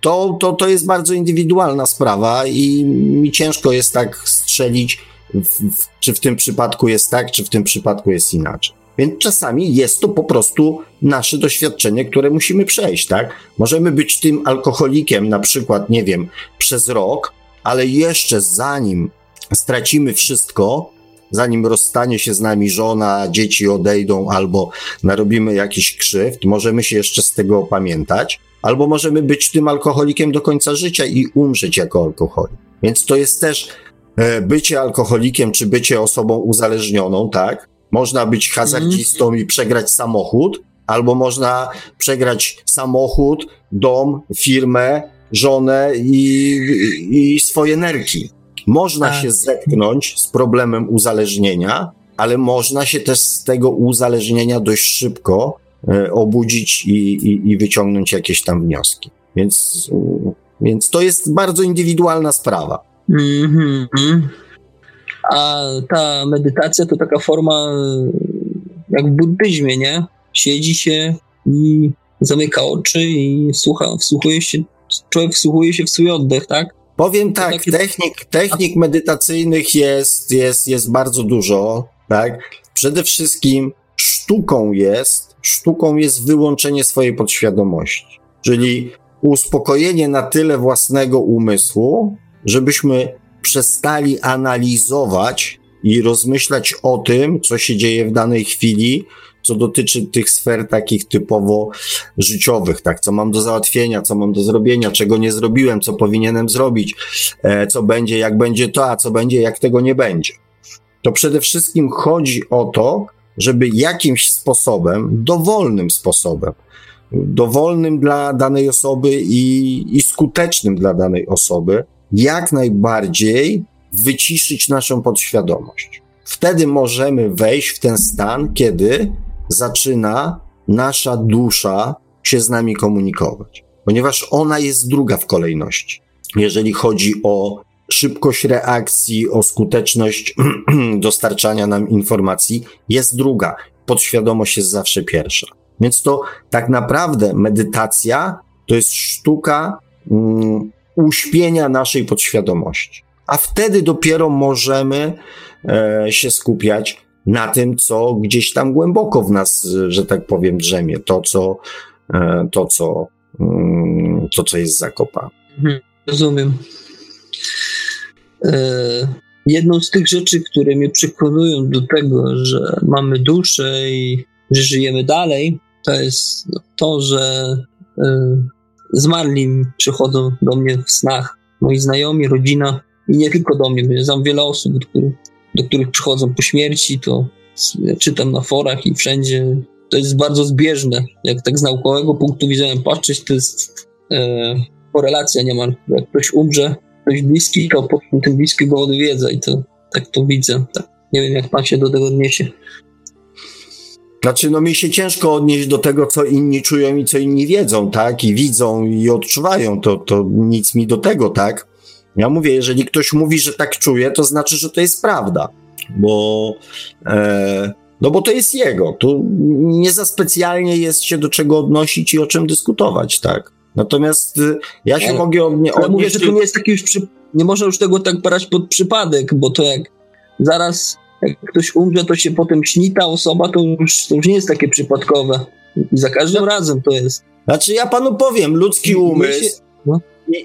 to, to, to jest bardzo indywidualna sprawa i mi ciężko jest tak strzelić, w, w, czy w tym przypadku jest tak, czy w tym przypadku jest inaczej. Więc czasami jest to po prostu nasze doświadczenie, które musimy przejść, tak? Możemy być tym alkoholikiem, na przykład, nie wiem, przez rok, ale jeszcze zanim stracimy wszystko, zanim rozstanie się z nami żona, dzieci odejdą albo narobimy jakiś krzywd, możemy się jeszcze z tego opamiętać albo możemy być tym alkoholikiem do końca życia i umrzeć jako alkoholik. Więc to jest też e, bycie alkoholikiem, czy bycie osobą uzależnioną, tak? Można być hazardzistą mm. i przegrać samochód, albo można przegrać samochód, dom, firmę, żonę i, i swoje nerki. Można tak. się zetknąć z problemem uzależnienia, ale można się też z tego uzależnienia dość szybko E, obudzić i, i, i wyciągnąć jakieś tam wnioski. Więc, więc to jest bardzo indywidualna sprawa. Mm-hmm. A ta medytacja to taka forma jak w buddyzmie, nie? Siedzi się i zamyka oczy i słucha, wsłuchuje się, człowiek wsłuchuje się w swój oddech, tak? Powiem tak, takie... technik, technik medytacyjnych jest, jest, jest bardzo dużo, tak? Przede wszystkim sztuką jest sztuką jest wyłączenie swojej podświadomości. Czyli uspokojenie na tyle własnego umysłu, żebyśmy przestali analizować i rozmyślać o tym, co się dzieje w danej chwili, co dotyczy tych sfer takich typowo życiowych, tak, co mam do załatwienia, co mam do zrobienia, czego nie zrobiłem, co powinienem zrobić, e, co będzie, jak będzie to, a co będzie, jak tego nie będzie. To przede wszystkim chodzi o to, żeby jakimś sposobem, dowolnym sposobem, dowolnym dla danej osoby i, i skutecznym dla danej osoby, jak najbardziej wyciszyć naszą podświadomość. Wtedy możemy wejść w ten stan, kiedy zaczyna nasza dusza się z nami komunikować, ponieważ ona jest druga w kolejności. Jeżeli chodzi o szybkość reakcji, o skuteczność *clears throat* dostarczania nam informacji, jest druga. Podświadomość jest zawsze pierwsza. Więc to tak naprawdę medytacja to jest sztuka um, uśpienia naszej podświadomości. A wtedy dopiero możemy e, się skupiać na tym, co gdzieś tam głęboko w nas, że tak powiem, drzemie, to, co, e, to, co, mm, to, co jest zakopane. Mhm, rozumiem. E, jedną z tych rzeczy, które mnie przekonują do tego, że mamy duszę i że żyjemy dalej, to jest to, że zmarli przychodzą do mnie w snach. Moi znajomi, rodzina i nie tylko do mnie, znam wiele osób, do których do których przychodzą po śmierci, to czytam na forach i wszędzie. To jest bardzo zbieżne. Jak tak z naukowego punktu widzenia patrzeć, to jest e, korelacja niemal. Jak ktoś umrze, ktoś bliski, to potem ten bliski go odwiedza i to tak to widzę. Tak. Nie wiem, jak pan się do tego odniesie. Znaczy, no mi się ciężko odnieść do tego, co inni czują i co inni wiedzą, tak? I widzą i odczuwają, to, to nic mi do tego, tak? Ja mówię, jeżeli ktoś mówi, że tak czuje, to znaczy, że to jest prawda, bo, e, no bo to jest jego. Tu nie za specjalnie jest się do czego odnosić i o czym dyskutować, tak? Natomiast y, ja się ale, mogę odnieść. Ale mówię, że to nie jest taki już przy... nie można już tego tak brać pod przypadek, bo to jak zaraz jak ktoś umrze, to się potem śni ta osoba, to już, to już nie jest takie przypadkowe. I za każdym razem to jest. Znaczy ja panu powiem, ludzki umysł no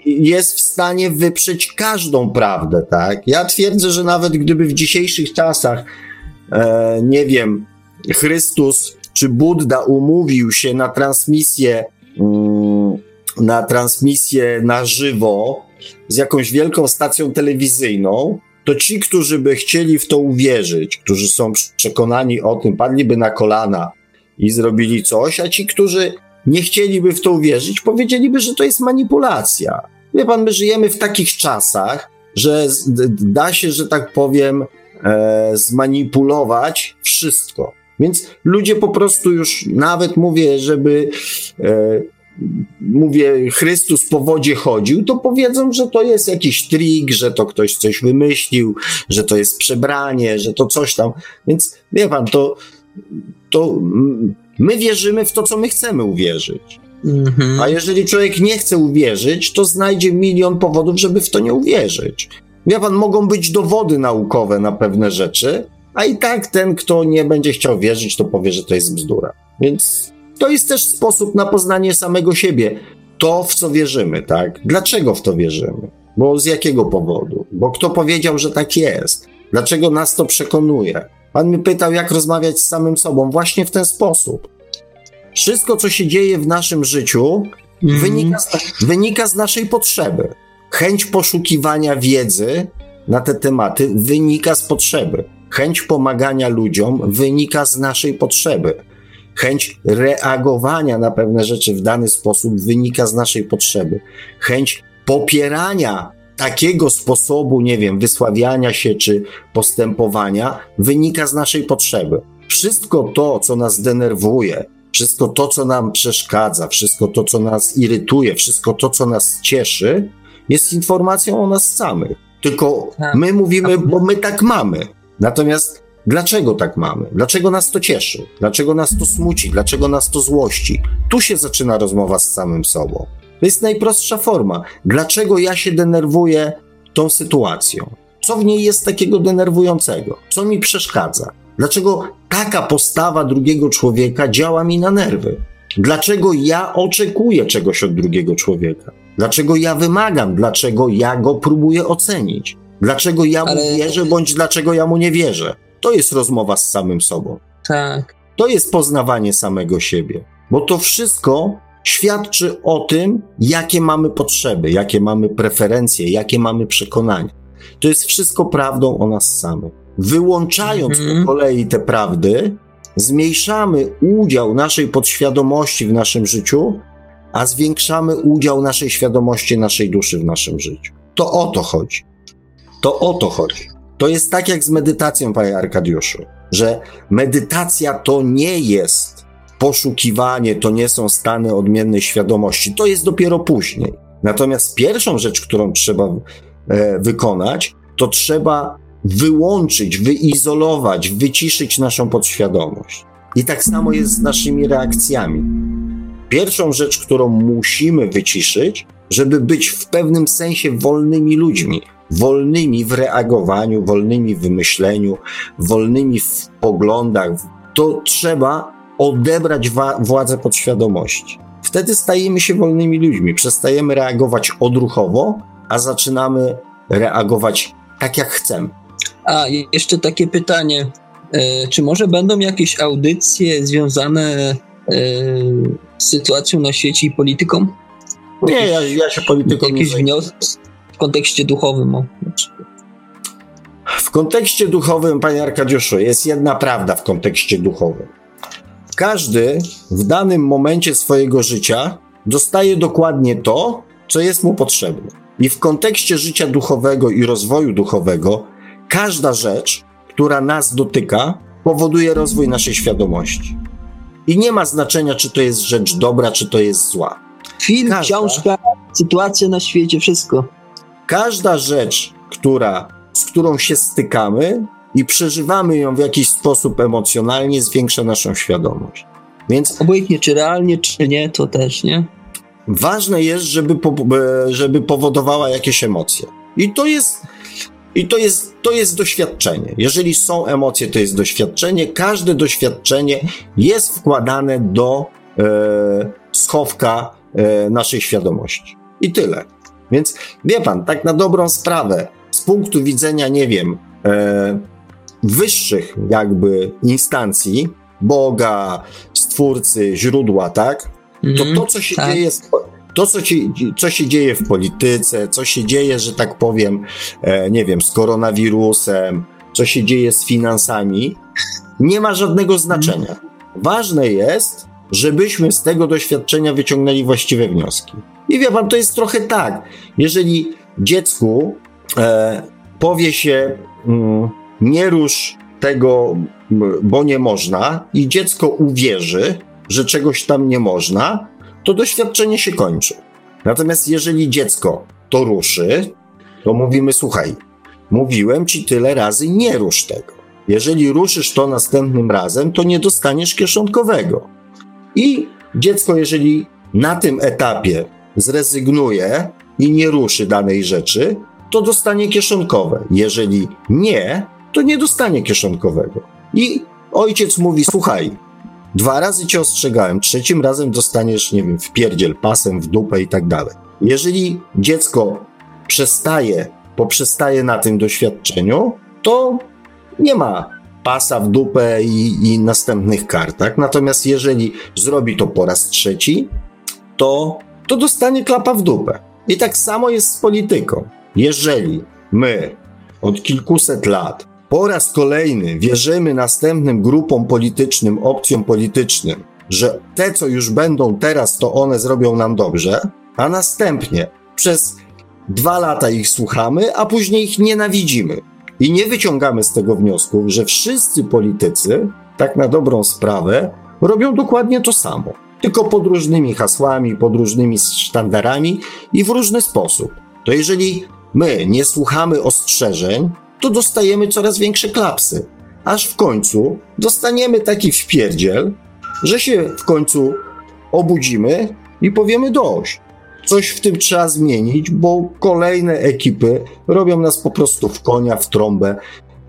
jest w stanie wyprzeć każdą prawdę, tak? Ja twierdzę, że nawet gdyby w dzisiejszych czasach, e, nie wiem, Chrystus czy Buddha umówił się na transmisję, mm, na transmisję na żywo z jakąś wielką stacją telewizyjną, to ci, którzy by chcieli w to uwierzyć, którzy są przekonani o tym, padliby na kolana i zrobili coś, a ci, którzy nie chcieliby w to uwierzyć, powiedzieliby, że to jest manipulacja. Wie pan, my żyjemy w takich czasach, że da się, że tak powiem, e, zmanipulować wszystko. Więc ludzie po prostu już nawet mówię, żeby e, mówię, Chrystus po wodzie chodził, to powiedzą, że to jest jakiś trik, że to ktoś coś wymyślił, że to jest przebranie, że to coś tam. Więc wie pan, to, to My wierzymy w to, co my chcemy uwierzyć. Mhm. A jeżeli człowiek nie chce uwierzyć, to znajdzie milion powodów, żeby w to nie uwierzyć. Wie pan, mogą być dowody naukowe na pewne rzeczy, a i tak ten, kto nie będzie chciał wierzyć, to powie, że to jest bzdura. Więc to jest też sposób na poznanie samego siebie. To, w co wierzymy, tak? Dlaczego w to wierzymy? Bo z jakiego powodu? Bo kto powiedział, że tak jest? Dlaczego nas to przekonuje? Pan mnie pytał, jak rozmawiać z samym sobą, właśnie w ten sposób. Wszystko, co się dzieje w naszym życiu, mm. wynika, z, wynika z naszej potrzeby. Chęć poszukiwania wiedzy na te tematy wynika z potrzeby. Chęć pomagania ludziom wynika z naszej potrzeby. Chęć reagowania na pewne rzeczy w dany sposób wynika z naszej potrzeby. Chęć popierania takiego sposobu, nie wiem, wysławiania się czy postępowania wynika z naszej potrzeby. Wszystko to, co nas denerwuje, wszystko to, co nam przeszkadza, wszystko to, co nas irytuje, wszystko to, co nas cieszy, jest informacją o nas samych. Tylko tak. my mówimy, bo my tak mamy. Natomiast dlaczego tak mamy? Dlaczego nas to cieszy? Dlaczego nas to smuci? Dlaczego nas to złości? Tu się zaczyna rozmowa z samym sobą. To jest najprostsza forma. Dlaczego ja się denerwuję tą sytuacją? Co w niej jest takiego denerwującego? Co mi przeszkadza? Dlaczego taka postawa drugiego człowieka działa mi na nerwy? Dlaczego ja oczekuję czegoś od drugiego człowieka? Dlaczego ja wymagam? Dlaczego ja go próbuję ocenić? Dlaczego ja mu Ale... wierzę, bądź dlaczego ja mu nie wierzę? To jest rozmowa z samym sobą. Tak. To jest poznawanie samego siebie, bo to wszystko świadczy o tym, jakie mamy potrzeby, jakie mamy preferencje, jakie mamy przekonania. To jest wszystko prawdą o nas samych. Wyłączając -hmm. po kolei te prawdy, zmniejszamy udział naszej podświadomości w naszym życiu, a zwiększamy udział naszej świadomości, naszej duszy w naszym życiu. To o to chodzi. To o to chodzi. To jest tak jak z medytacją, panie Arkadiuszu, że medytacja to nie jest poszukiwanie, to nie są stany odmiennej świadomości, to jest dopiero później. Natomiast pierwszą rzecz, którą trzeba e, wykonać, to trzeba wyłączyć, wyizolować, wyciszyć naszą podświadomość. I tak samo jest z naszymi reakcjami. Pierwszą rzecz, którą musimy wyciszyć, żeby być w pewnym sensie wolnymi ludźmi, wolnymi w reagowaniu, wolnymi w myśleniu, wolnymi w poglądach, to trzeba odebrać władzę podświadomości. Wtedy stajemy się wolnymi ludźmi, przestajemy reagować odruchowo, a zaczynamy reagować tak, jak chcemy. A, jeszcze takie pytanie. E, czy może będą jakieś audycje związane e, z sytuacją na świecie i polityką? Nie, ja, ja się polityką Jakieś wnioski w kontekście duchowym o. W kontekście duchowym, panie Arkadiuszu, jest jedna prawda w kontekście duchowym. Każdy w danym momencie swojego życia dostaje dokładnie to, co jest mu potrzebne. I w kontekście życia duchowego i rozwoju duchowego każda rzecz, która nas dotyka, powoduje rozwój naszej świadomości. I nie ma znaczenia, czy to jest rzecz dobra, czy to jest zła. Film, każda, książka, sytuacja na świecie, wszystko. Każda rzecz, która, z którą się stykamy i przeżywamy ją w jakiś sposób emocjonalnie, zwiększa naszą świadomość. Więc obojętnie, czy realnie, czy nie, to też, nie? Ważne jest, żeby, po, żeby powodowała jakieś emocje. I to jest i to jest, to jest doświadczenie. Jeżeli są emocje, to jest doświadczenie. Każde doświadczenie jest wkładane do e, schowka e, naszej świadomości. I tyle. Więc wie pan, tak na dobrą sprawę, z punktu widzenia, nie wiem, e, wyższych jakby instancji, Boga, Stwórcy, źródła, tak? To mhm, to, co się tak. dzieje to, co, ci, co się dzieje w polityce, co się dzieje, że tak powiem, e, nie wiem, z koronawirusem, co się dzieje z finansami, nie ma żadnego znaczenia. Ważne jest, żebyśmy z tego doświadczenia wyciągnęli właściwe wnioski. I wie pan, to jest trochę tak, jeżeli dziecku e, powie się, mm, nie rusz tego, bo nie można, i dziecko uwierzy, że czegoś tam nie można, to doświadczenie się kończy. Natomiast jeżeli dziecko to ruszy, to mówimy: Słuchaj, mówiłem ci tyle razy, nie rusz tego. Jeżeli ruszysz to następnym razem, to nie dostaniesz kieszonkowego. I dziecko, jeżeli na tym etapie zrezygnuje i nie ruszy danej rzeczy, to dostanie kieszonkowe. Jeżeli nie, to nie dostanie kieszonkowego. I ojciec mówi: Słuchaj, Dwa razy cię ostrzegałem, trzecim razem dostaniesz, nie wiem, w pierdziel, pasem, w dupę i tak dalej. Jeżeli dziecko przestaje, poprzestaje na tym doświadczeniu, to nie ma pasa w dupę i, i następnych kart, tak? Natomiast jeżeli zrobi to po raz trzeci, to, to dostanie klapa w dupę. I tak samo jest z polityką. Jeżeli my od kilkuset lat po raz kolejny wierzymy następnym grupom politycznym, opcjom politycznym, że te, co już będą teraz, to one zrobią nam dobrze, a następnie przez dwa lata ich słuchamy, a później ich nienawidzimy. I nie wyciągamy z tego wniosku, że wszyscy politycy, tak na dobrą sprawę, robią dokładnie to samo. Tylko pod różnymi hasłami, pod różnymi sztandarami i w różny sposób. To jeżeli my nie słuchamy ostrzeżeń, to dostajemy coraz większe klapsy. Aż w końcu dostaniemy taki wpierdziel, że się w końcu obudzimy i powiemy dość. Coś w tym trzeba zmienić, bo kolejne ekipy robią nas po prostu w konia, w trąbę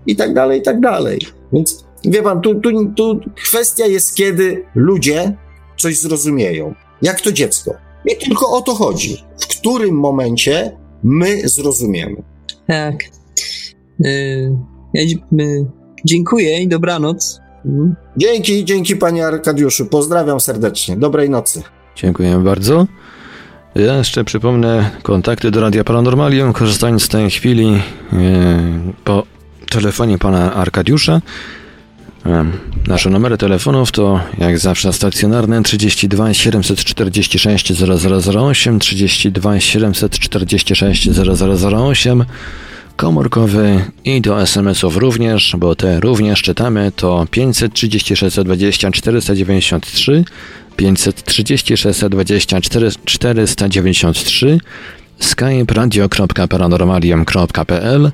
i tak dalej, i tak dalej. Więc wie pan, tu, tu, tu kwestia jest, kiedy ludzie coś zrozumieją. Jak to dziecko. I tylko o to chodzi. W którym momencie my zrozumiemy. Tak. Yy, ja, yy, dziękuję i dobranoc. Mhm. Dzięki, dzięki panie Arkadiuszu. Pozdrawiam serdecznie. Dobrej nocy. Dziękuję bardzo. Ja jeszcze przypomnę kontakty do Radia Paranormalium, korzystając z tej chwili yy, po telefonie pana Arkadiusza. Nasze numery telefonów to jak zawsze stacjonarne 32 746 0008, 32 746 0008, komórkowy i do SMS-ów również, bo te również czytamy to 536 20 493, 536 20 493, skype radio.paranormalium.pl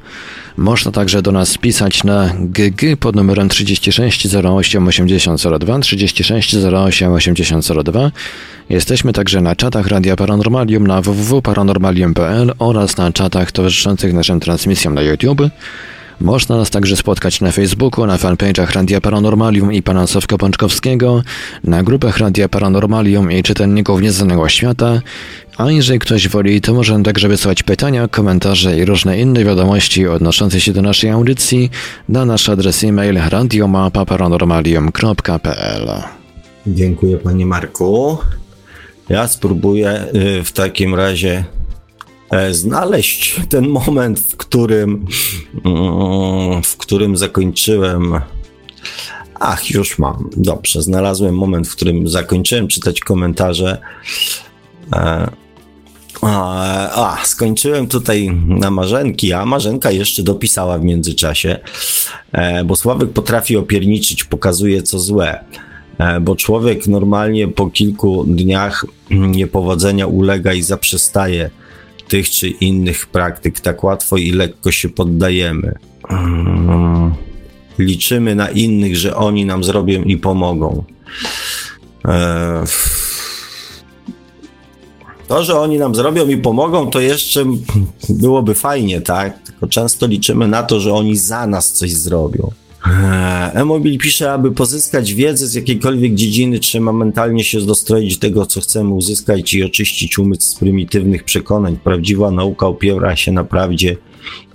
Można także do nas pisać na GG pod numerem 36 08 8002 36 08 8002 Jesteśmy także na czatach Radia Paranormalium na www.paranormalium.pl oraz na czatach towarzyszących naszym transmisjom na YouTube. Można nas także spotkać na Facebooku, na fanpage'ach Radia Paranormalium i Pana Sławka Pączkowskiego, na grupach Radia Paranormalium i czytelników Nieznanego Świata, a jeżeli ktoś woli, to może także wysłać pytania, komentarze i różne inne wiadomości odnoszące się do naszej audycji na nasz adres e-mail radiomapa.paranormalium.pl Dziękuję Panie Marku. Ja spróbuję y, w takim razie E, znaleźć ten moment, w którym, mm, w którym zakończyłem. Ach, już mam. Dobrze, znalazłem moment, w którym zakończyłem czytać komentarze. E, a, skończyłem tutaj na Marzenki, a Marzenka jeszcze dopisała w międzyczasie, e, bo Sławek potrafi opierniczyć, pokazuje co złe, bo człowiek normalnie po kilku dniach niepowodzenia ulega i zaprzestaje tych czy innych praktyk tak łatwo i lekko się poddajemy. Mm. Liczymy na innych, że oni nam zrobią i pomogą. E, to, że oni nam zrobią i pomogą, to jeszcze byłoby fajnie, tak? Tylko często liczymy na to, że oni za nas coś zrobią. Emobil pisze, aby pozyskać wiedzę z jakiejkolwiek dziedziny, trzeba mentalnie się dostroić tego, co chcemy uzyskać i oczyścić umysł z prymitywnych przekonań. Prawdziwa nauka opiera się na prawdzie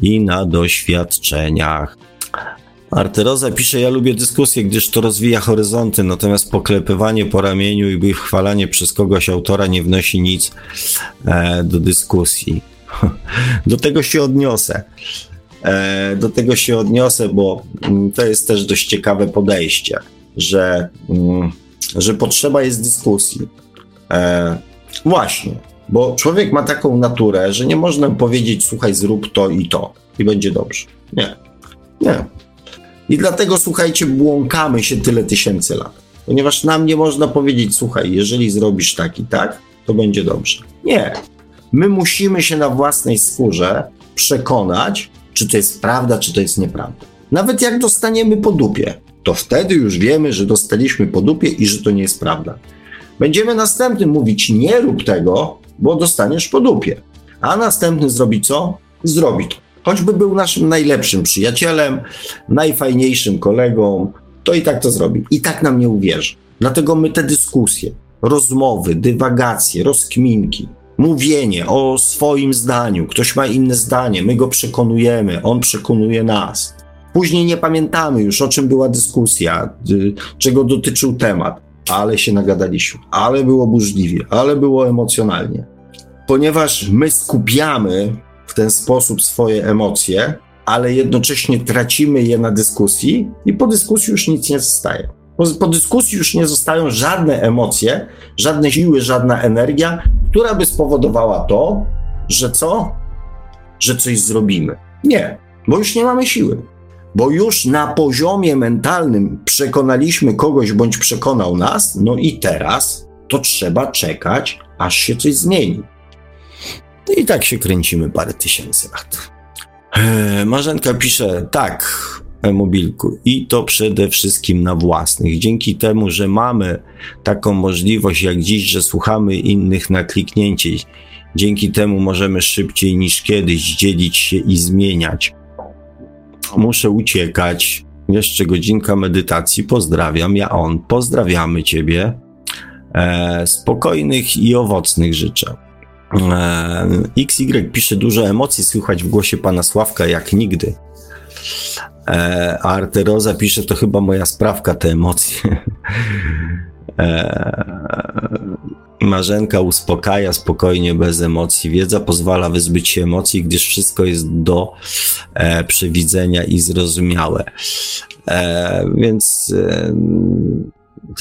i na doświadczeniach. Arteroza pisze, ja lubię dyskusję, gdyż to rozwija horyzonty, natomiast poklepywanie po ramieniu i wychwalanie przez kogoś autora nie wnosi nic e, do dyskusji. *laughs* Do tego się odniosę. E, do tego się odniosę, bo mm, to jest też dość ciekawe podejście, że, mm, że potrzeba jest dyskusji. E, właśnie, bo człowiek ma taką naturę, że nie można powiedzieć, słuchaj, zrób to i to i będzie dobrze. Nie. Nie. I dlatego, słuchajcie, błąkamy się tyle tysięcy lat. Ponieważ nam nie można powiedzieć, słuchaj, jeżeli zrobisz tak i tak, to będzie dobrze. Nie. My musimy się na własnej skórze przekonać, czy to jest prawda, czy to jest nieprawda. Nawet jak dostaniemy po dupie, to wtedy już wiemy, że dostaliśmy po dupie i że to nie jest prawda. Będziemy następnym mówić: Nie rób tego, bo dostaniesz po dupie. A następny zrobi co? Zrobi to. Choćby był naszym najlepszym przyjacielem, najfajniejszym kolegą, to i tak to zrobi. I tak nam nie uwierzy. Dlatego my te dyskusje, rozmowy, dywagacje, rozkminki, mówienie o swoim zdaniu. Ktoś ma inne zdanie, my go przekonujemy, on przekonuje nas. Później nie pamiętamy już, o czym była dyskusja, czego dotyczył temat, ale się nagadaliśmy, ale było burzliwie, ale było emocjonalnie. Ponieważ my skupiamy w ten sposób swoje emocje, ale jednocześnie tracimy je na dyskusji i po dyskusji już nic nie zostaje. Po, po dyskusji już nie zostają żadne emocje, żadne siły, żadna energia, która by spowodowała to, że co? Że coś zrobimy. Nie, bo już nie mamy siły. Bo już na poziomie mentalnym przekonaliśmy kogoś bądź przekonał nas, no i teraz to trzeba czekać, aż się coś zmieni. No i tak się kręcimy parę tysięcy lat. Eee, Marzenka pisze, tak, mobilku i to przede wszystkim na własnych. Dzięki temu, że mamy taką możliwość jak dziś, że słuchamy innych na kliknięcie, dzięki temu możemy szybciej niż kiedyś dzielić się i zmieniać. Muszę uciekać. Jeszcze godzinka medytacji. Pozdrawiam, ja on. Pozdrawiamy Ciebie. E, spokojnych i owocnych życzę. E, XY pisze dużo emocji, słychać w głosie pana Sławka jak nigdy. E, a Arteroza pisze, to chyba moja sprawka, te emocje. E, Marzenka uspokaja spokojnie, bez emocji. Wiedza pozwala wyzbyć się emocji, gdyż wszystko jest do e, przewidzenia i zrozumiałe. E, więc e,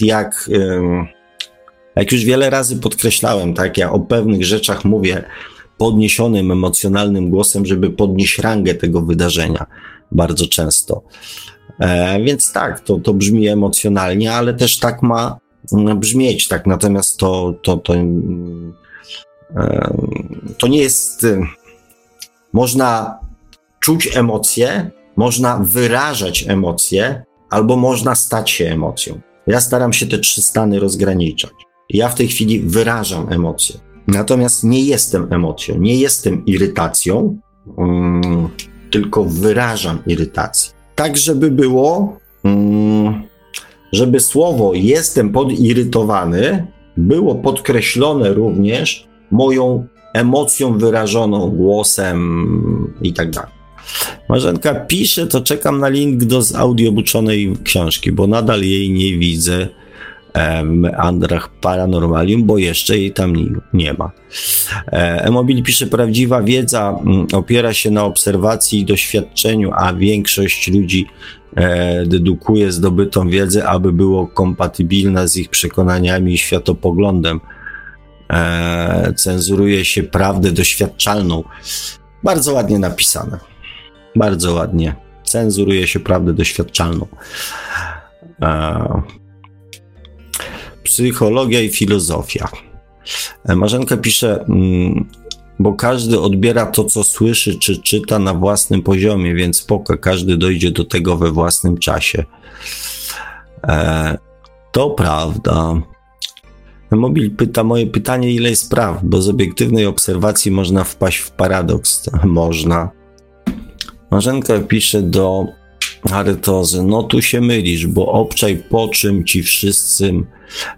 jak, e, jak już wiele razy podkreślałem, tak, ja o pewnych rzeczach mówię podniesionym, emocjonalnym głosem, żeby podnieść rangę tego wydarzenia bardzo często. E, więc tak, to, to brzmi emocjonalnie, ale też tak ma brzmieć, tak, natomiast to, to, to, to nie jest, można czuć emocje, można wyrażać emocje, albo można stać się emocją. Ja staram się te trzy stany rozgraniczać. Ja w tej chwili wyrażam emocje. Natomiast nie jestem emocją, nie jestem irytacją, um, tylko wyrażam irytację. Tak, żeby było, um, żeby słowo jestem podirytowany było podkreślone również moją emocją wyrażoną głosem i tak dalej. Marzenka pisze, to czekam na link do zaudiobuczonej książki, bo nadal jej nie widzę w meandrach paranormalium, bo jeszcze jej tam nie, ma. E, Emobil pisze, prawdziwa wiedza mm, opiera się na obserwacji i doświadczeniu, a większość ludzi e, dedukuje zdobytą wiedzę, aby było kompatybilna z ich przekonaniami i światopoglądem. E, cenzuruje się prawdę doświadczalną. Bardzo ładnie napisane. Bardzo ładnie. Cenzuruje się prawdę doświadczalną. Psychologia i filozofia. Marzenka pisze, mm, bo każdy odbiera to, co słyszy czy czyta na własnym poziomie, więc spoko, każdy dojdzie do tego we własnym czasie. E, to prawda. Mobil pyta moje pytanie, ile jest praw, bo z obiektywnej obserwacji można wpaść w paradoks. *laughs* Można. Marzenka pisze do Arytozy, no tu się mylisz, bo obczaj po czym ci wszyscy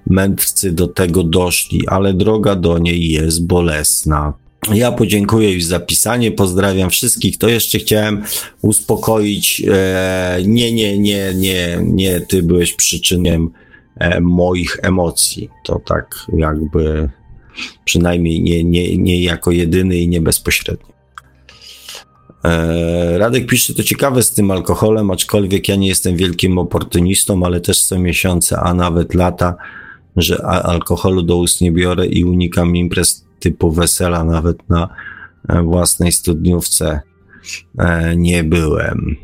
mędrcy do tego doszli, ale droga do niej jest bolesna. Ja podziękuję już za pisanie, pozdrawiam wszystkich. To jeszcze chciałem uspokoić. E, nie, nie, nie, nie, nie, ty byłeś przyczynem e, moich emocji. To tak jakby przynajmniej nie, nie, nie jako jedyny i nie bezpośrednio. E, Radek pisze, to ciekawe z tym alkoholem, aczkolwiek ja nie jestem wielkim oportunistą, ale też co miesiące, a nawet lata, że alkoholu do ust nie biorę i unikam imprez typu wesela, nawet na e, własnej studniówce e, nie byłem.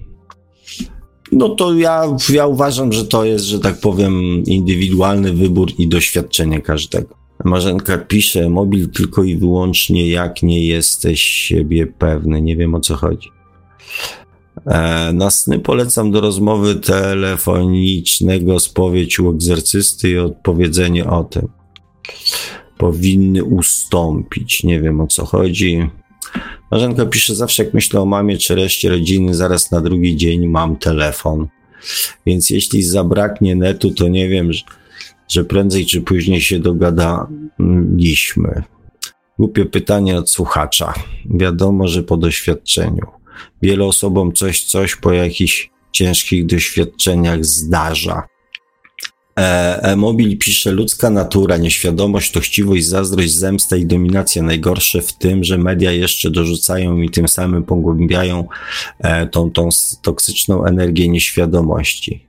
No to ja, ja uważam, że to jest, że tak powiem, indywidualny wybór i doświadczenie każdego. Marzenka pisze, mobil tylko i wyłącznie jak nie jesteś siebie pewny. Nie wiem o co chodzi. E, na sny polecam do rozmowy telefonicznego spowiedź u egzorcysty i odpowiedzenie o tym. Powinny ustąpić. Nie wiem o co chodzi. Marzenka pisze, zawsze jak myślę o mamie czy reszcie rodziny, zaraz na drugi dzień mam telefon. Więc jeśli zabraknie netu, to nie wiem, że że prędzej czy później się dogadaliśmy. Głupie pytanie od słuchacza. Wiadomo, że po doświadczeniu. Wielu osobom coś, coś po jakichś ciężkich doświadczeniach zdarza. E, e-mobil pisze, ludzka natura, nieświadomość, to chciwość, zazdrość, zemsta i dominacja. Najgorsze w tym, że media jeszcze dorzucają i tym samym pogłębiają e, tą, tą toksyczną energię nieświadomości.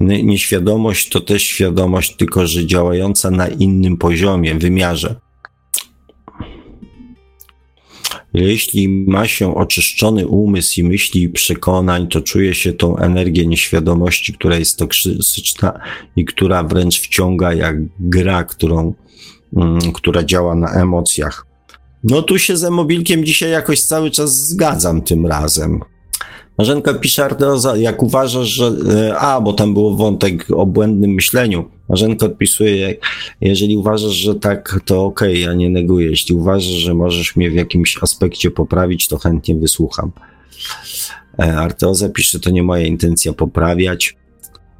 Nieświadomość to też świadomość, tylko że działająca na innym poziomie, wymiarze. Jeśli ma się oczyszczony umysł i myśli i przekonań, to czuje się tą energię nieświadomości, która jest toksyczna i która wręcz wciąga jak gra, którą, mm, która działa na emocjach. No tu się z Emobilkiem dzisiaj jakoś cały czas zgadzam tym razem. Marzenka pisze Arteoza, jak uważasz, że... E, a, bo tam było wątek o błędnym myśleniu. Marzenka odpisuje, jeżeli uważasz, że tak, to okej, okay, ja nie neguję. Jeśli uważasz, że możesz mnie w jakimś aspekcie poprawić, to chętnie wysłucham. E, Arteoza pisze, to nie moja intencja poprawiać.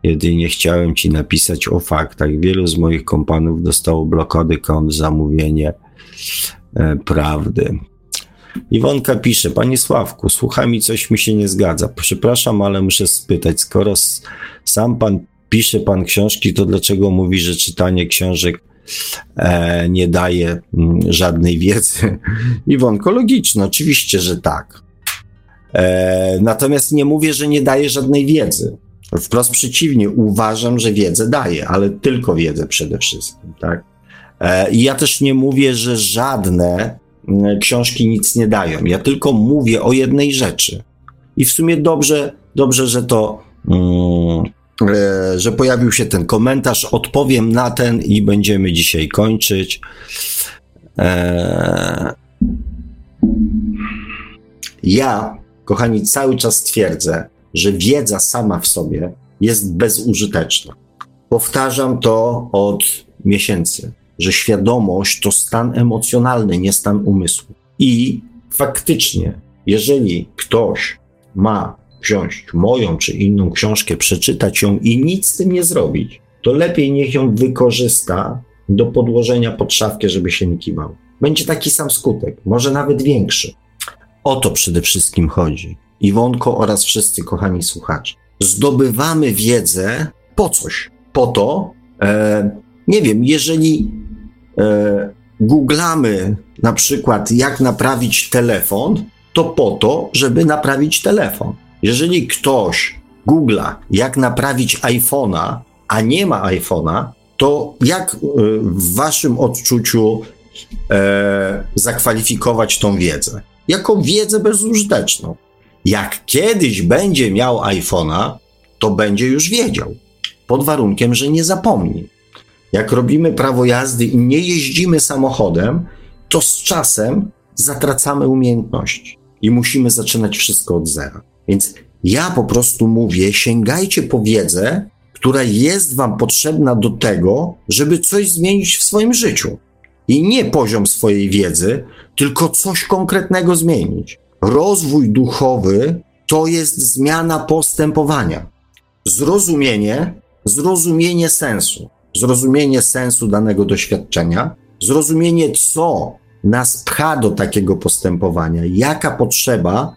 Jedynie chciałem ci napisać o faktach. Wielu z moich kompanów dostało blokady kont za mówienie e, prawdy. Iwonka pisze, Panie Sławku, słuchaj mi, coś mi się nie zgadza. Przepraszam, ale muszę spytać, skoro sam Pan pisze Pan książki, to dlaczego mówi, że czytanie książek e, nie daje m, mm, żadnej wiedzy? *laughs* Iwonko, logiczne, oczywiście, że tak. E, natomiast nie mówię, że nie daje żadnej wiedzy. Wprost przeciwnie, uważam, że wiedzę daje, ale tylko wiedzę przede wszystkim, tak? E, I ja też nie mówię, że żadne książki nic nie dają. Ja tylko mówię o jednej rzeczy. I w sumie dobrze, dobrze, że to, mm, e, że pojawił się ten komentarz. Odpowiem na ten i będziemy dzisiaj kończyć. E, ja, kochani, cały czas twierdzę, że wiedza sama w sobie jest bezużyteczna. Powtarzam to od miesięcy, że świadomość to stan emocjonalny, nie stan umysłu. I faktycznie, jeżeli ktoś ma wziąć moją czy inną książkę, przeczytać ją i nic z tym nie zrobić, to lepiej niech ją wykorzysta do podłożenia pod szafkę, żeby się nie kiwał. Będzie taki sam skutek, może nawet większy. O to przede wszystkim chodzi. Iwonko oraz wszyscy kochani słuchacze. Zdobywamy wiedzę po coś. Po to, e, nie wiem, jeżeli googlamy na przykład, jak naprawić telefon, to po to, żeby naprawić telefon. Jeżeli ktoś googla, jak naprawić iPhone'a, a nie ma iPhone'a, to jak e, w waszym odczuciu e, zakwalifikować tą wiedzę? Jako wiedzę bezużyteczną. Jak kiedyś będzie miał iPhone'a, to będzie już wiedział. Pod warunkiem, że nie zapomni. Jak robimy prawo jazdy i nie jeździmy samochodem, to z czasem zatracamy umiejętności i musimy zaczynać wszystko od zera. Więc ja po prostu mówię, sięgajcie po wiedzę, która jest Wam potrzebna do tego, żeby coś zmienić w swoim życiu. I nie poziom swojej wiedzy, tylko coś konkretnego zmienić rozwój duchowy to jest zmiana postępowania. Zrozumienie, zrozumienie sensu, zrozumienie sensu danego doświadczenia, zrozumienie, co nas pcha do takiego postępowania, jaka potrzeba,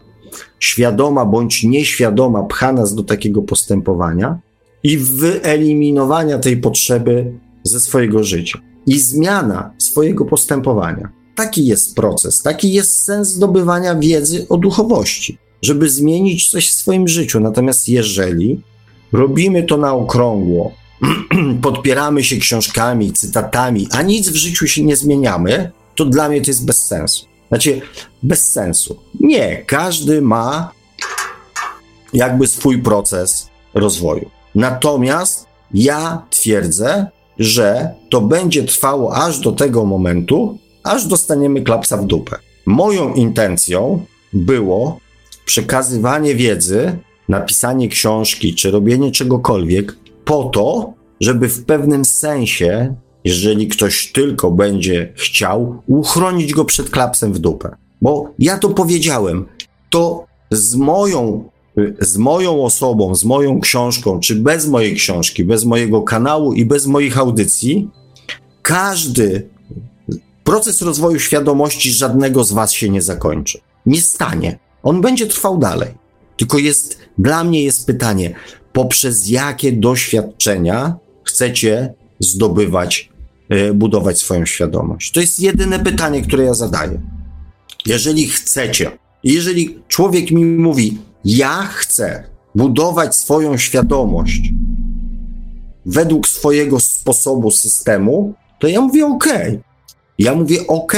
świadoma bądź nieświadoma, pcha nas do takiego postępowania i wyeliminowania tej potrzeby ze swojego życia i zmiana swojego postępowania. Taki jest proces, taki jest sens zdobywania wiedzy o duchowości, żeby zmienić coś w swoim życiu. Natomiast jeżeli robimy to na okrągło, *clears throat* podpieramy się książkami, cytatami, a nic w życiu się nie zmieniamy, to dla mnie to jest bez sensu. Znaczy, bez sensu. Nie, każdy ma jakby swój proces rozwoju. Natomiast ja twierdzę, że to będzie trwało aż do tego momentu, aż dostaniemy klapsa w dupę. Moją intencją było przekazywanie wiedzy, napisanie książki czy robienie czegokolwiek po to, żeby w pewnym sensie, jeżeli ktoś tylko będzie chciał, uchronić go przed klapsem w dupę. Bo ja to powiedziałem, to z moją, z moją osobą, z moją książką, czy bez mojej książki, bez mojego kanału i bez moich audycji, każdy Proces rozwoju świadomości żadnego z Was się nie zakończy. Nie stanie. On będzie trwał dalej. Tylko jest, dla mnie jest pytanie, poprzez jakie doświadczenia chcecie zdobywać, yy, budować swoją świadomość? To jest jedyne pytanie, które ja zadaję. Jeżeli chcecie, jeżeli człowiek mi mówi, ja chcę budować swoją świadomość według swojego sposobu, systemu, to ja mówię, OK, ja mówię, OK,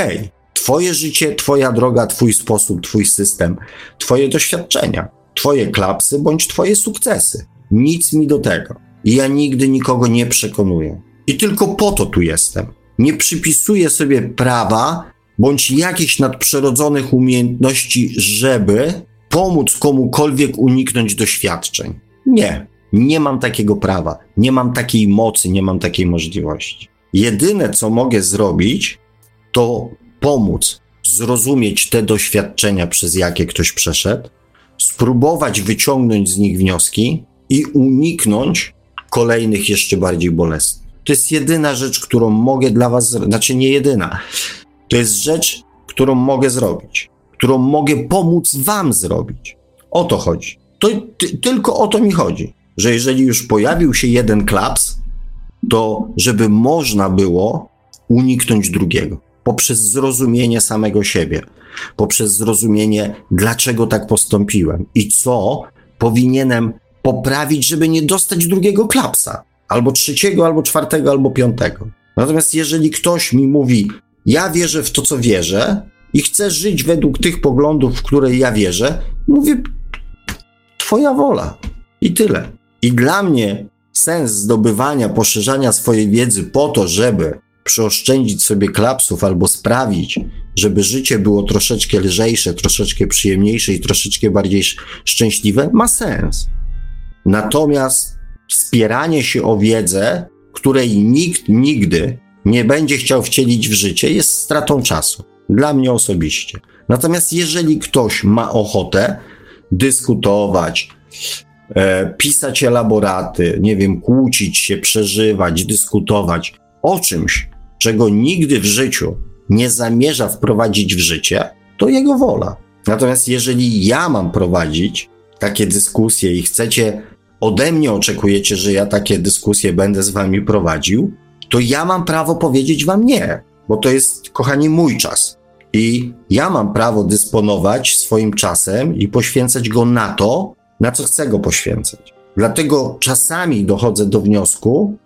Twoje życie, Twoja droga, Twój sposób, Twój system, Twoje doświadczenia, Twoje klapsy bądź Twoje sukcesy. Nic mi do tego. Ja nigdy nikogo nie przekonuję. I tylko po to tu jestem. Nie przypisuję sobie prawa bądź jakichś nadprzyrodzonych umiejętności, żeby pomóc komukolwiek uniknąć doświadczeń. Nie, nie mam takiego prawa, nie mam takiej mocy, nie mam takiej możliwości. Jedyne, co mogę zrobić, to pomóc zrozumieć te doświadczenia, przez jakie ktoś przeszedł, spróbować wyciągnąć z nich wnioski i uniknąć kolejnych jeszcze bardziej bolesnych. To jest jedyna rzecz, którą mogę dla was, znaczy nie jedyna. To jest rzecz, którą mogę zrobić, którą mogę pomóc wam zrobić. O to chodzi. To ty, tylko o to mi chodzi, że jeżeli już pojawił się jeden klaps, to żeby można było uniknąć drugiego poprzez zrozumienie samego siebie, poprzez zrozumienie, dlaczego tak postąpiłem i co powinienem poprawić, żeby nie dostać drugiego klapsa, albo trzeciego, albo czwartego, albo piątego. Natomiast jeżeli ktoś mi mówi, ja wierzę w to, co wierzę i chcę żyć według tych poglądów, w które ja wierzę, mówię, Twoja wola. I tyle. I dla mnie sens zdobywania, poszerzania swojej wiedzy po to, żeby przeoszczędzić sobie klapsów albo sprawić, żeby życie było troszeczkę lżejsze, troszeczkę przyjemniejsze i troszeczkę bardziej szczęśliwe, ma sens. Natomiast wspieranie się o wiedzę, której nikt nigdy nie będzie chciał wcielić w życie, jest stratą czasu. Dla mnie osobiście. Natomiast jeżeli ktoś ma ochotę dyskutować, e, pisać elaboraty, nie wiem, kłócić się, przeżywać, dyskutować o czymś, czego nigdy w życiu nie zamierza wprowadzić w życie, to jego wola. Natomiast jeżeli ja mam prowadzić takie dyskusje i chcecie ode mnie oczekujecie, że ja takie dyskusje będę z wami prowadził, to ja mam prawo powiedzieć wam nie, bo to jest, kochani, mój czas. I ja mam prawo dysponować swoim czasem i poświęcać go na to, na co chcę go poświęcać. Dlatego czasami dochodzę do wniosku,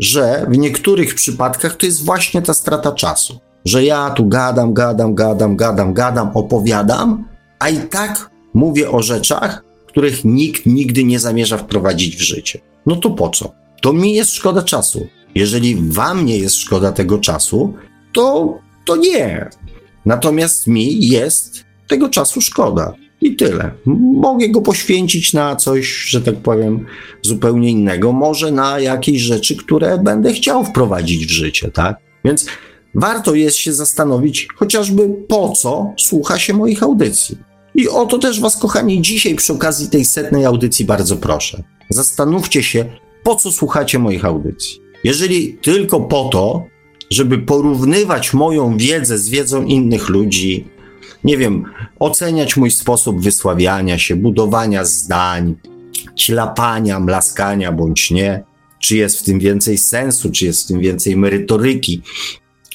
że w niektórych przypadkach to jest właśnie ta strata czasu. Że ja tu gadam, gadam, gadam, gadam, gadam, opowiadam, a i tak mówię o rzeczach, których nikt nigdy nie zamierza wprowadzić w życie. No to po co? To mi jest szkoda czasu. Jeżeli wam nie jest szkoda tego czasu, to, to nie. Natomiast mi jest tego czasu szkoda. I tyle. Mogę go poświęcić na coś, że tak powiem, zupełnie innego, może na jakieś rzeczy, które będę chciał wprowadzić w życie, tak? Więc warto jest się zastanowić, chociażby po co słucha się moich audycji. I o to też Was, kochani, dzisiaj przy okazji tej setnej audycji bardzo proszę. Zastanówcie się, po co słuchacie moich audycji. Jeżeli tylko po to, żeby porównywać moją wiedzę z wiedzą innych ludzi, nie wiem, oceniać mój sposób wysławiania się, budowania zdań, ćlapania, mlaskania bądź nie, czy jest w tym więcej sensu, czy jest w tym więcej merytoryki,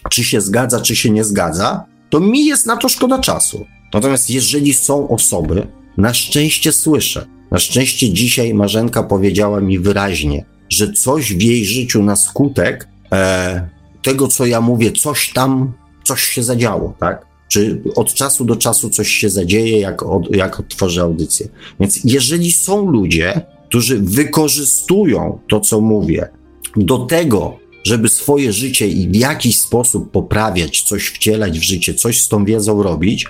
czy się zgadza, czy się nie zgadza, to mi jest na to szkoda czasu. Natomiast jeżeli są osoby, na szczęście słyszę, na szczęście dzisiaj Marzenka powiedziała mi wyraźnie, że coś w jej życiu na skutek e, tego, co ja mówię, coś tam, coś się zadziało, tak? Czy od czasu do czasu coś się zadzieje, jak, od, jak otworzę audycję. Więc jeżeli są ludzie, którzy wykorzystują to, co mówię, do tego, żeby swoje życie i w jakiś sposób poprawiać, coś wcielać w życie, coś z tą wiedzą robić,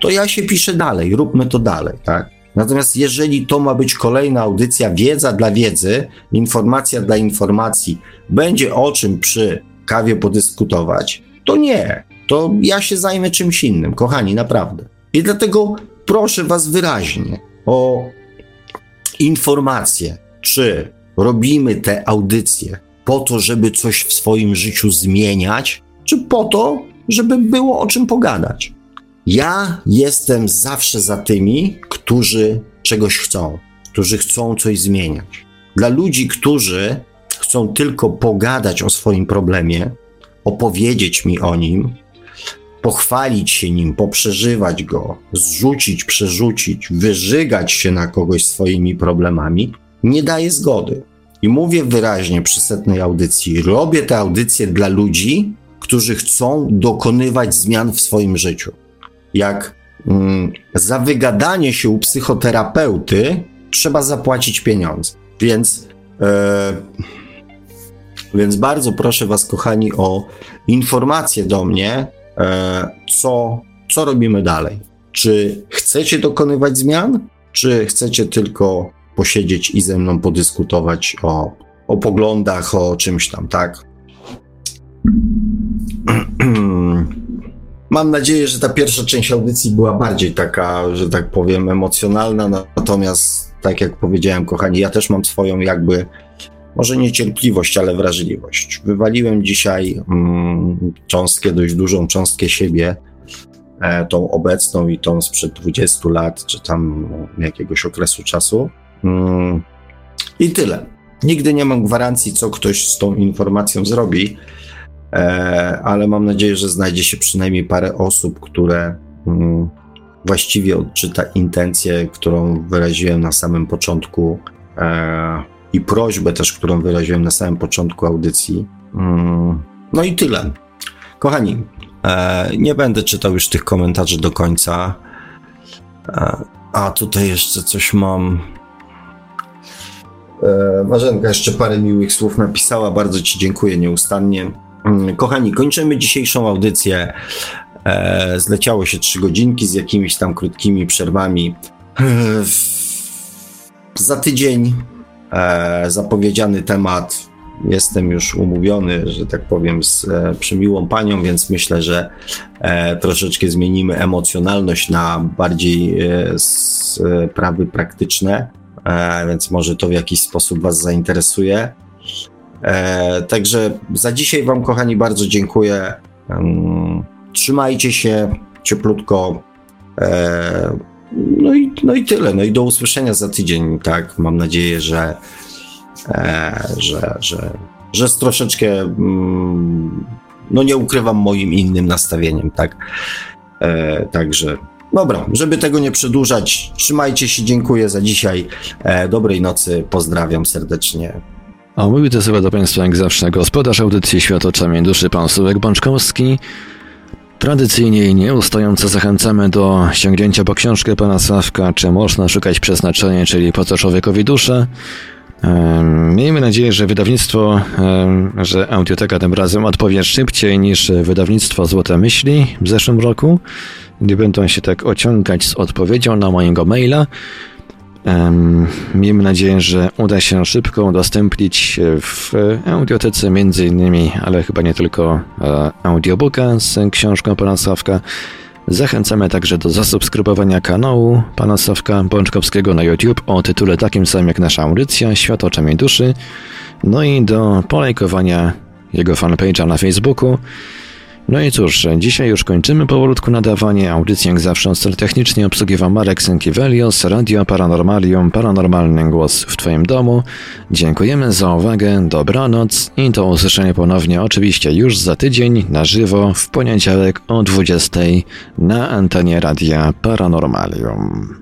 to ja się piszę dalej, róbmy to dalej, tak? Natomiast jeżeli to ma być kolejna audycja, wiedza dla wiedzy, informacja dla informacji, będzie o czym przy kawie podyskutować, to nie. To ja się zajmę czymś innym, kochani, naprawdę. I dlatego proszę Was wyraźnie o informację, czy robimy te audycje po to, żeby coś w swoim życiu zmieniać, czy po to, żeby było o czym pogadać. Ja jestem zawsze za tymi, którzy czegoś chcą, którzy chcą coś zmieniać. Dla ludzi, którzy chcą tylko pogadać o swoim problemie, opowiedzieć mi o nim, pochwalić się nim, poprzeżywać go, zrzucić, przerzucić, wyżygać się na kogoś swoimi problemami, nie daję zgody. I mówię wyraźnie przy setnej audycji: robię te audycje dla ludzi, którzy chcą dokonywać zmian w swoim życiu jak mm, za wygadanie się u psychoterapeuty trzeba zapłacić pieniądze. Więc, e, więc bardzo proszę Was, kochani, o informacje do mnie, e, co, co robimy dalej. Czy chcecie dokonywać zmian, czy chcecie tylko posiedzieć i ze mną podyskutować o, o poglądach, o czymś tam, tak? *clears throat* Mam nadzieję, że ta pierwsza część audycji była bardziej taka, że tak powiem, emocjonalna, natomiast tak jak powiedziałem, kochani, ja też mam swoją jakby może niecierpliwość, ale wrażliwość. Wywaliłem dzisiaj mm, cząstkę, dość dużą cząstkę siebie, e, tą obecną i tą sprzed 20 lat, czy tam jakiegoś okresu czasu. Mm, I tyle. Nigdy nie mam gwarancji, co ktoś z tą informacją zrobi, e, ale mam nadzieję, że znajdzie się przynajmniej parę osób, które mm, właściwie odczyta intencję, którą wyraziłem na samym początku e, i prośbę też, którą wyraziłem na samym początku audycji. Mm, no i tyle. Kochani, e, nie będę czytał już tych komentarzy do końca. A tutaj jeszcze coś mam. E, Marzenka jeszcze parę miłych słów napisała. Bardzo Ci dziękuję nieustannie. Mm, kochani, kończymy dzisiejszą audycję. E, zleciało się trzy godzinki z jakimiś tam krótkimi przerwami. E, za tydzień zapowiedziany temat. Jestem już umówiony, że tak powiem, z przemiłą panią, więc myślę, że troszeczkę zmienimy emocjonalność na bardziej sprawy praktyczne, więc może to w jakiś sposób Was zainteresuje. Także za dzisiaj Wam, kochani, bardzo dziękuję. Trzymajcie się cieplutko. No i, no i tyle. No i do usłyszenia za tydzień, tak. Mam nadzieję, że, e, że, że, że z troszeczkę, mm, no nie ukrywam moim innym nastawieniem, tak. E, także dobra, żeby tego nie przedłużać, trzymajcie się, dziękuję za dzisiaj. E, dobrej nocy, pozdrawiam serdecznie. A mówił to sobie do Państwa jak zawsze gospodarz audycji Świat oczami duszy, pan Sławek Bączkowski. Tradycyjnie i nieustająco zachęcamy do sięgnięcia po książkę pana Sławka, czy można szukać przeznaczenia, czyli po co człowiekowi duszę. Miejmy nadzieję, że wydawnictwo, że Audioteka tym razem odpowie szybciej niż wydawnictwo Złote Myśli w zeszłym roku. Nie będą się tak ociągać z odpowiedzią na mojego maila. Miejmy nadzieję, że uda się szybko udostępnić w audiotece między innymi, ale chyba nie tylko e, audiobooka z książką pana Sławka. Zachęcamy także do zasubskrybowania kanału pana Sławka Bączkowskiego na YouTube o tytule takim samym jak nasza audycja Świat oczami duszy, no i do polajkowania jego fanpage'a na Facebooku. No i cóż, dzisiaj już kończymy powolutku nadawanie. Audycję jak zawsze od technicznie obsługiwał Marek Sękiewelios, Radio Paranormalium, Paranormalny Głos w Twoim domu. Dziękujemy za uwagę, dobranoc i do usłyszenia ponownie oczywiście już za tydzień na żywo w poniedziałek o 20 na antenie Radia Paranormalium.